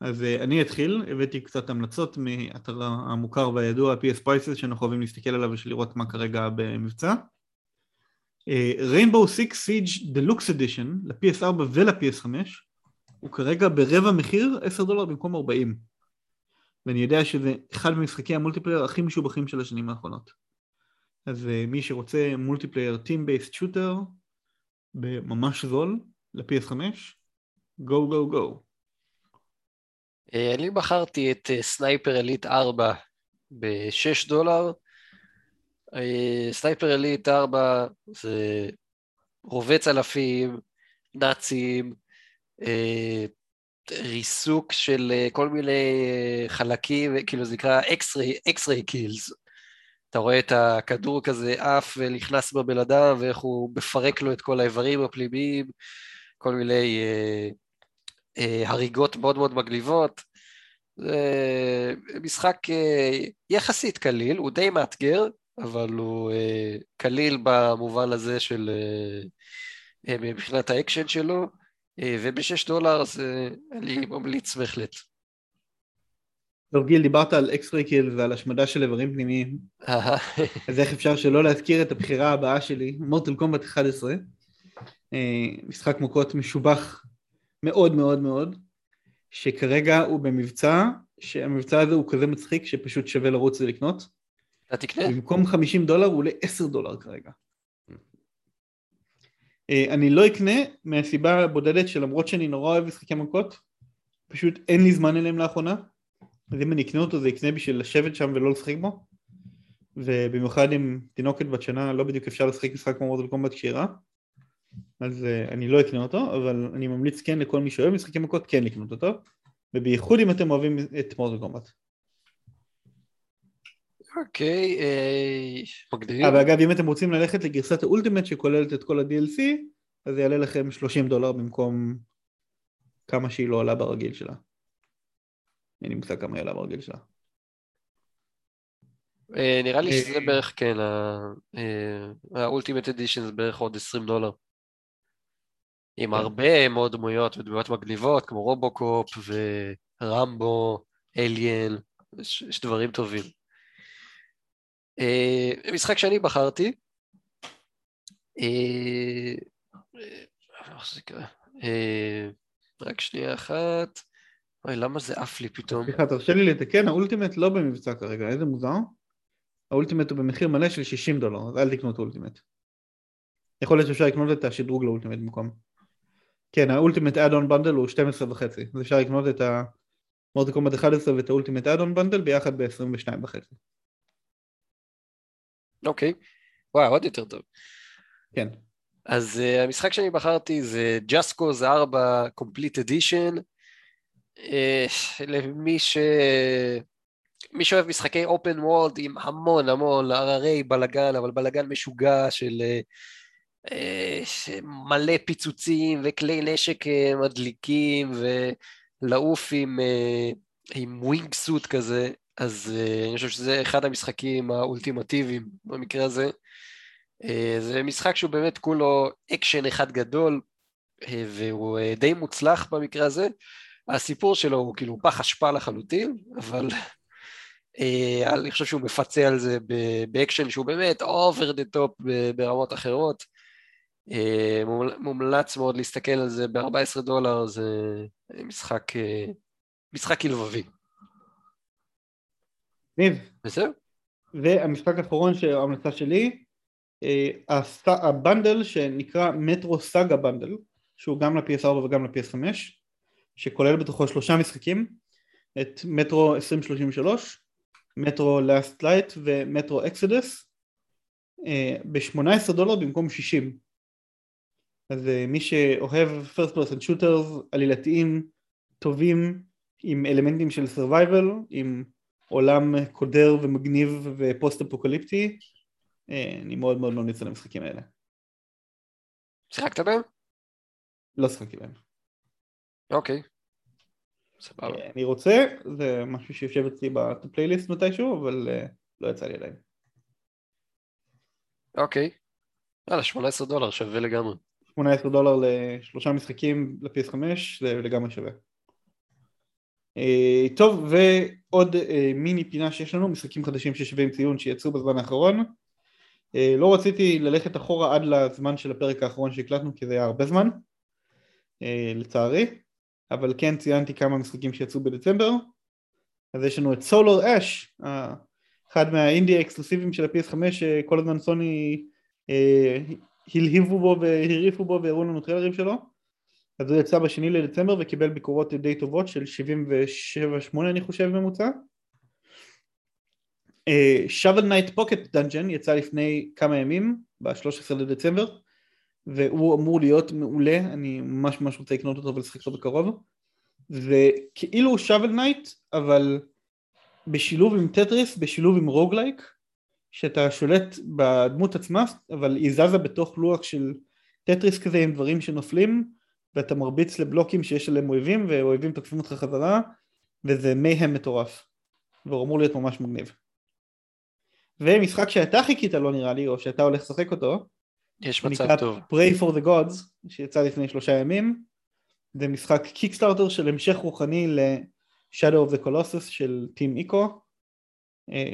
אז אה, אני אתחיל, הבאתי קצת המלצות מאתר המוכר והידוע PS Prices שאנחנו אוהבים להסתכל עליו בשביל לראות מה כרגע במבצע. Rainbow 6 Siege Deluxe Edition ל-PS4 ול-PS5 הוא כרגע ברבע מחיר 10 דולר במקום 40 ואני יודע שזה אחד ממשחקי ה multiplayer הכי משובחים של השנים האחרונות אז אה, מי שרוצה multiplayer team based shooter בממש זול ל-PS5, גו גו גו. אני בחרתי את סנייפר אליט 4 ב-6 דולר. סנייפר אליט 4 זה רובץ אלפים, נאצים, ריסוק של כל מיני חלקים, כאילו זה נקרא X-ray kills. אתה רואה את הכדור כזה עף ונכנס בבן אדם ואיך הוא מפרק לו את כל האיברים הפנימיים, כל מיני אה, אה, הריגות מאוד מאוד מגניבות. זה משחק אה, יחסית קליל, הוא די מאתגר, אבל הוא אה, קליל במובן הזה של אה, אה, מבחינת האקשן שלו, אה, ובשש דולר זה אני ממליץ בהחלט. טוב גיל, דיברת על X-ray kill ועל השמדה של איברים פנימיים. אז איך אפשר שלא להזכיר את הבחירה הבאה שלי, מורטל קומבט 11, אה, משחק מוכות משובח מאוד מאוד מאוד, שכרגע הוא במבצע, שהמבצע הזה הוא כזה מצחיק שפשוט שווה לרוץ ולקנות. אתה תקנה. במקום 50 דולר הוא עולה 10 דולר כרגע. אה, אני לא אקנה מהסיבה הבודדת שלמרות שאני נורא אוהב משחקי מכות, פשוט אין לי זמן אליהם לאחרונה. אז אם אני אקנה אותו זה יקנה בשביל לשבת שם ולא לשחק בו ובמיוחד עם תינוקת בת שנה לא בדיוק אפשר לשחק משחק כמו מורדל קומבט כשהיא רעה אז uh, אני לא אקנה אותו אבל אני ממליץ כן לכל מי שאוהב משחקי מכות כן לקנות אותו ובייחוד אם אתם אוהבים את מורדל קומבט. אוקיי, אה, מגדיר. אבל אגב אם אתם רוצים ללכת לגרסת האולטימט שכוללת את כל ה-DLC אז זה יעלה לכם 30 דולר במקום כמה שהיא לא עולה ברגיל שלה. אין לי מושג כמה יעלה ברגיל שלה. אה, נראה לי שזה אה, בערך, כן, האולטימט אדישן זה בערך עוד 20 דולר. עם כן. הרבה מאוד דמויות ודמויות מגניבות, כמו רובוקופ ורמבו, אליאן, יש דברים טובים. אה, משחק שאני בחרתי, רק שנייה אחת. אוי, למה זה עף לי פתאום? סליחה, תרשה לי לתקן, האולטימט לא במבצע כרגע, איזה מוזר. ה Ultimate הוא במחיר מלא של 60 דולר, אז אל תקנו את ה Ultimate. יכול להיות שאפשר לקנות את השדרוג ל Ultimate במקום. כן, ה Ultimate add-on bundle הוא 12 וחצי, אז אפשר לקנות את המורטל קומבט 11 ואת ה Ultimate add-on bundle ביחד ב-22 וחצי. אוקיי, וואי, עוד יותר טוב. כן. אז uh, המשחק שאני בחרתי זה Just Cause 4 Complete Edition. אה, למי ש... מי שאוהב משחקי open world עם המון המון הררי בלאגן, אבל בלאגן משוגע של אה, מלא פיצוצים וכלי נשק אה, מדליקים ולעוף עם, עם wing suit כזה, אז אני חושב שזה אחד המשחקים האולטימטיביים במקרה הזה. זה משחק שהוא באמת כולו אקשן אחד גדול, והוא די מוצלח במקרה הזה. הסיפור שלו הוא כאילו פח אשפה לחלוטין, אבל אה, אני חושב שהוא מפצה על זה באקשן שהוא באמת over the top ברמות אחרות. אה, מומלץ מאוד להסתכל על זה ב-14 דולר, זה משחק, אה, משחק כלבבי. ניב. בסדר. והמשחק האחרון של ההמלצה שלי, הבנדל שנקרא Metro Saga Bundle, שהוא גם ל-PS4 וגם ל-PS5, שכולל בתוכו שלושה משחקים, את מטרו 2033, Metro Last Light ו Metro Exodus, ב-18 דולר במקום 60. אז אה, מי שאוהב first person shooters עלילתיים טובים עם אלמנטים של survival, עם עולם קודר ומגניב ופוסט אפוקליפטי, אה, אני מאוד מאוד ממליץ על המשחקים האלה. שיחקת בהם? לא שיחקתי בהם. אוקיי. סבבה. אה, אני רוצה, זה משהו שיושב אצלי בפלייליסט מתישהו, אבל uh, לא יצא לי עדיין. אוקיי. יאללה, 18 דולר, שווה לגמרי. 18 דולר לשלושה משחקים ל-PS5, זה לגמרי שווה. Uh, טוב, ועוד uh, מיני פינה שיש לנו, משחקים חדשים ששווים ציון שיצאו בזמן האחרון. Uh, לא רציתי ללכת אחורה עד לזמן של הפרק האחרון שהקלטנו, כי זה היה הרבה זמן, uh, לצערי. אבל כן ציינתי כמה משחקים שיצאו בדצמבר אז יש לנו את סולר אש אחד מהאינדי האקסקלוסיביים של ה-PS5 שכל הזמן סוני אה, הלהיבו בו והרעיפו בו והראו לנו טריילרים שלו אז הוא יצא בשני לדצמבר וקיבל ביקורות די טובות של 7, 7-8 אני חושב ממוצע Shovel Knight Pocket Dungeon יצא לפני כמה ימים ב-13 לדצמבר והוא אמור להיות מעולה, אני ממש ממש רוצה לקנות אותו ולשחק אותו בקרוב. זה כאילו Shovel Knight אבל בשילוב עם טטריס, בשילוב עם roguelike שאתה שולט בדמות עצמה אבל היא זזה בתוך לוח של טטריס כזה עם דברים שנופלים ואתה מרביץ לבלוקים שיש עליהם אויבים ואויבים תוקפים אותך חזרה וזה מייהם מטורף. והוא אמור להיות ממש מגניב. ומשחק שאתה חיכית לו נראה לי או שאתה הולך לשחק אותו יש מצב טוב. Pray for the Gods שיצא לפני שלושה ימים. זה משחק קיקסטארטר של המשך רוחני ל-Shadow of the Colossus של טים איקו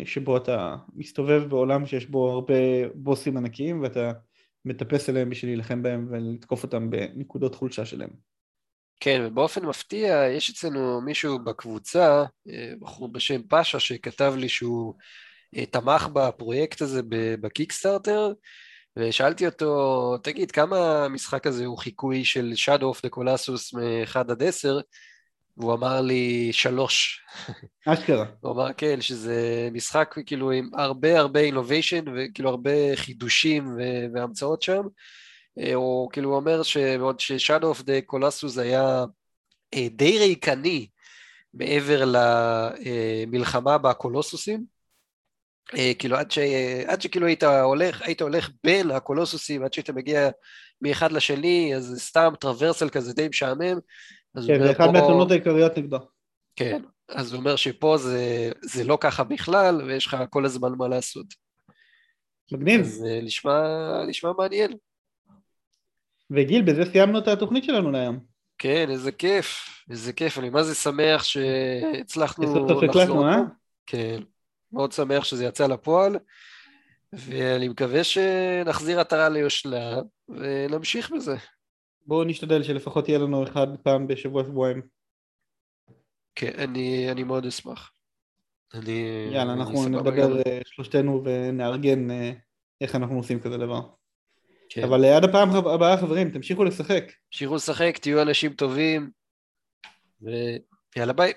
שבו אתה מסתובב בעולם שיש בו הרבה בוסים ענקיים ואתה מטפס אליהם בשביל להילחם בהם ולתקוף אותם בנקודות חולשה שלהם. כן, ובאופן מפתיע יש אצלנו מישהו בקבוצה, אה, בחור בשם פאשה, שכתב לי שהוא אה, תמך בפרויקט הזה בקיקסטארטר, ושאלתי אותו, תגיד, כמה המשחק הזה הוא חיקוי של Shadow of the Colossus מ-1 עד 10? והוא אמר לי שלוש. אשכרה. הוא אמר כן, שזה משחק כאילו עם הרבה הרבה אינוביישן וכאילו הרבה חידושים והמצאות שם. הוא כאילו אומר שעוד ש-Shadow of the Colossus היה אה, די ריקני מעבר למלחמה בקולוסוסים. אה, כאילו עד, ש... עד שכאילו היית הולך, היית הולך בין הקולוסוסים עד שהיית מגיע מאחד לשני, אז סתם טרוורסל כזה די משעמם. כן, זה אחד פה... מהתלונות העיקריות נגדו. כן, אז הוא אומר שפה זה, זה לא ככה בכלל, ויש לך כל הזמן מה לעשות. מגניב. אז אה, נשמע, נשמע מעניין. וגיל, בזה סיימנו את התוכנית שלנו להיום. כן, איזה כיף, איזה כיף, אני מה זה שמח שהצלחנו לחזור. סוף הקלטנו, אה? כן. מאוד שמח שזה יצא לפועל, ואני מקווה שנחזיר עטרה ליושנה ונמשיך בזה. בואו נשתדל שלפחות יהיה לנו אחד פעם בשבוע שבועיים. כן, אני, אני מאוד אשמח. אני... יאללה, אני אנחנו נדבר גם. אה, שלושתנו ונארגן אה, איך אנחנו עושים כזה דבר. כן. אבל אה, עד הפעם הבאה חברים, תמשיכו לשחק. תמשיכו לשחק, תהיו אנשים טובים, ויאללה ביי.